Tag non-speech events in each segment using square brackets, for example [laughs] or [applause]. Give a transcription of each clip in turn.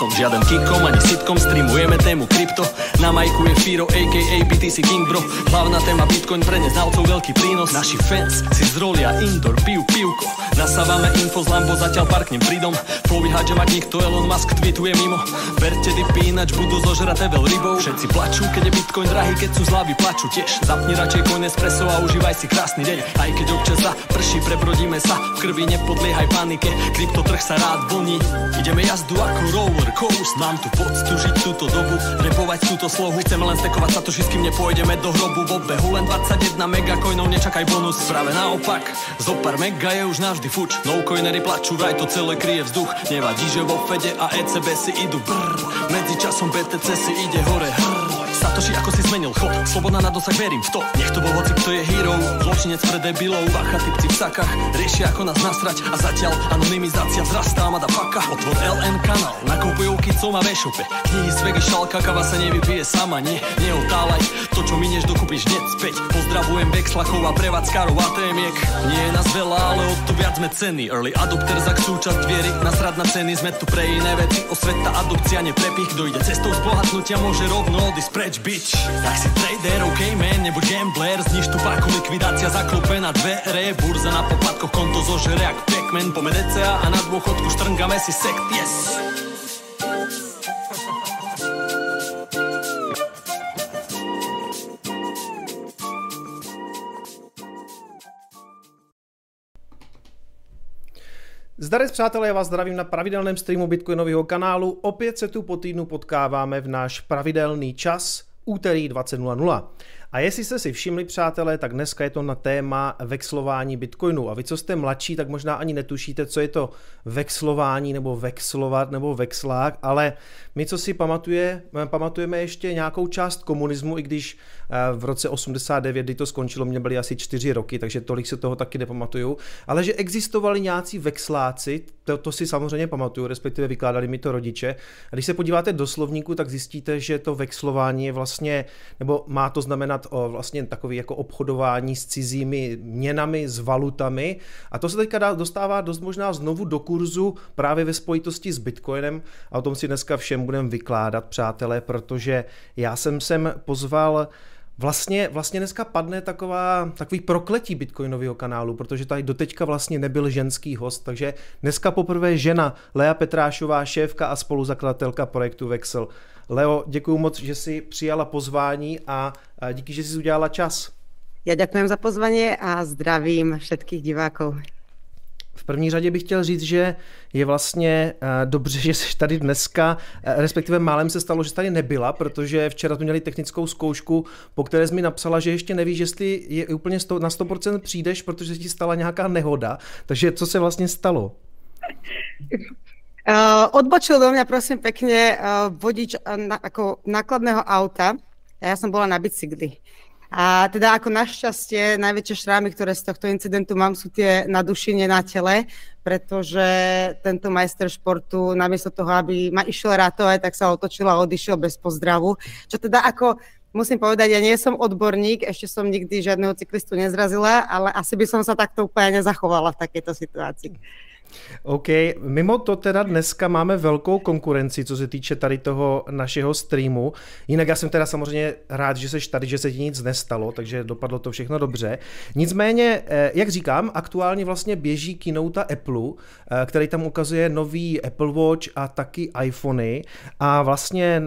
Kicom Žiaden kikom ani sitkom, streamujeme tému krypto Na majku je Firo, aka BTC King bro. Hlavná téma Bitcoin pre neznalcov veľký prínos. Naši fans si zrolia indoor, piju pivko. Nasávame info z Lambo, zatiaľ parknem pridom. Povíhať, že mať nikto Elon Musk tweetuje mimo. Verte dipy, ináč budú zožraté veľ rybou. Všetci plačú, keď je Bitcoin drahý, keď sú zlavy plačú tiež. Zapni radšej coin espresso a užívaj si krásny deň. Aj keď občas za prší, prebrodíme sa. V krvi nepodliehaj panike, kryptotrh sa rád vlní Ideme jazdu ako roller coast Mám tu poctu žiť túto dobu, repovať túto slohu. Chceme len stekovať sa to, s kým nepôjdeme do hrobu. V obehu len 21 megacoinov, nečakaj bonus. Práve naopak, zo pár mega je už navždy fuč. No coinery plačú, vraj to celé kryje vzduch. Nevadí, že vo Fede a ECB si idú. Brr Medzi časom BTC si ide hore. Hrr Satoshi, ako si zmenil chod. Sloboda na dosah, verím v to. Nech to bol hoci, kto je hero. Zločinec pre debilov. Bacha, typci v sakách. Riešia, ako nás nasrať. A zatiaľ anonymizácia vzrastá Mada faka Otvor LN kanál Nakupujú kicom a vešupe Knihy z vegy, šalka, kava sa nevypije sama. Nie, neotálaj. To, čo minieš, dokúpiš hneď späť. Pozdravujem Vexlakov a prevádzkarov a témiek Nie je nás veľa, ale o to viac sme ceny. Early adopter za súčasť viery. Nasrad na ceny, sme tu pre iné veci Osveta, adopcia, neprepich. Kto ide cestou zbohatnutia, môže rovno odísť bitch. Tak si trader, ok man, nebuď gambler. Zniž tu páku, likvidácia zaklope na dvere. Burza na poplatkoch, konto zožere jak Pac-Man. DCA a na dôchodku štrngame si sekt, yes Zdarec přátelé, já vás zdravím na pravidelném streamu Bitcoinového kanálu. Opět se tu po týdnu potkáváme v náš pravidelný čas, úterý 20.00. A jestli jste si všimli, přátelé, tak dneska je to na téma vexlování bitcoinu. A vy, co jste mladší, tak možná ani netušíte, co je to vexlování nebo vexlovat nebo vexlák, ale my, co si pamatuje, pamatujeme ještě nějakou část komunismu, i když eh, v roce 89, kdy to skončilo, mě byly asi čtyři roky, takže tolik se toho taky nepamatuju, ale že existovali nějací vexláci, to, to si samozřejmě pamatuju, respektive vykládali mi to rodiče. A když se podíváte do slovníku, tak zjistíte, že to vexlování je vlastně, nebo má to znamenat o vlastně takový jako obchodování s cizími měnami, s valutami. A to se teďka dostává dost možná znovu do kurzu právě ve spojitosti s Bitcoinem a o tom si dneska všem budeme vykládat, přátelé, protože já jsem sem pozval Vlastně, vlastně dneska padne taková, takový prokletí bitcoinového kanálu, protože tady doteďka vlastně nebyl ženský host, takže dneska poprvé žena Lea Petrášová, šéfka a spoluzakladatelka projektu Vexel. Leo, děkuji moc, že jsi přijala pozvání a díky, že jsi udělala čas. Já děkuji za pozvání a zdravím všetkých diváků. V první řadě bych chtěl říct, že je vlastně dobře, že jsi tady dneska, respektive málem se stalo, že tady nebyla, protože včera tu měli technickou zkoušku, po které jsi mi napsala, že ještě nevíš, jestli je úplně na 100% přijdeš, protože ti stala nějaká nehoda. Takže co se vlastně stalo? [laughs] Uh, odbočil do mňa prosím pekne uh, vodič uh, na, ako nákladného auta. Ja som bola na bicykli. A teda ako našťastie najväčšie šrámy, ktoré z tohto incidentu mám, sú tie na duši, nie na tele, pretože tento majster športu namiesto toho, aby ma išiel rátovať, tak sa otočil a odišiel bez pozdravu. Čo teda ako musím povedať, ja nie som odborník, ešte som nikdy žiadneho cyklistu nezrazila, ale asi by som sa takto úplne nezachovala v takejto situácii. OK, mimo to teda dneska máme velkou konkurenci, co se týče tady toho našeho streamu. Jinak já jsem teda samozřejmě rád, že seš tady, že se ti nic nestalo, takže dopadlo to všechno dobře. Nicméně, eh, jak říkám, aktuálně vlastně běží keynote Apple, eh, který tam ukazuje nový Apple Watch a taky iPhony a vlastně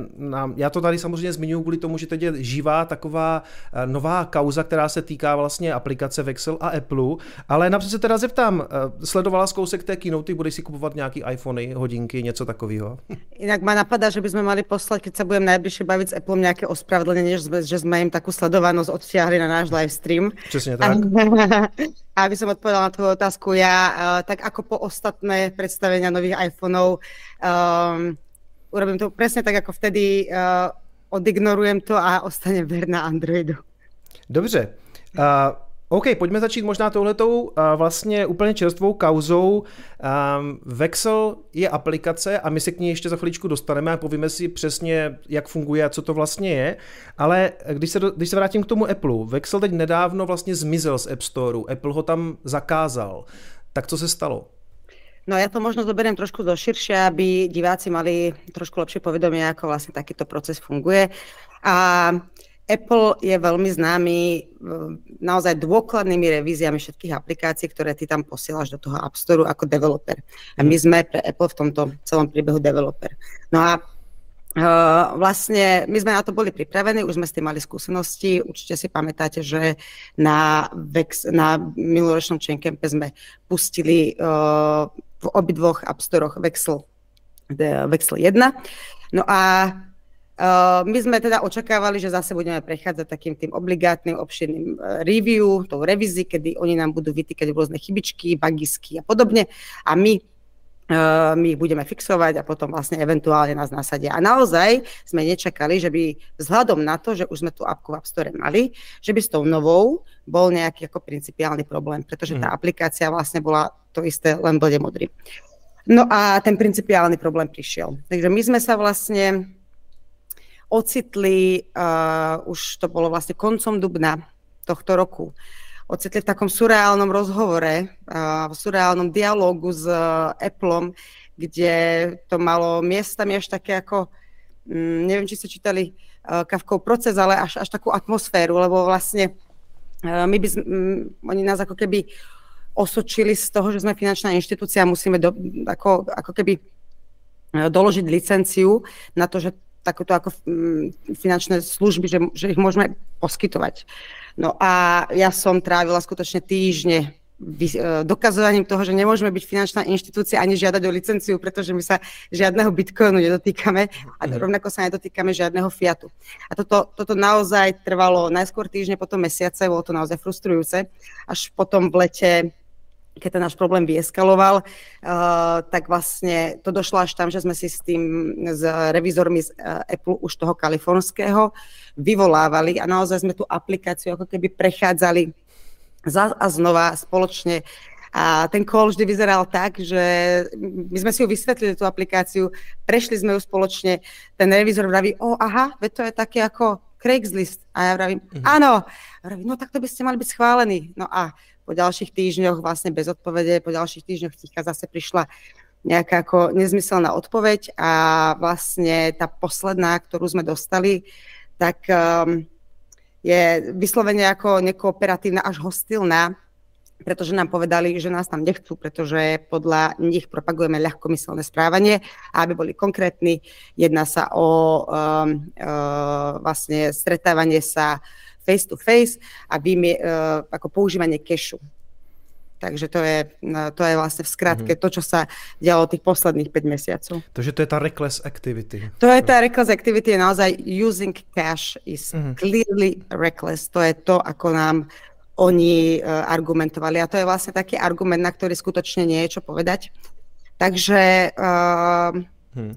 já to tady samozřejmě zmiňuji kvůli tomu, že teď je živá taková eh, nová kauza, která se týká vlastně aplikace Vexel a Apple, ale napřed se teda zeptám, sledovala zkousek té keynoty, budeš si kupovat nějaký iPhony, hodinky, něco takového? Inak ma napadá, že by sme mali poslať, keď sa budem najbližšie baviť s Apple, nejaké ospravedlnenie, že že sme im takú sledovanosť odtiahli na náš live stream. Přesně tak. A [laughs] aby som odpovedala na tvoju otázku, ja uh, tak ako po ostatné predstavenia nových iPhoneov um, urobím to presne tak, ako vtedy uh, odignorujem to a ostanem verná Androidu. Dobře. Uh, OK, pojďme začít možná touhletou uh, vlastně úplně čerstvou kauzou. Um, Vexel je aplikace a my se k ní ještě za chviličku dostaneme a povíme si přesně, jak funguje a co to vlastně je. Ale když se, do, když se vrátím k tomu Apple, Vexel teď nedávno vlastně zmizel z App Storeu, Apple ho tam zakázal. Tak co se stalo? No ja to možno zoberiem trošku do širšie, aby diváci mali trošku lepšie povedomie, ako vlastne takýto proces funguje. A Apple je veľmi známy e, naozaj dôkladnými revíziami všetkých aplikácií, ktoré ty tam posielaš do toho App Store ako developer. A my mhm. sme pre Apple v tomto celom príbehu developer. No a Uh, vlastne my sme na to boli pripravení, už sme s tým mali skúsenosti. Určite si pamätáte, že na, Vex, na minuloročnom Chaincampe sme pustili uh, v obidvoch App Storoch Vexel, Vexel 1. No a Uh, my sme teda očakávali, že zase budeme prechádzať takým tým obligátnym obširným uh, review, tou revízi, kedy oni nám budú vytýkať rôzne chybičky, bagisky a podobne a my uh, my ich budeme fixovať a potom vlastne eventuálne nás nasadia. A naozaj sme nečakali, že by vzhľadom na to, že už sme tú apku v App Store mali, že by s tou novou bol nejaký ako principiálny problém, pretože tá mhm. aplikácia vlastne bola to isté, len blde modrý. No a ten principiálny problém prišiel. Takže my sme sa vlastne ocitli, uh, už to bolo vlastne koncom dubna tohto roku, ocitli v takom surreálnom rozhovore, uh, v surreálnom dialogu s uh, Appleom, kde to malo miestami až také ako, um, neviem, či ste čítali uh, Kavkov proces, ale až, až takú atmosféru, lebo vlastne uh, my by, um, oni nás ako keby osočili z toho, že sme finančná inštitúcia, musíme do, ako, ako keby doložiť licenciu na to, že takúto ako mm, finančné služby, že, že ich môžeme poskytovať. No a ja som trávila skutočne týždne e, dokazovaním toho, že nemôžeme byť finančná inštitúcia ani žiadať o licenciu, pretože my sa žiadneho bitcoinu nedotýkame a mhm. rovnako sa nedotýkame žiadneho fiatu. A toto, toto naozaj trvalo najskôr týždne, potom mesiace, bolo to naozaj frustrujúce. Až potom v lete keď ten náš problém vyeskaloval, uh, tak vlastne to došlo až tam, že sme si s tým, s revizormi z uh, Apple už toho kalifornského vyvolávali a naozaj sme tú aplikáciu ako keby prechádzali za a znova spoločne a ten call vždy vyzeral tak, že my sme si ju vysvetlili, tú aplikáciu, prešli sme ju spoločne, ten revizor vraví, o aha, veď to je také ako Craigslist. A ja vravím, mm-hmm. Vravím, no tak to by ste mali byť schválení. No a po ďalších týždňoch vlastne bez odpovede, po ďalších týždňoch ticha zase prišla nejaká ako nezmyselná odpoveď a vlastne tá posledná, ktorú sme dostali, tak um, je vyslovene ako nekooperatívna až hostilná, pretože nám povedali, že nás tam nechcú, pretože podľa nich propagujeme ľahkomyselné správanie. A aby boli konkrétni, jedná sa o um, uh, vlastne stretávanie sa face to face a vymie, uh, ako používanie kešu. Takže to je, to je vlastne v skratke mm-hmm. to, čo sa dialo tých posledných 5 mesiacov. Takže to je tá reckless activity. To je tá reckless activity, je naozaj using cash is mm-hmm. clearly reckless. To je to, ako nám oni uh, argumentovali. A to je vlastne taký argument, na ktorý skutočne nie je čo povedať. Takže uh, hmm.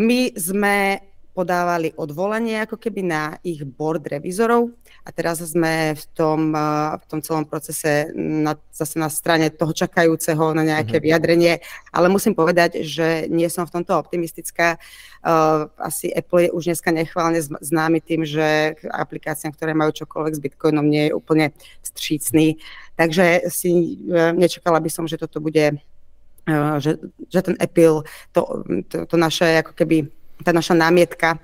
my sme podávali odvolanie ako keby na ich board revizorov a teraz sme v tom, v tom celom procese na, zase na strane toho čakajúceho na nejaké mm-hmm. vyjadrenie, ale musím povedať, že nie som v tomto optimistická. Uh, asi Apple je už dneska nechválne známy tým, že aplikáciám, ktoré majú čokoľvek s Bitcoinom, nie je úplne střícný. Takže si uh, nečakala by som, že toto bude, uh, že, že ten Apple, to, to, to naše ako keby tá naša námietka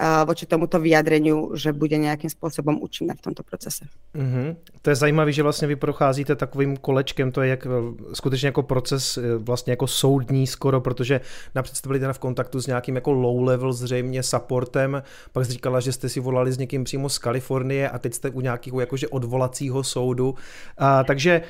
voči tomuto vyjadreniu, že bude nejakým spôsobom účinná v tomto procese. Mm-hmm. To je zajímavé, že vlastně vy procházíte takovým kolečkem, to je jak, eh, skutečně jako proces eh, vlastně jako soudní skoro, protože jste byli teda v kontaktu s nějakým jako low level zřejmě supportem, pak jste říkala, že jste si volali s někým přímo z Kalifornie a teď jste u nějakého jakože odvolacího soudu. A, takže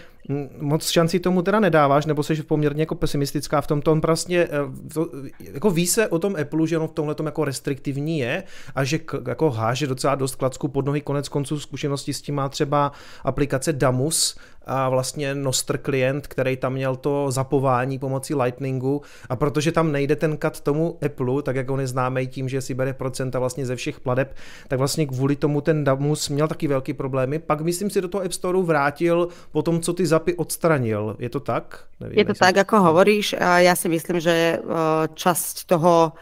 moc šancí tomu teda nedáváš, nebo jsi poměrně jako pesimistická v tom, tom prostě, to, jako ví se o tom Apple, že on v tomhle jako restriktivní je a že jako háže docela dost klacku pod nohy, konec konců zkušenosti s tím má třeba aplikace Damus, a vlastně Nostr klient, který tam měl to zapování pomocí Lightningu a protože tam nejde ten kat tomu Apple, tak jak on je známý tím, že si bere procenta vlastně ze všech pladeb, tak vlastně kvůli tomu ten Damus měl taky velký problémy. Pak myslím si do toho App Store vrátil po tom, co ty zapy odstranil. Je to tak? Nevím, je to tak, ako hovoríš. Já si myslím, že časť toho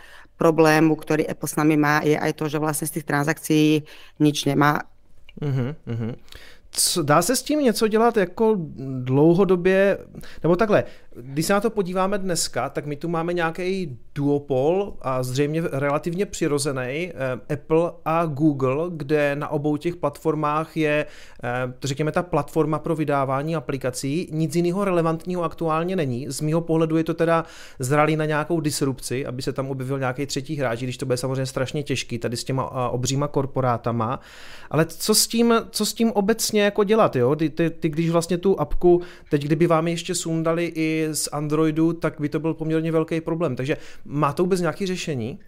problému, ktorý Apple s nami má, je aj to, že vlastne z tých transakcií nič nemá. Uh-huh, uh-huh co, dá se s tím něco dělat jako dlouhodobě, nebo takhle, když se na to podíváme dneska, tak my tu máme nějaký duopol a zřejmě relativně přirozený eh, Apple a Google, kde na obou těch platformách je, eh, řekněme, ta platforma pro vydávání aplikací. Nic jiného relevantního aktuálně není. Z mého pohledu je to teda zralý na nějakou disrupci, aby se tam objevil nějaký třetí hráč, když to bude samozřejmě strašně těžký tady s těma obříma korporátama. Ale co s tím, co s tím obecně jako dělat, jo? Ty, ty, ty když vlastně tu apku, teď kdyby vám ještě sundali i z Androidu, tak by to byl poměrně velký problém. Takže má to vůbec nějaké řešení?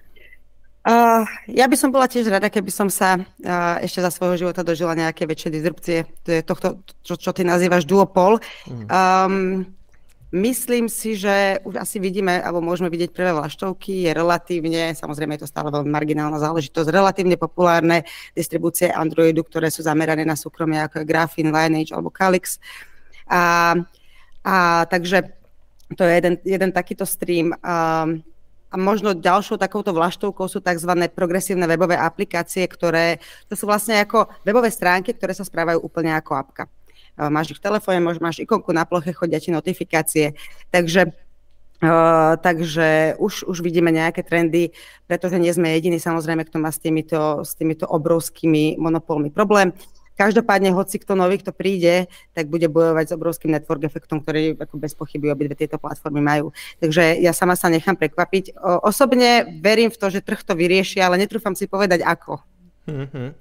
Uh, ja by som bola tiež rada, keby som sa uh, ešte za svojho života dožila nejaké väčšie disrupcie tohto, čo, čo ty nazývaš duopol. Mm. Um, Myslím si, že už asi vidíme, alebo môžeme vidieť prvé vlaštovky, je relatívne, samozrejme je to stále veľmi marginálna záležitosť, relatívne populárne distribúcie Androidu, ktoré sú zamerané na súkromie, ako je Graphene, Lineage alebo Calyx. A, a takže to je jeden, jeden takýto stream. A, a možno ďalšou takouto vlaštovkou sú tzv. progresívne webové aplikácie, ktoré to sú vlastne ako webové stránky, ktoré sa správajú úplne ako apka máš ich v telefóne, máš ikonku na ploche, chodia ti notifikácie. Takže Uh, takže už, už vidíme nejaké trendy, pretože nie sme jediní samozrejme, kto má s týmito, s týmito obrovskými monopolmi problém. Každopádne, hoci kto nový, kto príde, tak bude bojovať s obrovským network efektom, ktorý ako bez pochyby obidve tieto platformy majú. Takže ja sama sa nechám prekvapiť. O, osobne verím v to, že trh to vyrieši, ale netrúfam si povedať ako. Mm-hmm.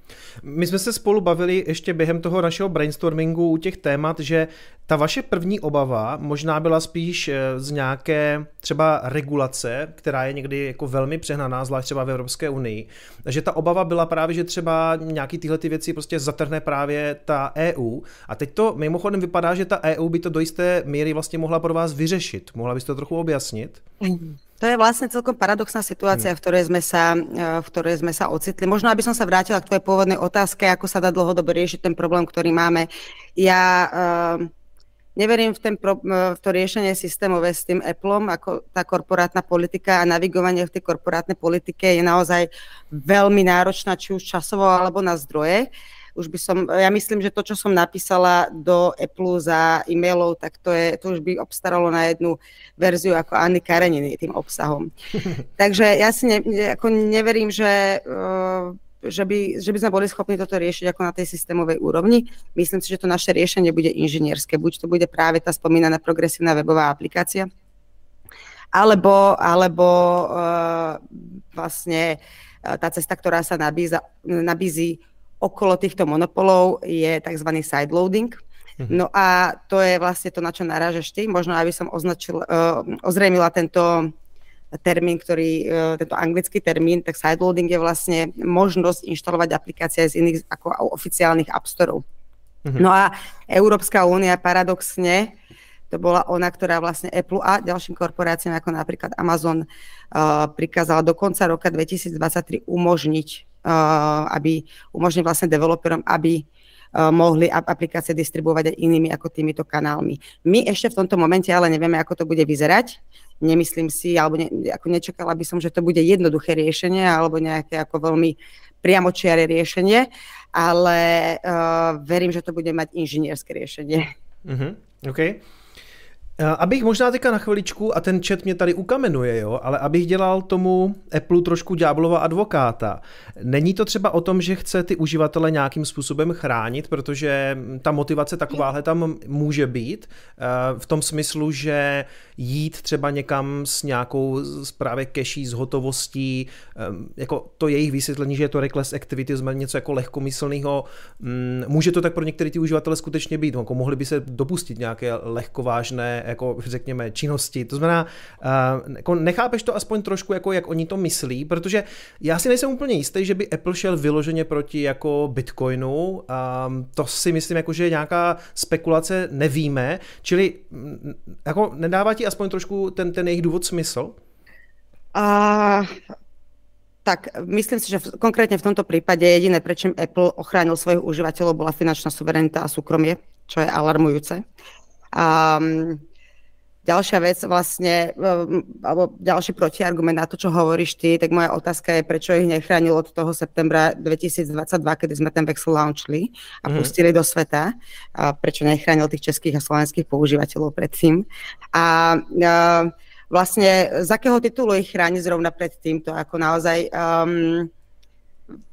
My jsme se spolu bavili ještě během toho našeho brainstormingu u těch témat, že ta vaše první obava možná byla spíš eh, z nějaké třeba regulace, která je někdy jako velmi přehnaná, zvlášť třeba v Evropské unii. že ta obava byla právě, že třeba nějaký tyhle ty věci prostě zatrhne právě ta EU. A teď to mimochodem vypadá, že ta EU by to do jisté míry vlastně mohla pro vás vyřešit. Mohla byste to trochu objasnit? Mm. To je vlastne celkom paradoxná situácia, v ktorej, sme sa, v ktorej sme sa ocitli. Možno, aby som sa vrátila k tvojej pôvodnej otázke, ako sa dá dlhodobo riešiť ten problém, ktorý máme. Ja uh, neverím v, ten pro, v to riešenie systémové s tým Appleom, ako tá korporátna politika a navigovanie v tej korporátnej politike je naozaj veľmi náročná, či už časovo alebo na zdroje. Uh, už by som, ja myslím, že to, čo som napísala do Apple za e-mailov, tak to, je, to už by obstaralo na jednu verziu ako Anny Kareniny tým obsahom. [laughs] Takže ja si ne, ako neverím, že uh, že by, že by sme boli schopní toto riešiť ako na tej systémovej úrovni. Myslím si, že to naše riešenie bude inžinierské. Buď to bude práve tá spomínaná progresívna webová aplikácia, alebo, alebo uh, vlastne uh, tá cesta, ktorá sa nabíza, nabízí okolo týchto monopolov je tzv. sideloading. Mm-hmm. No a to je vlastne to, na čo narážaš ty. Možno, aby som označil, uh, ozrejmila tento termín, ktorý, uh, tento anglický termín, tak sideloading je vlastne možnosť inštalovať aplikácie z iných ako oficiálnych app storov. Mm-hmm. No a Európska únia paradoxne to bola ona, ktorá vlastne Apple a ďalším korporáciám ako napríklad Amazon uh, prikázala do konca roka 2023 umožniť Eh, aby umožnil vlastne developerom, aby eh, mohli aplikácie distribuovať aj inými ako týmito kanálmi. My ešte v tomto momente ale nevieme, ako to bude vyzerať. Nemyslím si, alebo ne, ako nečakala by som, že to bude jednoduché riešenie alebo nejaké ako veľmi priamočiare riešenie, ale uh, verím, že to bude mať inžinierské riešenie. Mm-hmm. Okay. Eh, abych možná teďka na chviličku, a ten chat mě tady ukamenuje, jo, ale abych dělal tomu Apple trošku ďáblova advokáta. Není to třeba o tom, že chce ty uživatele nějakým způsobem chránit, protože ta motivace takováhle tam může být, eh, v tom smyslu, že jít třeba někam s nějakou právě keší s hotovostí, eh, jako to jejich vysvětlení, že je to reckless activity, znamená něco jako lehkomyslného, mm, může to tak pro některé ty uživatele skutečně být, jako mohli by se dopustit nějaké lehkovážné jako řekněme, činnosti. To znamená, uh, jako nechápeš to aspoň trošku, jako jak oni to myslí, protože já si nejsem úplně jistý, že by Apple šel vyloženě proti jako Bitcoinu. Um, to si myslím, jako, že nějaká spekulace nevíme, čili mm, jako nedává ti aspoň trošku ten, ten jejich důvod smysl? Uh, tak myslím si, že v, konkrétne v tomto prípade jediné, prečím Apple ochránil svojich užívateľov, bola finančná suverenita a súkromie, čo je alarmujúce. Um, ďalšia vec vlastne, alebo ďalší protiargument na to, čo hovoríš ty, tak moja otázka je, prečo ich nechránil od toho septembra 2022, kedy sme ten Vexel launchli a mm. pustili do sveta. A prečo nechránil tých českých a slovenských používateľov predtým. A, a vlastne z akého titulu ich chráni zrovna pred týmto, ako naozaj um,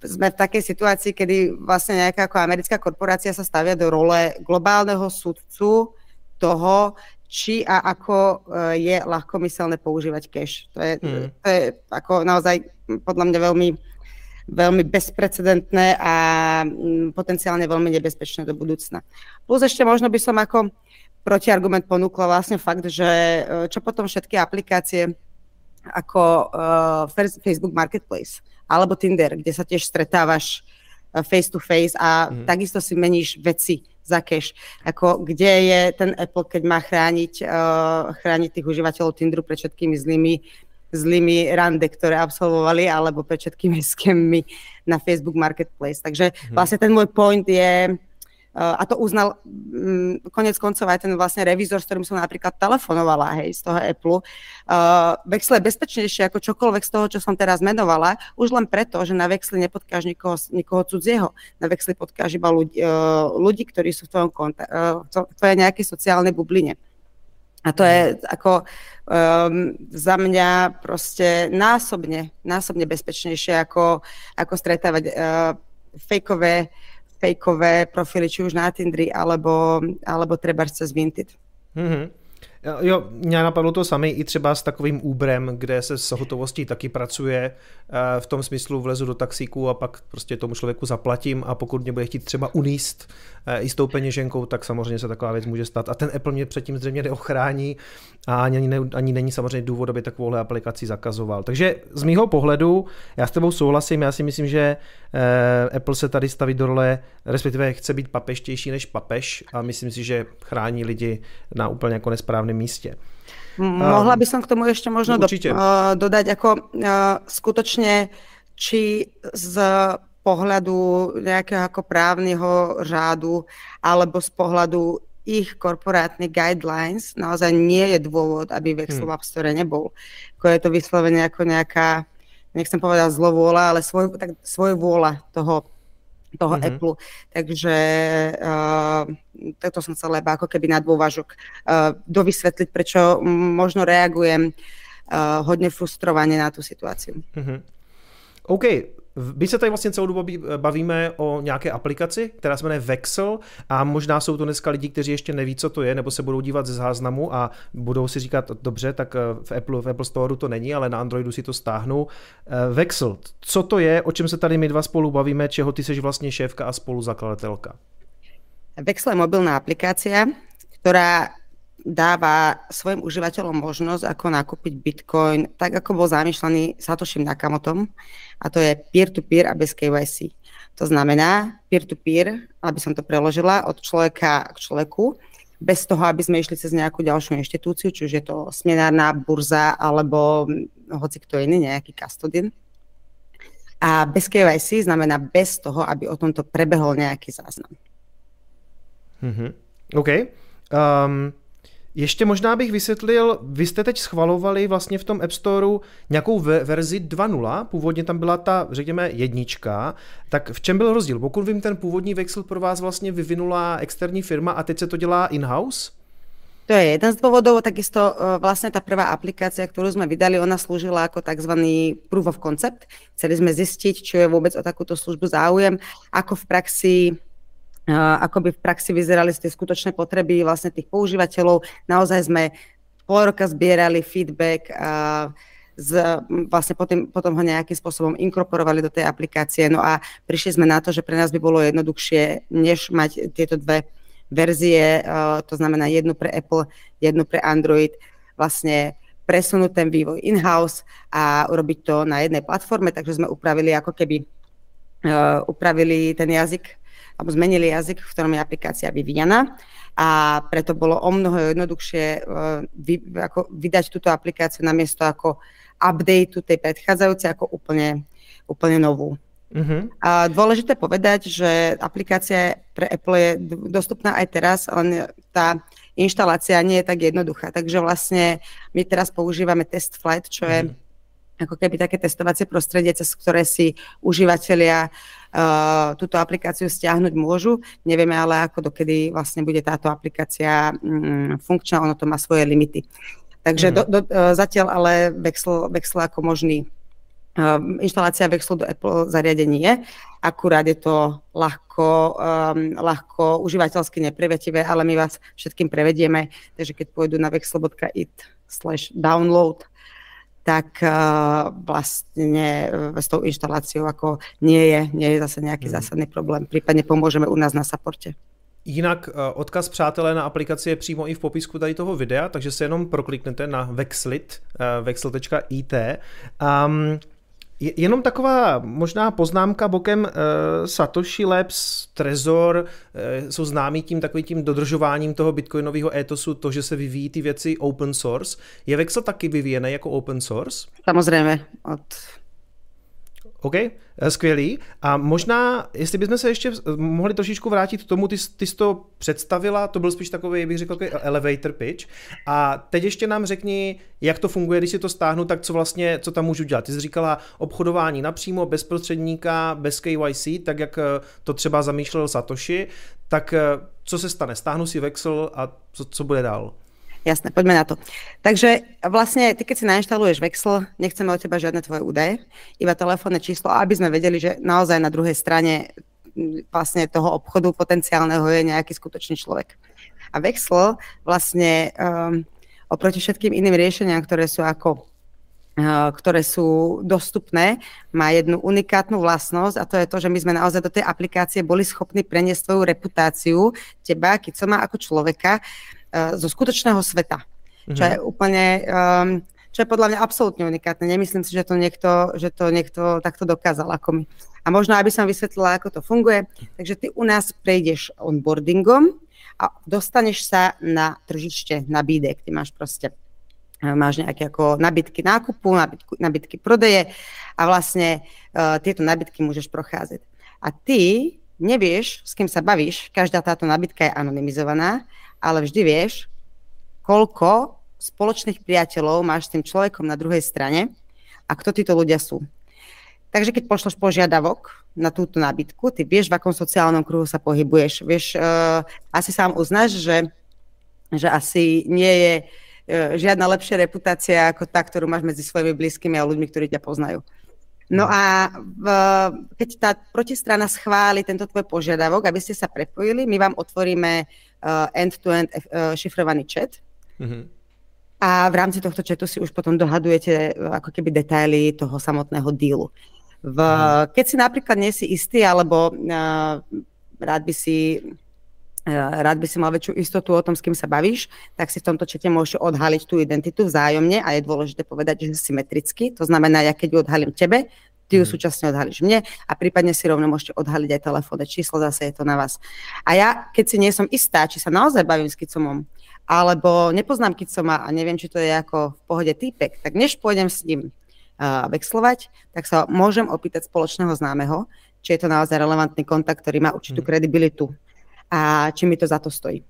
sme v takej situácii, kedy vlastne nejaká ako americká korporácia sa stavia do role globálneho sudcu toho, či a ako e, je ľahkomyselné používať cash. To je, mm. to je ako naozaj podľa mňa veľmi, veľmi bezprecedentné a mm, potenciálne veľmi nebezpečné do budúcna. Plus ešte možno by som ako protiargument ponúkla vlastne fakt, že e, čo potom všetky aplikácie ako uh, Facebook Marketplace alebo Tinder, kde sa tiež stretávaš face to face a mm. takisto si meníš veci za cash. Ako, kde je ten Apple, keď má chrániť, uh, chrániť tých užívateľov Tinderu pred všetkými zlými zlými rande, ktoré absolvovali, alebo pred všetkými [laughs] skémmi na Facebook Marketplace. Takže hmm. vlastne ten môj point je, a to uznal um, konec koncov aj ten vlastne revizor, s ktorým som napríklad telefonovala, hej, z toho Apple. Uh, Vexle je bezpečnejšie ako čokoľvek z toho, čo som teraz menovala, už len preto, že na Vexli nepotkáš nikoho, nikoho cudzieho. Na Vexli potkáš iba ľudí, uh, ľudí ktorí sú v tvojom konta- uh, v tvojej nejakej sociálnej bubline. A to je ako um, za mňa proste násobne, násobne bezpečnejšie ako, ako stretávať uh, fejkové fejkové profily, či už na Tindri, alebo, alebo třeba cez Vinted. Mm-hmm. Jo, mě napadlo to sami i třeba s takovým Uberem, kde se s hotovostí taky pracuje. Eh, v tom smyslu vlezu do taxíku a pak prostě tomu člověku zaplatím a pokud mě bude chtít třeba uníst i s tou peněženkou, tak samozřejmě se taková věc může stát. A ten Apple mě předtím zřejmě neochrání a ani, ne, ani není samozřejmě důvod, aby takovouhle aplikaci zakazoval. Takže z mýho pohledu, já s tebou souhlasím, já si myslím, že eh, Apple se tady staví do role, respektive chce být papeštější než papež a myslím si, že chrání lidi na úplně jako nesprávném místě. Mohla by som k tomu ešte možno do, uh, dodať, ako uh, skutočne, či z pohľadu nejakého ako právneho řádu alebo z pohľadu ich korporátnych guidelines naozaj nie je dôvod, aby Vexel hmm. v App Store nebol. Ako je to vyslovene ako nejaká, nechcem povedať zlovôľa, ale svoj, tak svoj vôľa toho, toho mm-hmm. Apple. Takže uh, to som chcela iba ako keby na dôvažok uh, dovysvetliť, prečo možno reagujem uh, hodne frustrovane na tú situáciu. Mm-hmm. OK, my se tady vlastně celou dobu bavíme o nějaké aplikaci, která se jmenuje Vexel a možná jsou to dneska lidi, kteří ještě neví, co to je, nebo se budou dívat ze záznamu a budou si říkat, dobře, tak eh, v Apple, v Apple Store to není, ale na Androidu si to stáhnu. Eh, Vexel, co to je, o čem se tady my dva spolu bavíme, čeho ty jsi vlastně šéfka a spoluzakladatelka? Vexel je mobilná aplikácia, ktorá dáva svojim užívateľom možnosť, ako nakúpiť Bitcoin, tak ako bol zamýšľaný Satoshi Nakamotom, a to je peer-to-peer a bez KYC. To znamená peer-to-peer, aby som to preložila, od človeka k človeku, bez toho, aby sme išli cez nejakú ďalšiu inštitúciu, či už je to smenárna burza alebo hoci kto iný, nejaký custodian. A bez KYC znamená bez toho, aby o tomto prebehol nejaký záznam. Mm-hmm. OK. Um, ještě možná bych vysvětlil, vy jste teď schvalovali vlastně v tom App Storeu nějakou verzi 2.0, původně tam byla ta, řekněme, jednička, tak v čem byl rozdíl? Pokud vím, ten původní Vexel pro vás vlastně vyvinula externí firma a teď se to dělá in-house? To je jeden z dôvodov, takisto e, vlastne tá prvá aplikácia, ktorú sme vydali, ona slúžila ako tzv. proof of concept. Chceli sme zistiť, čo je vôbec o takúto službu záujem, ako v praxi ako by v praxi vyzerali tie skutočné potreby vlastne tých používateľov. Naozaj sme pol roka zbierali feedback a z, vlastne potom, potom ho nejakým spôsobom inkorporovali do tej aplikácie. No a prišli sme na to, že pre nás by bolo jednoduchšie, než mať tieto dve verzie, to znamená jednu pre Apple, jednu pre Android, vlastne presunúť ten vývoj in-house a urobiť to na jednej platforme, takže sme upravili ako keby uh, upravili ten jazyk alebo zmenili jazyk, v ktorom je aplikácia vyvíjana a preto bolo o mnoho jednoduchšie uh, vy, ako vydať túto aplikáciu namiesto ako updateu tej predchádzajúcej ako úplne, úplne novú. Uh-huh. A dôležité povedať, že aplikácia pre Apple je dostupná aj teraz, len tá inštalácia nie je tak jednoduchá. Takže vlastne my teraz používame test flight, čo je mm ako keby také testovacie prostredie, cez ktoré si užívateľia uh, túto aplikáciu stiahnuť môžu. Nevieme ale, ako dokedy vlastne bude táto aplikácia um, funkčná, ono to má svoje limity. Takže mm. do, do, uh, zatiaľ ale Vexel, Vexel ako možný Um, inštalácia Vexlu do Apple zariadení je, akurát je to ľahko, um, ľahko užívateľsky neprevetivé, ale my vás všetkým prevedieme, takže keď pôjdu na vexel.it slash download, tak uh, vlastne s tou inštaláciou ako nie je, nie je zase nejaký hmm. zásadný problém. Prípadne pomôžeme u nás na supporte. Jinak uh, odkaz přátelé na aplikaci je přímo i v popisku tady toho videa, takže se jenom prokliknete na Vexlit, vexel.it. Um, Jenom taková možná poznámka bokem uh, Satoshi Labs, Trezor uh, jsou známí tím takovým tím dodržováním toho bitcoinového etosu, to, že se vyvíjí ty věci open source. Je Vexel taky vyvíjený jako open source? Samozřejmě. Od OK, skvělý. A možná, jestli bychom se ještě mohli trošičku vrátit k tomu, ty, ty jsi to představila, to byl spíš takový, bych řekl, elevator pitch. A teď ještě nám řekni, jak to funguje, když si to stáhnu, tak co vlastně, co tam můžu dělat. Ty jsi říkala obchodování napřímo, bez prostředníka, bez KYC, tak jak eh, to třeba zamýšlel Satoshi, tak eh, co se stane? Stáhnu si Vexel a co, co bude dál? Jasné, poďme na to. Takže vlastne, ty keď si nainštaluješ Vexel, nechceme od teba žiadne tvoje údaje, iba telefónne číslo, aby sme vedeli, že naozaj na druhej strane vlastne toho obchodu potenciálneho je nejaký skutočný človek. A Vexel vlastne um, oproti všetkým iným riešeniam, ktoré sú ako uh, ktoré sú dostupné, má jednu unikátnu vlastnosť a to je to, že my sme naozaj do tej aplikácie boli schopní preniesť svoju reputáciu teba, má ako človeka, Eh, zo skutočného sveta. Mm-hmm. Čo je úplne... Um, čo je podľa mňa absolútne unikátne. Nemyslím si, že to niekto, že to niekto takto dokázal ako my. A možno, aby som vysvetlila, ako to funguje. Takže ty u nás prejdeš onboardingom a dostaneš sa na tržište, na bídek. Ty máš proste eh, máš nejaké ako nabitky nákupu, nabitky, nabitky prodeje a vlastne uh, tieto nabitky môžeš procházet. A ty nevieš, s kým sa bavíš, každá táto nabitka je anonymizovaná ale vždy vieš, koľko spoločných priateľov máš s tým človekom na druhej strane a kto títo ľudia sú. Takže keď pošloš požiadavok na túto nábytku, ty vieš, v akom sociálnom kruhu sa pohybuješ. Vieš, uh, asi sám uznáš, že, že asi nie je uh, žiadna lepšia reputácia ako tá, ktorú máš medzi svojimi blízkymi a ľuďmi, ktorí ťa poznajú. No a v, keď tá protistrana schváli tento tvoj požiadavok, aby ste sa prepojili, my vám otvoríme end-to-end uh, šifrovaný chat. Mm-hmm. A v rámci tohto chatu si už potom dohadujete uh, ako keby detaily toho samotného dílu. V, mm. Keď si napríklad nie si istý, alebo uh, rád by si rád by si mal väčšiu istotu o tom, s kým sa bavíš, tak si v tomto čete môžeš odhaliť tú identitu vzájomne a je dôležité povedať, že symetricky. To znamená, ja keď ju odhalím tebe, ty ju mm. súčasne odhalíš mne a prípadne si rovno môžete odhaliť aj telefónne číslo, zase je to na vás. A ja, keď si nie som istá, či sa naozaj bavím s kicomom, alebo nepoznám kicoma a neviem, či to je ako v pohode týpek, tak než pôjdem s ním uh, vexlovať, tak sa môžem opýtať spoločného známeho, či je to naozaj relevantný kontakt, ktorý má určitú mm. kredibilitu a či mi to za to stojí.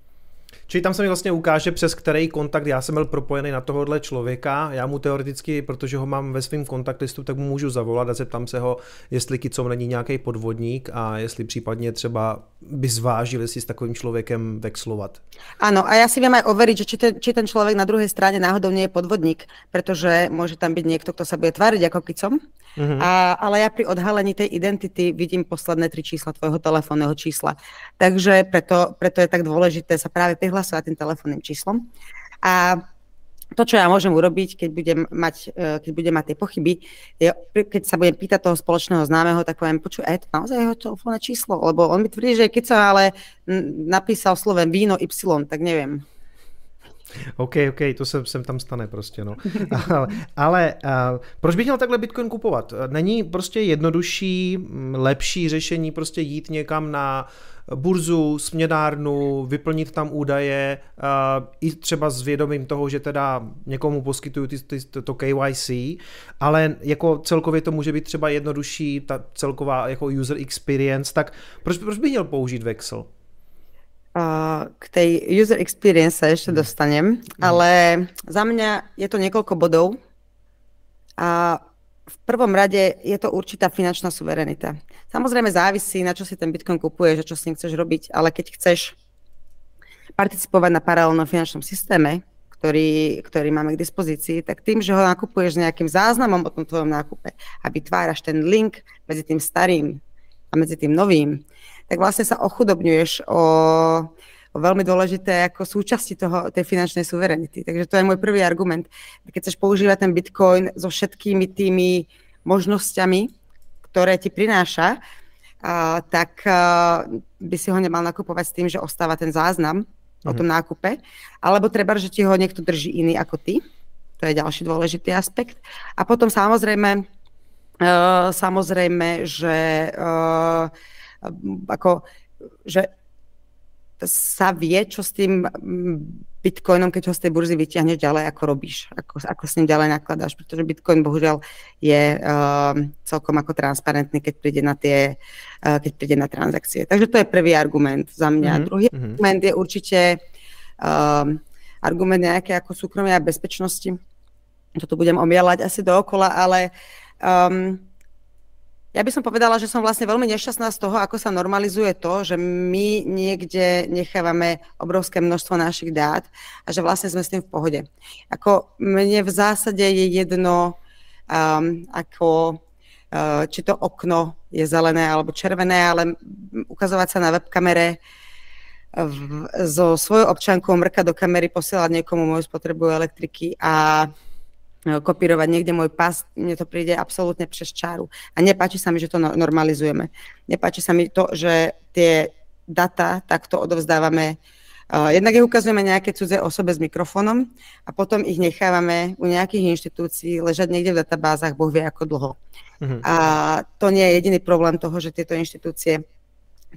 Čili tam se mi vlastně ukáže, přes který kontakt já jsem byl propojený na tohohle člověka. Já mu teoreticky, protože ho mám ve svém kontaktlistu, tak mu můžu zavolat a zeptám se ho, jestli Kicom není nějaký podvodník a jestli případně třeba by zvážil, jestli s takovým člověkem vexlovat. Ano, a já si vím aj overiť, že či ten, či ten člověk na druhé straně náhodou nie je podvodník, protože může tam být někdo, kdo se bude tvářit jako Kicom. Mm-hmm. A, ale ja pri odhalení tej identity vidím posledné tri čísla tvojho telefónneho čísla. Takže preto, preto je tak dôležité sa práve prihlasovať tým telefónnym číslom. A to, čo ja môžem urobiť, keď budem mať, e, keď budem mať tie pochyby, je, keď sa budem pýtať toho spoločného známeho, tak poviem, počuj, je to naozaj jeho telefónne číslo? Lebo on mi tvrdí, že keď sa ale napísal slovem víno Y, tak neviem. OK, OK, to se sem tam stane prostě, no. ale, ale uh, proč bych měl takhle Bitcoin kupovat? Není prostě jednodušší, lepší řešení prostě jít někam na burzu, směnárnu, vyplnit tam údaje, uh, i třeba s vědomím toho, že teda někomu poskytuju ty, ty, to KYC, ale jako celkově to může být třeba jednodušší, ta celková jako user experience, tak proč, proč bych měl použít Vexel? K tej user experience sa ešte mhm. dostanem, mm. ale za mňa je to niekoľko bodov. A v prvom rade je to určitá finančná suverenita. Samozrejme závisí, na čo si ten Bitcoin kupuješ a čo s ním chceš robiť, ale keď chceš participovať na paralelnom finančnom systéme, ktorý, ktorý máme k dispozícii, tak tým, že ho nakupuješ s nejakým záznamom o tom tvojom nákupe a vytváraš ten link medzi tým starým a medzi tým novým, tak vlastne sa ochudobňuješ o, o veľmi dôležité ako súčasti toho, tej finančnej suverenity. Takže to je môj prvý argument. Keď chceš používať ten Bitcoin so všetkými tými možnosťami, ktoré ti prináša, a, tak a, by si ho nemal nakupovať s tým, že ostáva ten záznam o tom mhm. nákupe, alebo treba, že ti ho niekto drží iný ako ty. To je ďalší dôležitý aspekt. A potom samozrejme, uh, samozrejme, že uh, ako, že sa vie, čo s tým bitcoinom, keď ho z tej burzy vyťahneš ďalej, ako robíš, ako, ako s ním ďalej nakladáš, pretože bitcoin bohužiaľ je uh, celkom ako transparentný, keď príde na tie, uh, keď príde na transakcie. Takže to je prvý argument za mňa. Mm-hmm. Druhý mm-hmm. argument je určite uh, argument nejaké ako súkromia a bezpečnosti. Toto budem omielať asi dookola, ale um, ja by som povedala, že som vlastne veľmi nešťastná z toho, ako sa normalizuje to, že my niekde nechávame obrovské množstvo našich dát a že vlastne sme s tým v pohode. Ako mne v zásade je jedno, um, ako uh, či to okno je zelené alebo červené, ale ukazovať sa na webkamere v, so svojou občankou, mrkať do kamery, posielať niekomu moju spotrebu elektriky a kopírovať niekde môj pas, mne to príde absolútne přes čáru. A nepáči sa mi, že to no, normalizujeme. Nepáči sa mi to, že tie data takto odovzdávame Uh, jednak ich ukazujeme nejaké cudzie osobe s mikrofónom a potom ich nechávame u nejakých inštitúcií ležať niekde v databázach, Boh vie ako dlho. Mm-hmm. A to nie je jediný problém toho, že tieto inštitúcie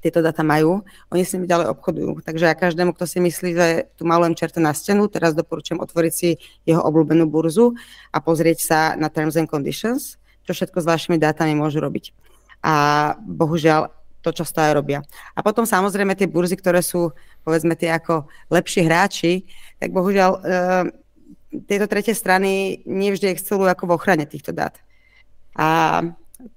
tieto data majú, oni s nimi ďalej obchodujú. Takže ja každému, kto si myslí, že tu malujem čerta na stenu, teraz doporučujem otvoriť si jeho obľúbenú burzu a pozrieť sa na Terms and Conditions, čo všetko s vašimi dátami môžu robiť. A bohužiaľ to často aj robia. A potom samozrejme tie burzy, ktoré sú povedzme tie ako lepší hráči, tak bohužiaľ e, tieto tretie strany nevždy excelujú ako v ochrane týchto dát. A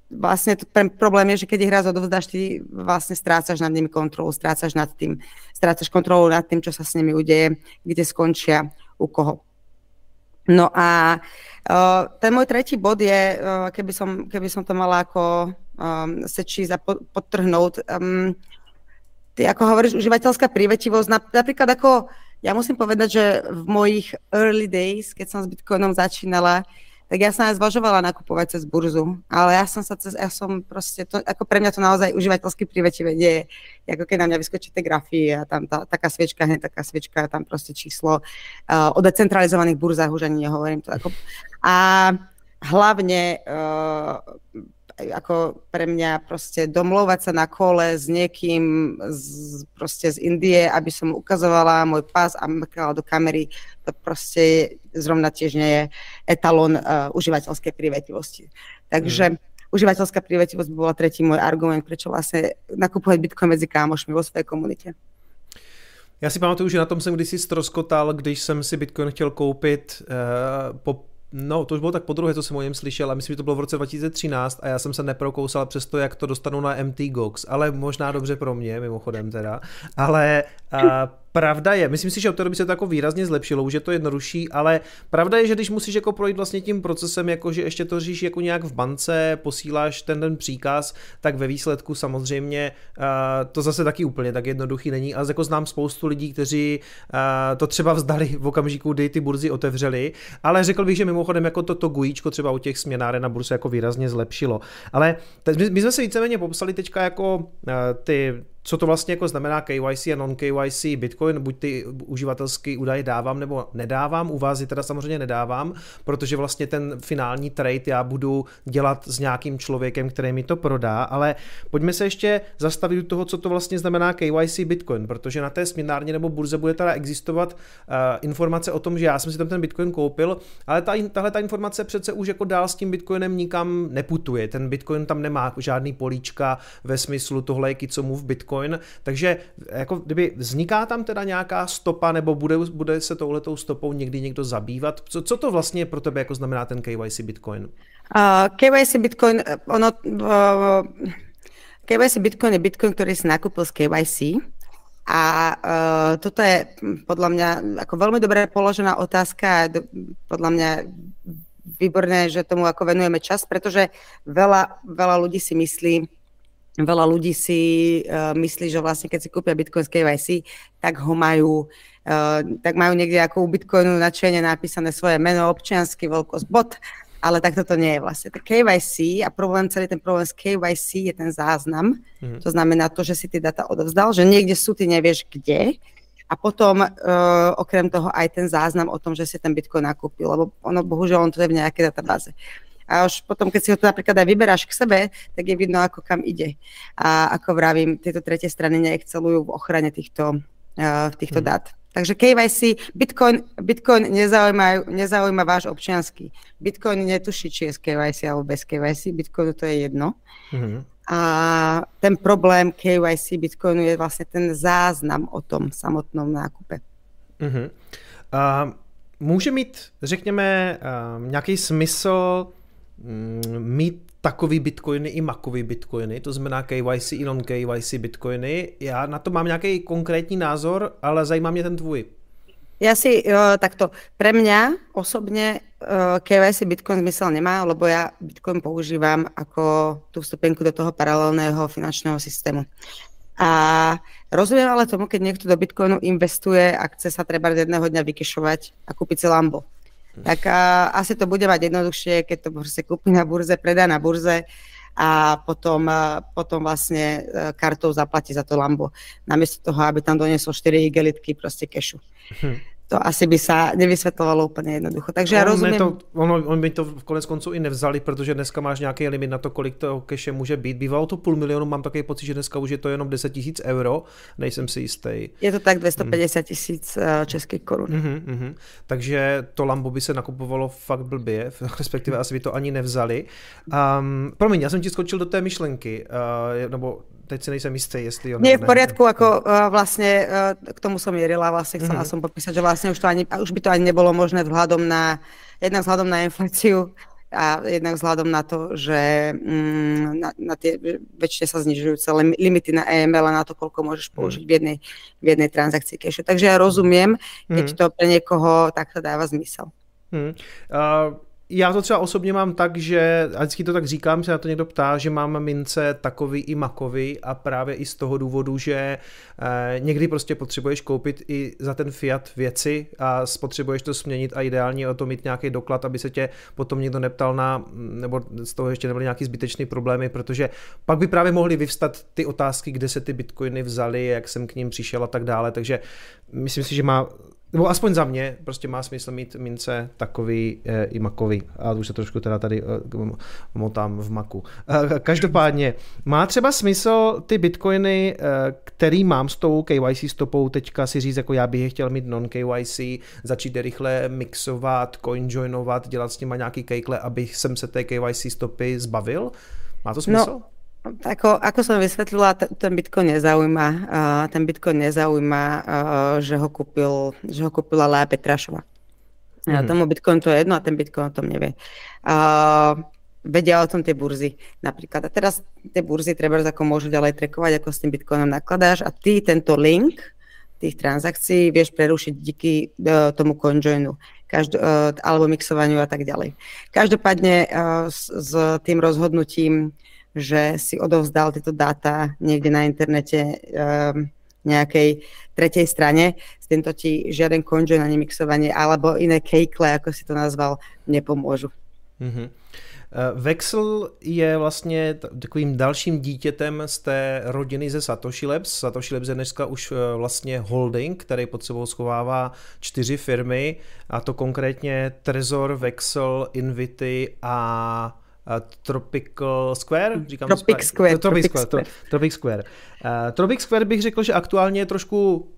vlastne to, problém je, že keď ich raz odovzdáš, ty vlastne strácaš nad nimi kontrolu, strácaš nad tým, strácaš kontrolu nad tým, čo sa s nimi udeje, kde skončia, u koho. No a uh, ten môj tretí bod je, uh, keby, som, keby som to mala ako um, sečiť a podtrhnúť, um, ty ako hovoríš, užívateľská prívetivosť, napríklad ako, ja musím povedať, že v mojich early days, keď som s Bitcoinom začínala, tak ja som aj zvažovala nakupovať cez burzu, ale ja som sa cez, ja som proste, to, ako pre mňa to naozaj užívateľsky privetivé nie je, ako keď na mňa vyskočí tie grafy a tam tá, taká sviečka, hneď taká sviečka, tam proste číslo, uh, o decentralizovaných burzách už ani nehovorím to ako, a hlavne uh, ako pre mňa proste domlovať sa na kole s niekým z, proste z Indie, aby som ukazovala môj pás a mrkala do kamery, to proste zrovna tiež nie je etalon uh, užívateľskej privetivosti. Takže mm. užívateľská privetivosť by bola tretí môj argument, prečo vlastne nakupovať Bitcoin medzi kámošmi vo svojej komunitě. Já si pamatuju, že na tom jsem kdysi stroskotal, když jsem si Bitcoin chtěl koupit uh, po No, to už bylo tak po druhé, co jsem o něm slyšel, a myslím, že to bylo v roce 2013 a já jsem se neprokousal přes to, jak to dostanu na MT Gox, ale možná dobře pro mě, mimochodem teda. Ale a, Pravda je, myslím si, že od té doby se to jako výrazně zlepšilo, už je to jednodušší, ale pravda je, že když musíš jako projít vlastně tím procesem, jako že ještě to řešíš jako nějak v bance, posíláš ten den příkaz, tak ve výsledku samozřejmě uh, to zase taky úplně tak jednoduchý není. A jako znám spoustu lidí, kteří uh, to třeba vzdali v okamžiku, kdy ty burzy otevřely, ale řekl bych, že mimochodem jako toto gujíčko třeba u těch směnáren na burse jako výrazně zlepšilo. Ale my, my jsme si víceméně popsali teďka jako uh, ty co to vlastně jako znamená KYC a non-KYC Bitcoin, buď ty uživatelský údaje dávám nebo nedávám, u vás je teda samozřejmě nedávám, protože vlastně ten finální trade já budu dělat s nějakým člověkem, který mi to prodá, ale pojďme se ještě zastavit u toho, co to vlastně znamená KYC Bitcoin, protože na té směnárně nebo burze bude teda existovat uh, informace o tom, že já jsem si tam ten Bitcoin koupil, ale ta, tahle ta informace přece už jako dál s tím Bitcoinem nikam neputuje. Ten Bitcoin tam nemá žádný políčka ve smyslu tohle je v Bitcoin Bitcoin, takže jako kdyby vzniká tam teda nějaká stopa, nebo bude, bude se touhletou stopou někdy někdo zabývat? Co, co to vlastně pro tebe jako znamená ten KYC Bitcoin? Uh, KYC Bitcoin, ono, uh, KYC Bitcoin je Bitcoin, ktorý si nakúpil z KYC a uh, toto je podľa mňa ako veľmi dobre položená otázka a podľa mňa výborné, že tomu ako venujeme čas, pretože veľa, veľa ľudí si myslí, veľa ľudí si uh, myslí, že vlastne keď si kúpia Bitcoin z KYC, tak ho majú uh, tak majú niekde ako u Bitcoinu na čene napísané svoje meno, občiansky, veľkosť, bot ale tak toto nie je vlastne. Tak KYC a problém, celý ten problém s KYC je ten záznam. Mm-hmm. To znamená to, že si ty data odovzdal, že niekde sú, ty nevieš kde. A potom uh, okrem toho aj ten záznam o tom, že si ten Bitcoin nakúpil, lebo ono bohužiaľ on to je v nejakej databáze. A už potom, keď si ho to napríklad aj vyberáš k sebe, tak je vidno, ako kam ide. A ako vravím, tieto tretie strany neexcelujú v ochrane týchto, uh, týchto mm. dát. Takže KYC, Bitcoin, Bitcoin nezaujíma, nezaujíma váš občiansky. Bitcoin netuší, či je z KYC alebo bez KYC. Bitcoinu to je jedno. Mm-hmm. A ten problém KYC Bitcoinu je vlastně ten záznam o tom samotnom nákupe. Mm-hmm. Uh, může mít, řekněme, uh, nějaký smysl mít takový bitcoiny i makový bitcoiny, to znamená KYC i non-KYC bitcoiny. Já na to mám nějaký konkrétní názor, ale zajímá mě ten tvůj. Ja si uh, takto, pre mňa osobne uh, KYC Bitcoin zmysel nemá, lebo ja Bitcoin používam ako tú vstupenku do toho paralelného finančného systému. A rozumiem ale tomu, keď niekto do Bitcoinu investuje a chce sa treba jedného dňa vykešovať a kúpiť si Lambo tak a, asi to bude mať jednoduchšie, keď to proste kúpi na burze, predá na burze a potom, potom vlastne e, kartou zaplatí za to Lambo. Namiesto toho, aby tam doniesol 4 igelitky proste kešu. Hm to asi by sa nevysvětlovalo úplně jednoducho. Takže on já rozumím. To, on, on by to v konec konců i nevzali, protože dneska máš nějaký limit na to, kolik to keše může být. Bývalo to půl milionu, mám takový pocit, že dneska už je to jenom 10 tisíc euro, nejsem si jistý. Je to tak 250 tisíc hmm. českých korun. Uh-huh, uh-huh. Takže to Lambo by se nakupovalo fakt blbě, [laughs] respektive asi by to ani nevzali. Um, promiň, já jsem ti skočil do té myšlenky, uh, nebo teď si nejsem jistý, jestli jo. Nie, v poriadku, ako uh, vlastne uh, k tomu som mierila, vlastne chcela mm-hmm. som popísať, že vlastne už, to ani, už by to ani nebolo možné vzhľadom na, jednak vzhľadom na infláciu a jednak vzhľadom na to, že mm, na, na tie väčšine sa znižujú celé limity na EML a na to, koľko môžeš mhm. použiť v jednej, v jednej transakcii cache. Takže ja rozumiem, keď mm. to pre niekoho takto dáva zmysel. Mm. Uh, já to třeba osobně mám tak, že, a vždycky to tak říkám, se na to někdo ptá, že mám mince takový i makový a právě i z toho důvodu, že eh, někdy prostě potřebuješ koupit i za ten fiat věci a potřebuješ to směnit a ideálně o to mít nějaký doklad, aby se tě potom někdo neptal na, nebo z toho ještě nebyly nějaký zbytečný problémy, protože pak by právě mohly vyvstat ty otázky, kde se ty bitcoiny vzaly, jak jsem k ním přišel a tak dále, takže myslím si, že má nebo aspoň za mě, prostě má smysl mít mince takový e, i makový. A už se trošku teda tady e, motám v maku. E, každopádně, má třeba smysl ty bitcoiny, e, který mám s tou KYC stopou, teďka si říct, jako já bych je chtěl mít non-KYC, začít rychle mixovat, coinjoinovat, dělat s nima nějaký kejkle, abych jsem se té KYC stopy zbavil? Má to smysl? No. Ako, ako som vysvetlila, ten Bitcoin nezaujíma, uh, ten Bitcoin nezaujíma, uh, že ho kúpil, že ho kúpila Lea Petrašova. Mm. Tomu Bitcoin to je jedno a ten Bitcoin o tom nevie. Uh, vedia o tom tie burzy napríklad. A teraz tie burzy treba ako môžu ďalej trekovať, ako s tým Bitcoinom nakladáš a ty tento link tých transakcií vieš prerušiť díky uh, tomu CoinJoinu každo, uh, alebo mixovaniu a tak ďalej. Každopádne uh, s, s tým rozhodnutím že si odovzdal tieto dáta niekde na internete um, nejakej tretej strane, s týmto ti žiaden conjoin ani mixovanie alebo iné kejkle, ako si to nazval, nepomôžu. Mm-hmm. Vexel je vlastně takovým dalším dítětem z té rodiny ze Satoshi Labs. Satoshi Labs je dneska už eh, vlastně holding, který pod sebou schovává čtyři firmy, a to konkrétně Trezor, Vexel, Invity a Tropical Square? Říkám Tropic Square. Tropic, Tropic Square. Tropic Square. Uh, Tropic Square bych řekl, že aktuálně je trošku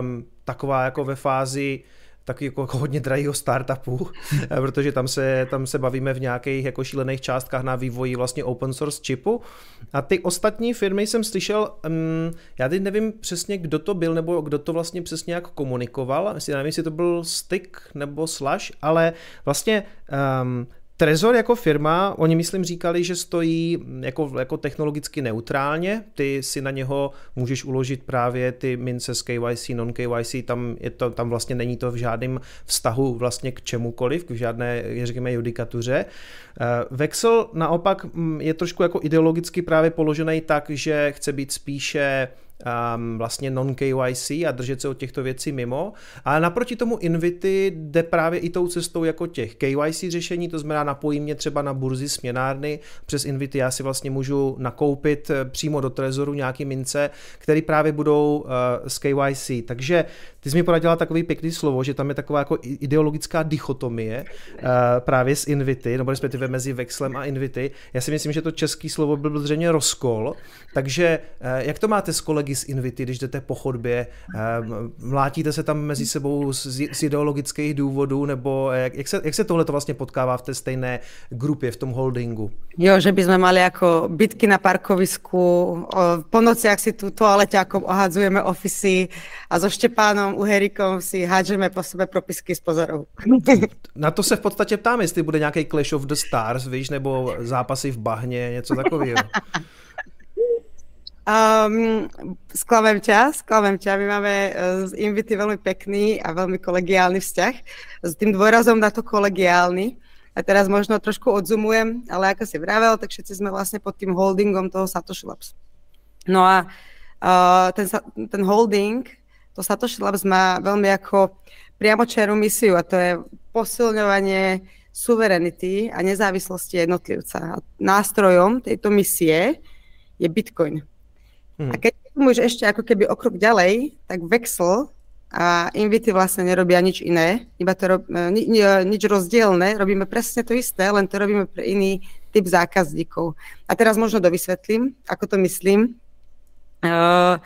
um, taková jako ve fázi taky jako hodně drahého startupu, [laughs] protože tam se, tam se bavíme v nějakých jako šílených částkách na vývoji vlastně open source čipu. A ty ostatní firmy jsem slyšel, um, já teď nevím přesně, kdo to byl, nebo kdo to vlastně přesně jak komunikoval, já nevím, jestli to byl Stick nebo Slash, ale vlastně um, Trezor jako firma, oni myslím říkali, že stojí jako, jako technologicky neutrálně, ty si na něho můžeš uložit právě ty mince z KYC, non-KYC, tam, je to, tam vlastně není to v žádném vztahu vlastně k čemukoliv, k žádné, řekněme, judikatuře. Eh, Vexel naopak mm, je trošku jako ideologicky právě položený tak, že chce být spíše um, vlastně non-KYC a držet se od těchto věcí mimo. A naproti tomu Invity jde právě i tou cestou jako těch KYC řešení, to znamená napojí mě třeba na burzy směnárny, přes Invity já si vlastně můžu nakoupit eh, přímo do Trezoru nějaký mince, které právě budou uh, z KYC. Takže ty jsi mi poradila takový pěkný slovo, že tam je taková jako ideologická dichotomie uh, právě s Invity, nebo respektive mezi Vexlem a Invity. Já si myslím, že to český slovo byl zřejmě rozkol, takže uh, jak to máte s kolegy z Invity, když jdete po chodbě, uh, mlátíte se tam mezi sebou z, ideologických důvodů, nebo jak, jak, se, jak se tohle to vlastně potkává v té stejné grupě, v tom holdingu? Jo, že by sme mali jako bitky na parkovisku, po nociach si tu toaleťákom ohadzujeme ofisy a so Štěpánom u Uherikom si hádžeme po sebe propisky z pozorů. Na to se v podstatě ptám, jestli bude nějaký Clash of the Stars, víš, nebo zápasy v bahně, něco takového. Um, sklamem ťa, sklamem ťa. My máme z eh, Invity veľmi pekný a veľmi kolegiálny vzťah. S tým dôrazom na to kolegiálny. A teraz možno trošku odzumujem, ale ako si vravel, tak všetci sme vlastne pod tým holdingom toho Satoshi Labs. No a uh, ten, ten holding to Satoshi Labs má veľmi ako priamočerú misiu a to je posilňovanie suverenity a nezávislosti jednotlivca. A nástrojom tejto misie je Bitcoin. Hmm. A keď môžeš ešte ako keby o krok ďalej, tak Vexel a Invity vlastne nerobia nič iné, iba to rob, e, ni, ni, nič rozdielne, robíme presne to isté, len to robíme pre iný typ zákazníkov. A teraz možno dovysvetlím, ako to myslím. Uh,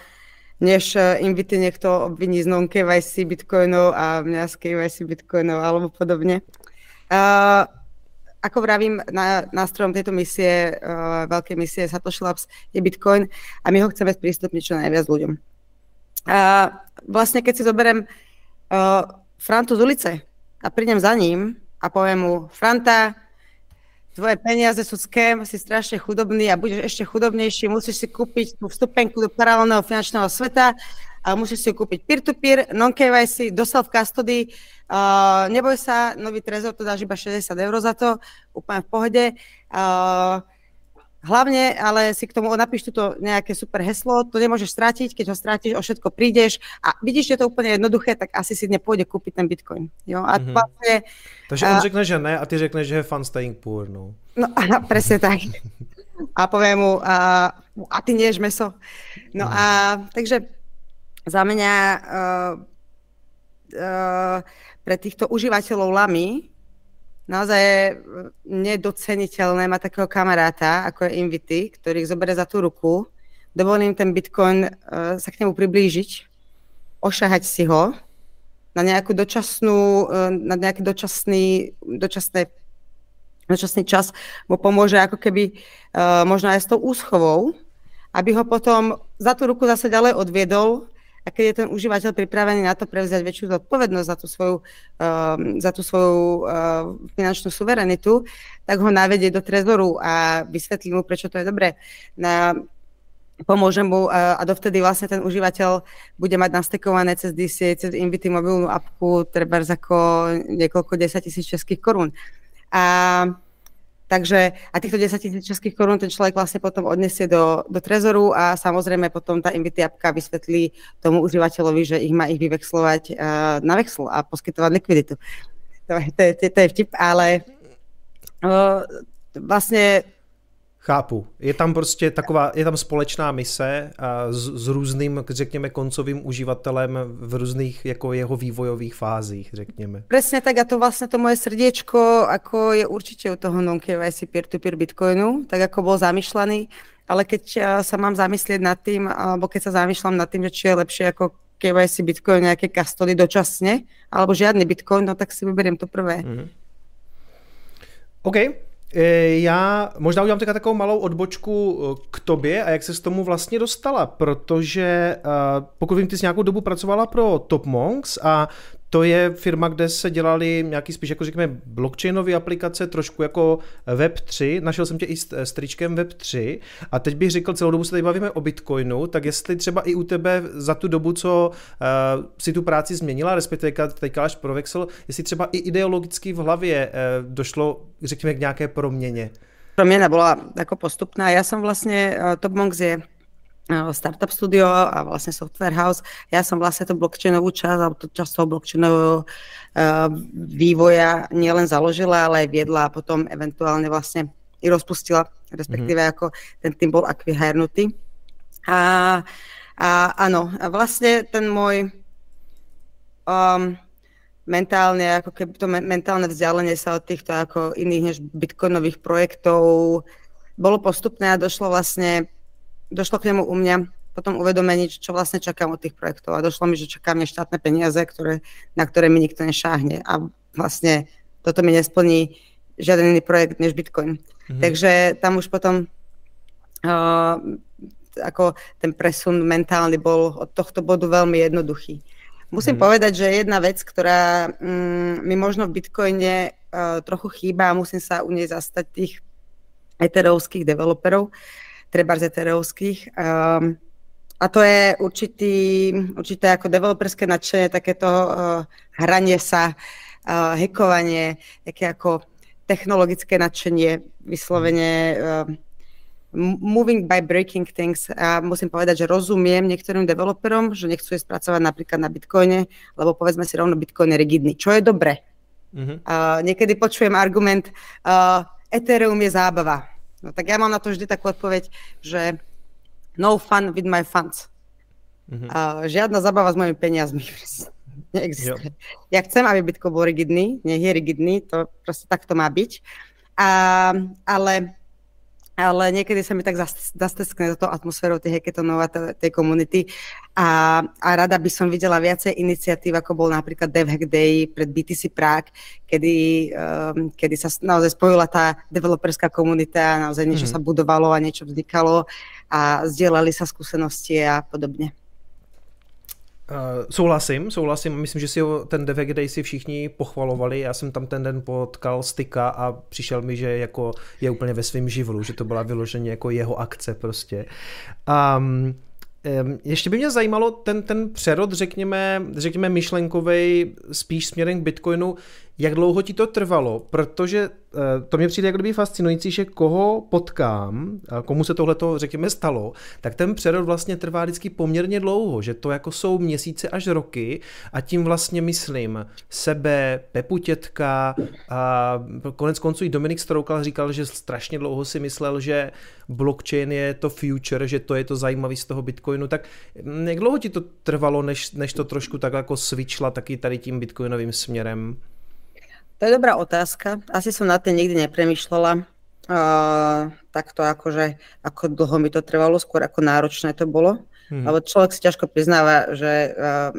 než invity niekto obviní z non-KYC bitcoinov a mňa z KYC bitcoinov alebo podobne. Uh, ako vravím, na, nástrojom tejto misie, uh, veľkej misie Satoshi Labs je Bitcoin a my ho chceme sprístupniť čo najviac ľuďom. Uh, vlastne keď si zoberiem uh, Frantu z ulice a prídem za ním a poviem mu, Franta, tvoje peniaze sú scam, si strašne chudobný a budeš ešte chudobnejší, musíš si kúpiť tú vstupenku do paralelného finančného sveta a musíš si kúpiť peer-to-peer, non-KYC, do self-custody, uh, neboj sa, nový trezor to dáš iba 60 eur za to, úplne v pohode. Uh, Hlavne, ale si k tomu napíš tuto nejaké super heslo, to nemôžeš strátiť, keď ho strátiš, o všetko prídeš a vidíš, že je to úplne jednoduché, tak asi si nepôjde kúpiť ten Bitcoin. Jo? A mm-hmm. vlastne, Takže on uh, řekne, že ne a ty řekneš, že je fun staying poor. No, no presne tak. [laughs] A poviem mu, a, a ty nieš meso. No mm. a takže za mňa uh, uh, pre týchto užívateľov lamy naozaj je nedoceniteľné mať takého kamaráta, ako je Invity, ktorý ich zoberie za tú ruku, dovolí im ten Bitcoin uh, sa k nemu priblížiť, ošahať si ho na nejakú dočasnú, uh, na nejaký dočasný, dočasné, dočasný čas mu pomôže ako keby uh, možno aj s tou úschovou, aby ho potom za tú ruku zase ďalej odviedol a keď je ten užívateľ pripravený na to prevziať väčšiu zodpovednosť za tú svoju, uh, za tú svoju uh, finančnú suverenitu, tak ho navedie do trezoru a vysvetlí mu, prečo to je dobré. Na, pomôže mu uh, a dovtedy vlastne ten užívateľ bude mať nastekované cez DC, cez Invity mobilnú apku, treba ako niekoľko 10 tisíc českých korún. A takže a týchto 10 tisíc českých korún ten človek vlastne potom odnesie do, do trezoru a samozrejme potom tá Invity apka vysvetlí tomu užívateľovi, že ich má ich vyvexlovať uh, na vexl a poskytovať likviditu. To, to, to, to je vtip, ale uh, vlastne Chápu. Je tam prostě taková, je tam společná mise a s, s různým, řekněme, koncovým uživatelem v různých jako jeho vývojových fázích, řekněme. Presne tak a to vlastně to moje srdiečko, ako je určitě u toho non-KYC peer-to-peer Bitcoinu, tak ako bol zamýšľaný, ale keď sa mám zamyslieť nad tým, alebo keď sa zamýšľam nad tým, že či je lepšie ako KYC Bitcoin nejaké kastody dočasne, alebo žiadny Bitcoin, no tak si vyberiem to prvé. Mm-hmm. OK. E, já možná udělám teďka takovou malou odbočku e, k tobě a jak se s tomu vlastně dostala, protože e, pokud vím, ty jsi nějakou dobu pracovala pro Top Monks a to je firma, kde se dělali nějaký spíš jako řekněme blockchainové aplikace, trošku jako Web3. Našel jsem tě i s, tričkem Web3 a teď bych řekl, celou dobu se tady bavíme o Bitcoinu, tak jestli třeba i u tebe za tu dobu, co uh, si tu práci změnila, respektive teďka až pro Vexel, jestli třeba i ideologicky v hlavě uh, došlo, řekněme, k nějaké proměně. Proměna byla jako postupná. Já jsem vlastně, uh, Top Monks je startup studio a vlastne software house. Ja som vlastne tú blockchainovú časť, alebo tú časť toho blockchainového uh, vývoja nielen založila, ale aj viedla a potom eventuálne vlastne i rozpustila, respektíve mm-hmm. ako ten tým bol akvihernutý. A, a áno, a vlastne ten môj um, mentálne, ako keby to mentálne vzdialenie sa od týchto ako iných než bitcoinových projektov bolo postupné a došlo vlastne došlo k nemu u mňa potom uvedomení, čo vlastne čakám od tých projektov. A došlo mi, že čakám mňa štátne peniaze, ktoré, na ktoré mi nikto nešáhne. A vlastne toto mi nesplní žiaden iný projekt než Bitcoin. Mm-hmm. Takže tam už potom uh, ako ten presun mentálny bol od tohto bodu veľmi jednoduchý. Musím mm-hmm. povedať, že jedna vec, ktorá um, mi možno v Bitcoine uh, trochu chýba a musím sa u nej zastať tých eterovských developerov, treba z eterovských. Um, a to je určitý, určité ako developerské nadšenie, takéto uh, hranie sa, uh, hackovanie, také ako technologické nadšenie, vyslovene uh, moving by breaking things. A musím povedať, že rozumiem niektorým developerom, že nechcú spracovať napríklad na Bitcoine, lebo povedzme si rovno Bitcoin je rigidný, čo je dobre. Mm-hmm. Uh, niekedy počujem argument, uh, Ethereum je zábava. No tak ja mám na to vždy takú odpoveď, že no fun with my funds. Mm-hmm. Uh, žiadna zabava s mojimi peniazmi neexistuje. Jo. Ja chcem, aby Bitcoin bol rigidný, nech je rigidný, to proste tak to má byť. A, ale ale niekedy sa mi tak zasteskne za to atmosférou tých hackathonov a tej komunity a, a rada by som videla viacej iniciatív, ako bol napríklad DevHack Day pred BTC Prague, kedy, um, kedy sa naozaj spojila tá developerská komunita a naozaj niečo mm. sa budovalo a niečo vznikalo a zdieľali sa skúsenosti a podobne. Uh, souhlasím, souhlasím. Myslím, že si ho ten DVG Day si všichni pochvalovali. Já jsem tam ten den potkal Styka a přišel mi, že jako je úplně ve svém živlu, že to byla vyloženě jako jeho akce prostě. Um, ještě by mě zajímalo ten, ten přerod, řekněme, řekněme myšlenkovej spíš směrem k Bitcoinu, jak dlouho ti to trvalo, protože eh, to mě přijde jako kdyby fascinující, že koho potkám, komu se tohle to řekněme stalo, tak ten přerod vlastně trvá vždycky poměrně dlouho, že to jako jsou měsíce až roky a tím vlastně myslím sebe, Pepu Tětka a konec konců i Dominik Stroukal říkal, že strašně dlouho si myslel, že blockchain je to future, že to je to zajímavé z toho Bitcoinu, tak hm, jak dlouho ti to trvalo, než, než to trošku tak jako switchla taky tady tím Bitcoinovým směrem? To je dobrá otázka. Asi som na tým nikdy nepremýšľala. Uh, takto akože, ako dlho mi to trvalo, skôr ako náročné to bolo. Hmm. Lebo človek si ťažko priznáva, že uh,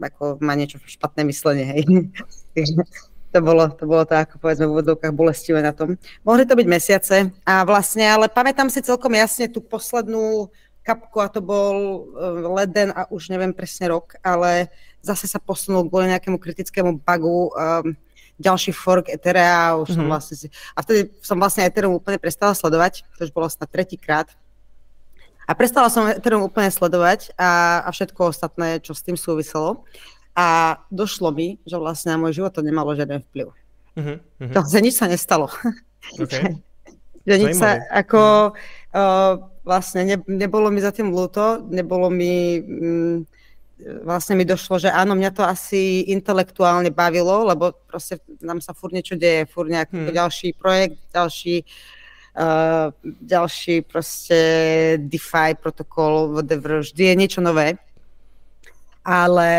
ako má niečo špatné myslenie. Hej. [laughs] to bolo, to bolo to ako povedzme v úvodzovkách bolestivé na tom. Mohli to byť mesiace a vlastne, ale pamätám si celkom jasne tú poslednú kapku a to bol uh, leden a už neviem presne rok, ale zase sa posunul kvôli nejakému kritickému bugu um, ďalší fork Etherea, už mm-hmm. som vlastne si, a vtedy som vlastne Ethereum úplne prestala sledovať, to už bolo snad tretíkrát. A prestala som Ethereum úplne sledovať a, a všetko ostatné, čo s tým súviselo. A došlo mi, že vlastne na môj život to nemalo žiaden vplyv. Mm-hmm. To, že nič sa nestalo. Okay. [laughs] že nič sa ako uh, vlastne ne, nebolo mi za tým ľúto, nebolo mi... Mm, vlastne mi došlo, že áno, mňa to asi intelektuálne bavilo, lebo proste nám sa furt niečo deje, furt nejaký hmm. ďalší projekt, ďalší uh, ďalší proste DeFi protokol, whatever, vždy je niečo nové. Ale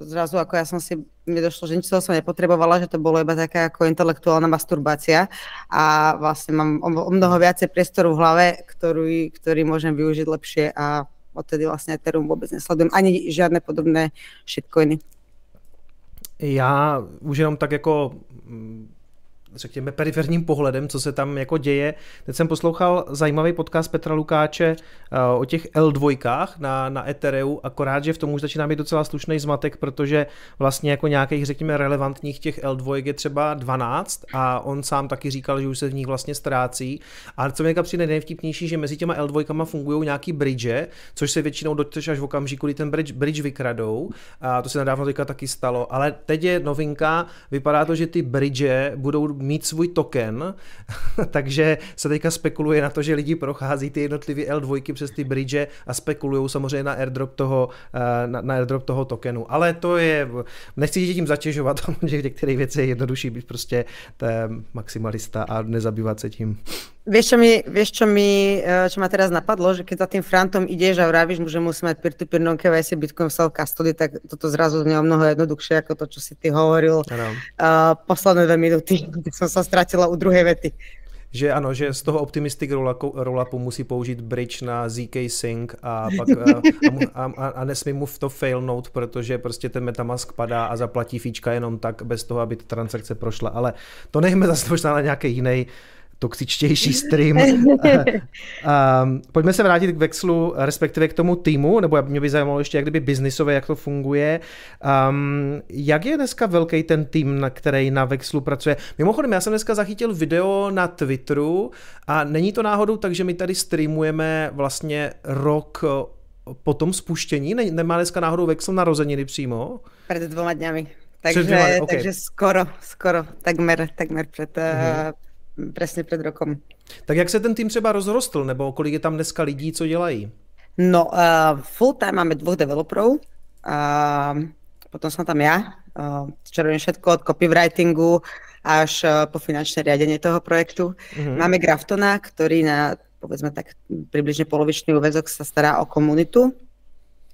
zrazu ako ja som si, mi došlo, že nič toho som nepotrebovala, že to bolo iba taká ako intelektuálna masturbácia a vlastne mám o, o mnoho viacej priestoru v hlave, ktorý, ktorý môžem využiť lepšie a odtedy vlastne Ethereum vôbec nesledujem, ani žiadne podobné shitcoiny. Já už jenom tak jako řekněme, periferním pohledem, co se tam jako děje. Teď jsem poslouchal zajímavý podcast Petra Lukáče eh, o těch L2 na, na Ethereu, akorát, že v tom už začíná být docela slušný zmatek, protože vlastně jako nějakých, řekněme, relevantních těch L2 je třeba 12 a on sám taky říkal, že už se v nich vlastně ztrácí. A co mě přijde nejvtipnější, že mezi těma L2 fungují nějaký bridge, což se většinou dotež až v okamžiku, kdy ten bridge, bridge vykradou. A to se nedávno teďka taky stalo. Ale teď je novinka, vypadá to, že ty bridge budou mít svůj token, [laughs] takže se teďka spekuluje na to, že lidi prochází ty jednotlivé L2 přes ty bridge a spekulují samozřejmě na airdrop toho, eh, na, na airdrop toho tokenu. Ale to je, nechci tím zatěžovat, [laughs] že v některých věcech je jednodušší být prostě maximalista a nezabývat se tím. Vieš čo, mi, vieš, čo mi, eh, čo ma teraz napadlo, že keď za tým Frantom ideš a vravíš mu, že musí mať peer-to-peer non-KYC Bitcoin self-custody, tak toto zrazu znie mnoho jednoduchšie ako to, čo si ty hovoril uh, posledné dve minúty, [laughs] keď som sa stratila u druhej vety. Že ano, že z toho optimistic rollupu musí použít bridge na ZK Sync a, pak, eh, a, a, a nesmí mu v to failnout, protože prostě ten Metamask padá a zaplatí fíčka jenom tak, bez toho, aby ta transakce prošla. Ale to nechme zase možná na nějaký jiný toxičtější [laughs] stream. um, pojďme se vrátit k Vexlu, respektive k tomu týmu, nebo mě by zajímalo ještě, jak kdyby biznisové, jak to funguje. Um, jak je dneska velký ten tým, na který na Vexlu pracuje? Mimochodem, já jsem dneska zachytil video na Twitteru a není to náhodou tak, že my tady streamujeme vlastně rok po tom spuštění? Nemá dneska náhodou Vexl narozeniny přímo? Před dvoma dňami. Takže, okay. takže skoro, skoro, takmer, takmer před, mm-hmm přesně před rokem. Tak jak se ten tým třeba rozrostl, nebo kolik je tam dneska lidí, co dělají? No, uh, full time máme dvoch developerov, uh, potom som tam ja, uh, čo robím všetko od copywritingu až uh, po finančné riadenie toho projektu. Mm-hmm. Máme Graftona, ktorý na povedzme tak približne polovičný úvezok sa stará o komunitu,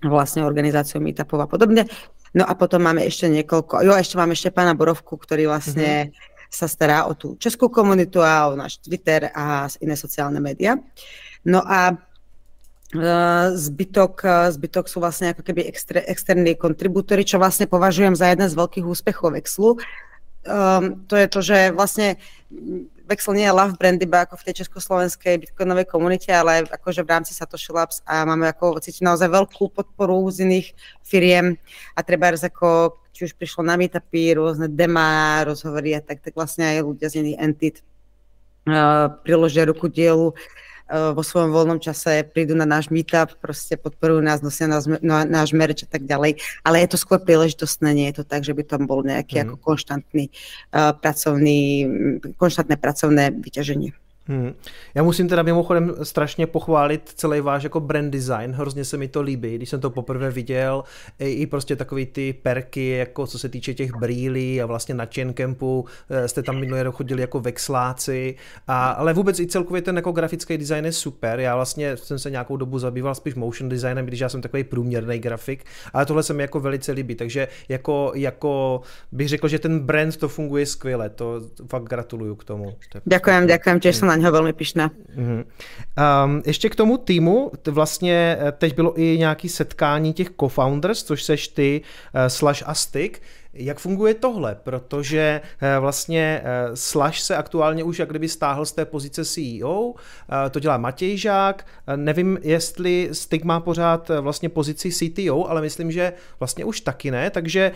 vlastne organizáciu meetupov a podobne. No a potom máme ešte niekoľko, jo, ešte máme ešte pána Borovku, ktorý vlastne mm-hmm sa stará o tú českú komunitu a o náš Twitter a iné sociálne médiá. No a e, zbytok, e, zbytok sú vlastne ako keby exter, externí kontribútory, čo vlastne považujem za jeden z veľkých úspechov Vexlu. Um, to je to, že vlastne Vexel nie je love brand iba ako v tej československej bitcoinovej komunite, ale akože v rámci Satoshi Labs a máme ako cítiť naozaj veľkú podporu z iných firiem a treba ako či už prišlo na meetupy, rôzne demá, rozhovory a tak, tak vlastne aj ľudia z iných entit uh, priložia ruku dielu uh, vo svojom voľnom čase, prídu na náš meetup, proste podporujú nás, nosia nás, no, náš merch a tak ďalej. Ale je to skôr príležitostné, nie je to tak, že by tam bol nejaký mm. ako konštantný uh, pracovný, konštantné pracovné vyťaženie. Hmm. Já musím teda mimochodem strašně pochválit celý váš jako brand design, hrozně se mi to líbí, když jsem to poprvé viděl, i, prostě takový ty perky, jako co se týče těch brýlí a vlastně na Chaincampu eh, jste tam minulý rok chodili jako vexláci, a, ale vůbec i celkově ten jako grafický design je super, já vlastně jsem se nějakou dobu zabýval spíš motion designem, když já jsem takový průměrný grafik, ale tohle se mi jako velice líbí, takže jako, jako bych řekl, že ten brand to funguje skvěle, to fakt gratuluju k tomu. Děkujem, děkujem, těž jsem na něho velmi pišná. Mm-hmm. Um, ještě k tomu týmu, vlastně eh, teď bylo i nějaké setkání těch co-founders, což seš ty uh, Slash a Stick. Jak funguje tohle? Protože eh, vlastně eh, Slash se aktuálně už jak kdyby stáhl z té pozice CEO, eh, to dělá Matěj Žák, nevím, jestli Stig má pořád vlastně pozici CTO, ale myslím, že vlastně už taky ne, takže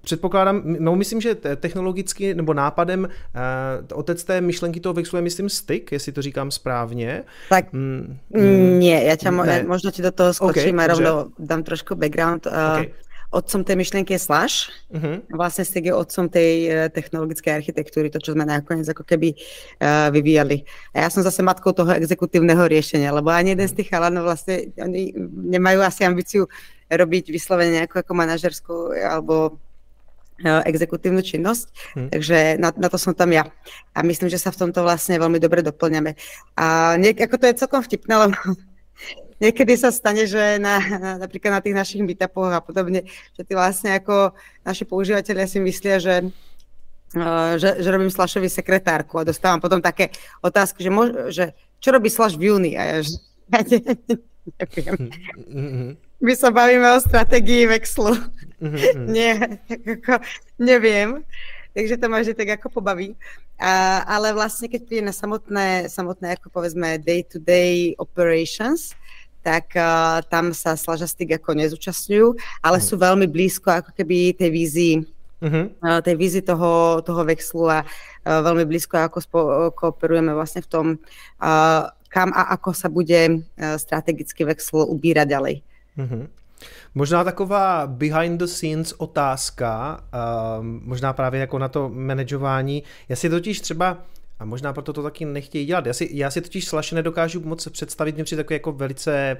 předpokládám, no myslím, že technologicky nebo nápadem otec té myšlenky toho Vexu je myslím Stig, jestli to říkám správně. Tak mm, nie, já tě mo- možná ti do toho skočím okay, a rovno dám trošku background. Okay otcom tej myšlienky je Slash. Uh-huh. Vlastne Stig je otcom tej uh, technologickej architektúry, to, čo sme nakoniec ako keby uh, vyvíjali. A ja som zase matkou toho exekutívneho riešenia, lebo ani jeden z tých chalanov vlastne, oni nemajú asi ambíciu robiť vyslovene nejakú ako manažerskú alebo uh, exekutívnu činnosť, hmm. takže na, na to som tam ja. A myslím, že sa v tomto vlastne veľmi dobre doplňame. A niek- ako to je celkom vtipné, lebo niekedy sa stane, že na, na, napríklad na tých našich meetupoch a podobne, že ty vlastne ako naši používateľia si myslia, že uh, že, že robím Slashovi sekretárku a dostávam potom také otázky, že, mož, že čo robí Slash v júni? A ja, že, [laughs] Neviem. Mm-hmm. My sa bavíme o stratégii vexlu. Mm-hmm. Nie, ako, neviem. Takže to ma vždy tak ako pobaví. A, ale vlastne, keď príde na samotné, samotné ako povedzme day-to-day operations, tak uh, tam sa slažastik ako nezúčastňujú, ale mm. sú veľmi blízko ako keby tej vízii uh-huh. uh, tej vízy toho, toho vexlu a uh, veľmi blízko ako spo- kooperujeme vlastne v tom, uh, kam a ako sa bude strategický vexl ubírať ďalej. Uh-huh. Možná taková behind the scenes otázka, možná právě jako na to manažování. Já si totiž třeba a možná proto to taky nechtějí dělat. Já si, já si totiž Slaše nedokážu moc představit, mě přijde takový jako velice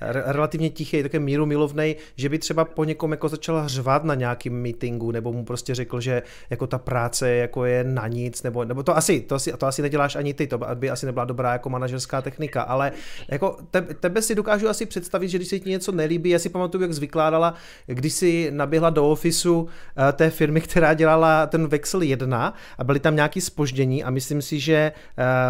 relativně tichý, také míru milovnej, že by třeba po někom jako začal hřvat na nějakým meetingu, nebo mu prostě řekl, že jako ta práce jako je na nic, nebo, nebo to asi, to asi, to asi neděláš ani ty, to by asi nebyla dobrá jako manažerská technika, ale jako tebe, tebe si dokážu asi představit, že když se ti něco nelíbí, já si pamatuju, jak zvykládala, když si naběhla do ofisu eh, té firmy, která dělala ten Vexel 1 a byly tam nějaký spoždění a myslím si, že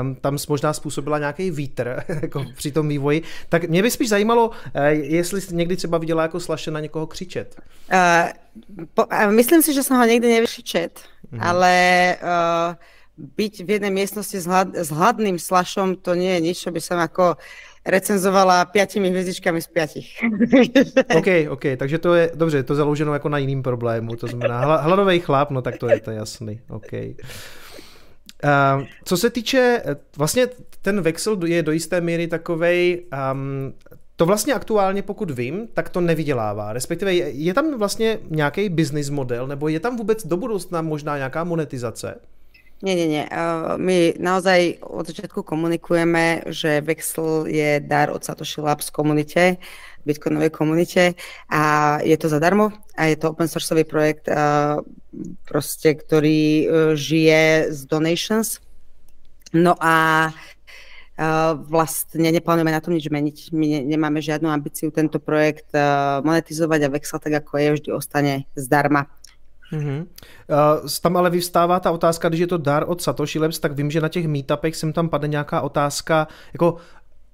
um, tam možná způsobila nějaký vítr [laughs] jako při tom vývoji, tak mě by spíš zajímalo, eh, jestli jste někdy třeba viděla jako Slaše na někoho křičet. Uh, po, uh, myslím si, že jsem ho někdy nevyšičet, mm. ale uh, byť v jednej miestnosti s, hlad, s hladným slašom, to nie je nič, čo by som ako recenzovala pětimi hvězdičkami z pětich. [laughs] OK, OK, takže to je, dobře, je to založeno jako na jiným problému, to znamená hladový chlap, no tak to je to jasný, OK. Uh, co se týče, vlastně ten Vexel je do jisté míry takovej um, to vlastně aktuálně, pokud vím, tak to nevydělává. Respektive je, je tam vlastně nějaký business model, nebo je tam vůbec do budoucna možná nějaká monetizace? Nie, nie, nie. My naozaj od začiatku komunikujeme, že Vexel je dar od Satoshi Labs komunite, bitcoinovej komunite a je to zadarmo a je to open sourceový projekt, proste, ktorý e, žije z donations. No a vlastne neplánujeme na tom nič meniť. My ne, nemáme žiadnu ambíciu tento projekt monetizovať a Vexel tak ako je vždy ostane zdarma. Mm-hmm. Uh, tam ale vyvstává ta otázka, když je to dar od Satoshi Labs, tak vím, že na těch meetupech sem tam padne nějaká otázka, jako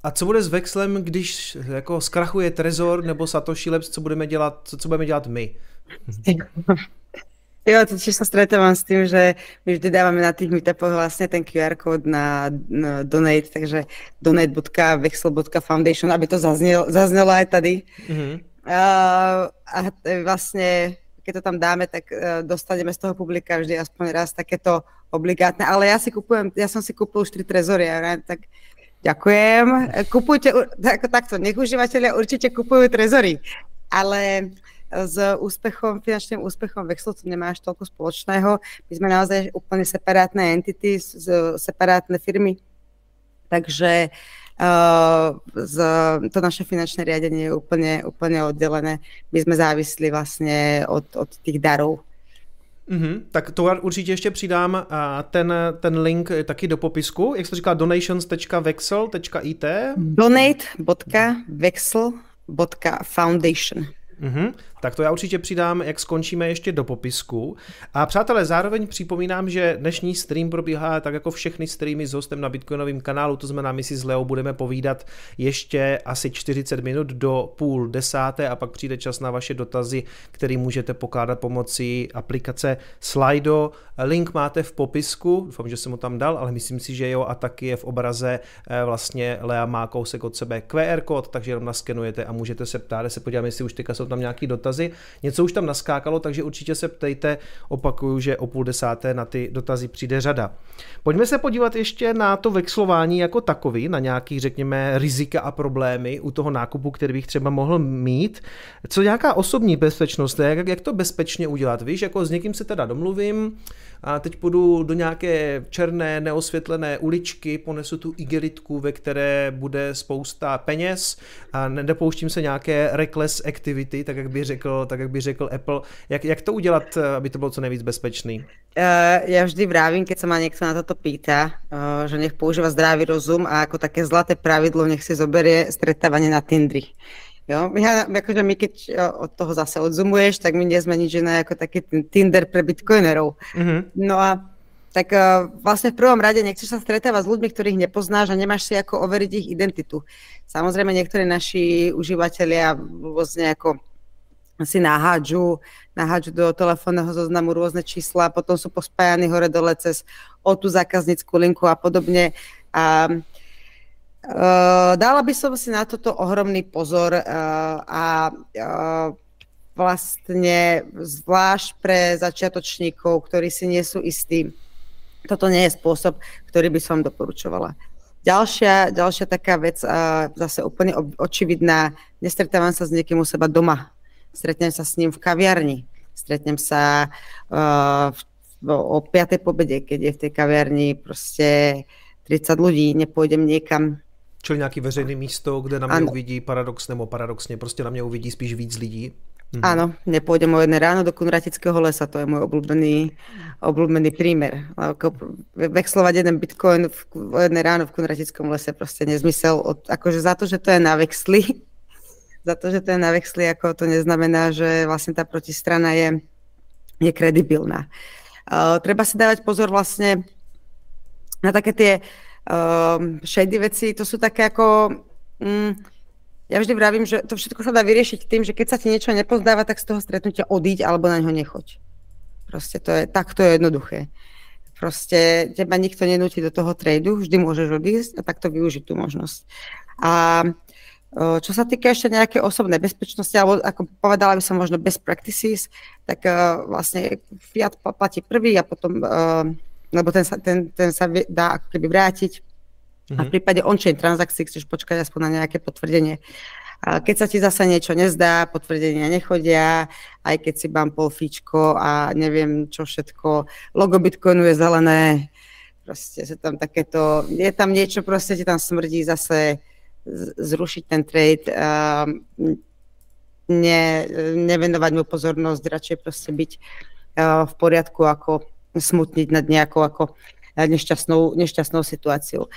a co bude s Vexlem, když jako zkrachuje Trezor nebo Satoshi Labs, co budeme dělat, co, co budeme dělat my? [laughs] Jo, to tiež sa stretávam s tým, že my vždy dávame na tých meetupoch vlastne ten QR kód na, na donate, takže donate.vexel.foundation, aby to zaznelo, zaznelo aj tady. Mm-hmm. Uh, a vlastne, keď to tam dáme, tak uh, dostaneme z toho publika vždy aspoň raz takéto obligátne. Ale ja si kupujem, ja som si kúpil už tri trezory, a tak ďakujem. Kupujte, tak, takto, nech užívateľia určite kupujú trezory. Ale s úspechom, finančným úspechom Vexlu to nemá až toľko spoločného. My sme naozaj úplne separátne entity, separátne firmy. Takže uh, z, to naše finančné riadenie je úplne, úplne oddelené. My sme závislí vlastně od, od tých darov. Mm-hmm, tak to určitě ještě přidám a ten, ten link taky do popisku. Jak jsi to říkal, donations.vexel.it? Donate.vexel.foundation. Mm-hmm. Tak to já určitě přidám, jak skončíme ještě do popisku. A přátelé, zároveň připomínám, že dnešní stream probíhá tak jako všechny streamy s hostem na Bitcoinovém kanálu, to znamená, my si s Leo budeme povídat ještě asi 40 minut do půl desáté a pak přijde čas na vaše dotazy, který můžete pokládat pomocí aplikace Slido. Link máte v popisku, doufám, že jsem ho tam dal, ale myslím si, že jo, a taky je v obraze eh, vlastně Lea má kousek od sebe QR kód, takže jenom naskenujete a můžete se ptát, se podíváme, jestli už teďka jsou tam nějaký dotazy dotazy. Něco už tam naskákalo, takže určitě se ptejte. Opakuju, že o půl desáté na ty dotazy přijde řada. Pojďme se podívat ještě na to vexlování jako takový, na nějaký, řekněme, rizika a problémy u toho nákupu, který bych třeba mohl mít. Co nějaká osobní bezpečnost, jak, jak to bezpečně udělat? Víš, jako s někým se teda domluvím, a teď půjdu do nějaké černé neosvětlené uličky, ponesu tu igelitku, ve které bude spousta peněz a nedopouštím se nějaké reckless activity, tak jak by řekl, tak jak by řekl Apple. Jak, jak to udělat, aby to bylo co nejvíc bezpečný? Uh, vždy vravím, keď sa ma niekto na toto pýta, uh, že nech používa zdravý rozum a ako také zlaté pravidlo nech si zoberie stretávanie na Tindri. Jo? Ja, akože my keď od toho zase odzumuješ, tak my nie sme nič iné ako taký Tinder pre bitcoinerov. Mm-hmm. No a tak uh, vlastne v prvom rade nechceš sa stretávať s ľuďmi, ktorých nepoznáš a nemáš si ako overiť ich identitu. Samozrejme, niektorí naši užívateľia rôzne ako si nahádžu, nahádžu do telefónneho zoznamu rôzne čísla, potom sú pospájani hore dole cez o tú zákaznícku linku a podobne. A dala by som si na toto ohromný pozor uh, a uh, vlastne zvlášť pre začiatočníkov, ktorí si nie sú istí, toto nie je spôsob, ktorý by som doporučovala. Ďalšia, ďalšia taká vec, zase úplne očividná, nestretávam sa s niekým u seba doma. Stretnem sa s ním v kaviarni. Stretnem sa v, o 5. pobede, keď je v tej kaviarni proste 30 ľudí, nepôjdem niekam Čili nějaký veřejný místo, kde na mě ano. uvidí paradox nebo paradoxně, prostě na mě uvidí spíš víc lidí. Mhm. Áno, nepôjdem o jedné ráno do Kunratického lesa, to je môj obľúbený, obľúbený prímer. Vexlovať jeden bitcoin v, o jedné ráno v Kunratickom lese proste nezmysel. Od, akože za to, že to je na vexli, [laughs] za to, že to je na vexli, ako to neznamená, že vlastne tá protistrana je, je kredibilná. Uh, treba si dávať pozor vlastne na také tie uh, shady veci, to sú také ako... Mm, ja vždy vravím, že to všetko sa dá vyriešiť tým, že keď sa ti niečo nepozdáva, tak z toho stretnutia odíď alebo na ňo nechoď. Proste to je, tak to je jednoduché. Proste teba nikto nenúti do toho tradu, vždy môžeš odísť a takto využiť tú možnosť. A čo sa týka ešte nejaké osobnej bezpečnosti, alebo ako povedala by som možno best practices, tak uh, vlastne Fiat platí prvý a potom, uh, lebo ten sa, ten, ten sa dá ako keby vrátiť Mm-hmm. A v mhm. prípade on-chain transakcií chceš počkať aspoň na nejaké potvrdenie. A keď sa ti zase niečo nezdá, potvrdenia nechodia, aj keď si bumpol fíčko a neviem čo všetko, logo Bitcoinu je zelené, proste sa tam takéto, je tam niečo, proste ti tam smrdí zase zrušiť ten trade, a ne, nevenovať mu pozornosť, radšej proste byť v poriadku, ako smutniť nad nejakou ako nešťastnou, nešťastnou situáciou.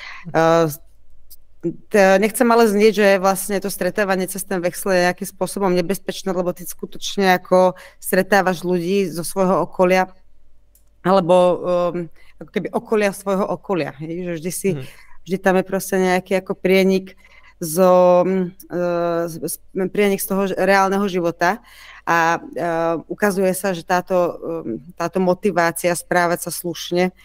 Nechcem ale znieť, že vlastne to stretávanie cez ten vexel je nejakým spôsobom nebezpečné, lebo ty skutočne ako stretávaš ľudí zo svojho okolia, alebo um, ako keby okolia svojho okolia. Hej? Že vždy, si, hmm. vždy tam je proste nejaký ako prienik zo, uh, prienik z toho reálneho života a uh, ukazuje sa, že táto, um, táto motivácia správať sa slušne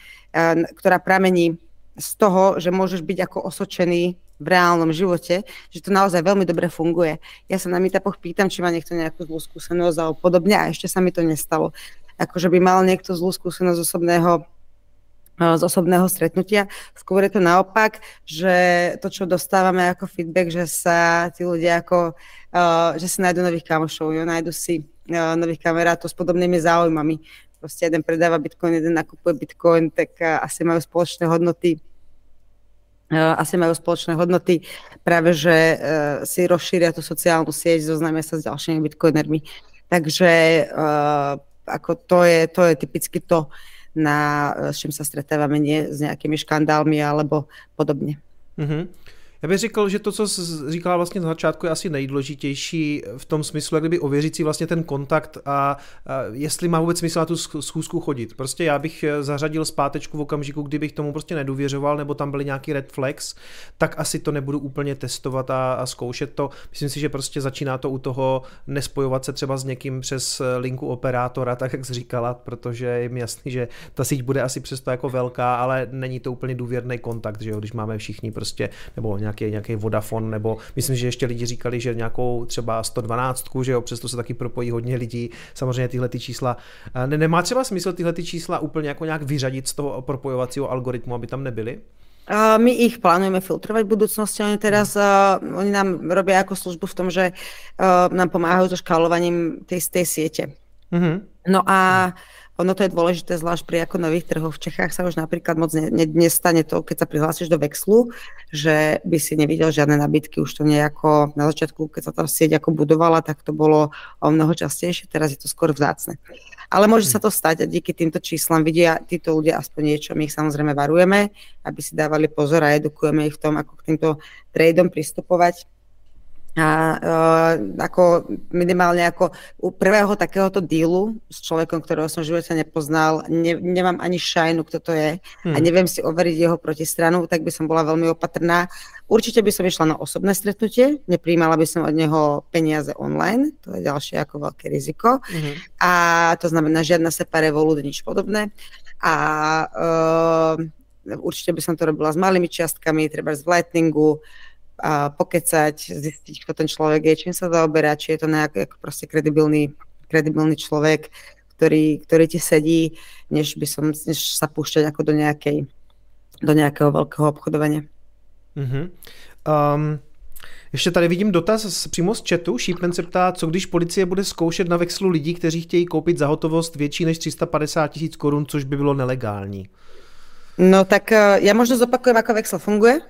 ktorá pramení z toho, že môžeš byť ako osočený v reálnom živote, že to naozaj veľmi dobre funguje. Ja sa na meetupoch pýtam, či má niekto nejakú zlú skúsenosť alebo podobne a ešte sa mi to nestalo. Akože by mal niekto zlú skúsenosť osobného z osobného stretnutia. Skôr je to naopak, že to, čo dostávame ako feedback, že sa tí ľudia ako, že si nájdu nových kamošov, jo, nájdu si nových kamarátov s podobnými záujmami proste jeden predáva Bitcoin, jeden nakupuje Bitcoin, tak uh, asi majú spoločné hodnoty uh, asi majú spoločné hodnoty, práve že uh, si rozšíria tú sociálnu sieť, zoznámia sa s ďalšími bitcoinermi. Takže uh, ako to je, to je typicky to, na, s čím sa stretávame, nie s nejakými škandálmi alebo podobne. Mm-hmm. Já bych řekl, že to, co říkala vlastně na začátku, je asi nejdůležitější v tom smyslu, jak kdyby ověřit si vlastně ten kontakt a, a jestli má vůbec smysl na tu schůzku chodit. Prostě já bych eh, zařadil zpátečku v okamžiku, kdybych tomu prostě nedůvěřoval, nebo tam byly nějaký red flags, tak asi to nebudu úplně testovat a, a zkoušet to. Myslím si, že prostě začíná to u toho nespojovat se třeba s někým přes eh, linku operátora, tak jak jsi říkala, protože je mi jasný, že ta síť bude asi přesto jako velká, ale není to úplně důvěrný kontakt, že jo, když máme všichni prostě, nebo nějaký, nějaký Vodafone, nebo myslím, že ještě lidi říkali, že nějakou třeba 112, že jo, přesto se taky propojí hodně lidí. Samozřejmě tyhle ty čísla. Ne, nemá třeba smysl tyhle ty čísla úplně jako nějak vyřadit z toho propojovacího algoritmu, aby tam nebyly? Uh, my ich plánujeme filtrovať v budúcnosti. Oni teraz uh, oni nám robia ako službu v tom, že uh, nám pomáhajú so škálovaním tej, tej siete. Uh-huh. No a uh, ono to je dôležité, zvlášť pri ako nových trhoch. V Čechách sa už napríklad moc ne, ne, nestane to, keď sa prihlásiš do Vexlu, že by si nevidel žiadne nabídky. Už to nejako na začiatku, keď sa tá sieť ako budovala, tak to bolo o mnoho častejšie, teraz je to skôr vzácne. Ale môže sa to stať a díky týmto číslam vidia títo ľudia aspoň niečo. My ich samozrejme varujeme, aby si dávali pozor a edukujeme ich v tom, ako k týmto tradeom pristupovať a uh, ako minimálne ako u prvého takéhoto dílu s človekom, ktorého som v živote nepoznal, ne, nemám ani šajnu, kto to je hmm. a neviem si overiť jeho protistranu, tak by som bola veľmi opatrná. Určite by som išla na osobné stretnutie, nepríjmala by som od neho peniaze online, to je ďalšie ako veľké riziko. Hmm. A to znamená žiadna separé volud, nič podobné. A uh, určite by som to robila s malými čiastkami, treba z Lightningu, a pokecať, zistiť, kto ten človek je, čím sa zaoberá, či je to nejaký ako proste kredibilný, kredibilný človek, ktorý, ktorý ti sedí, než by som, než sa púšťať ako do nejakej, do nějakého velkého obchodovania. Mm-hmm. Um, ještě tady vidím dotaz přímo z chatu. Šípen se ptá, co když policie bude zkoušet na vexlu lidí, kteří chtějí koupit za hotovost větší než 350 tisíc korun, což by bylo nelegální. No tak eh, já možno zopakujem, ako vexel funguje.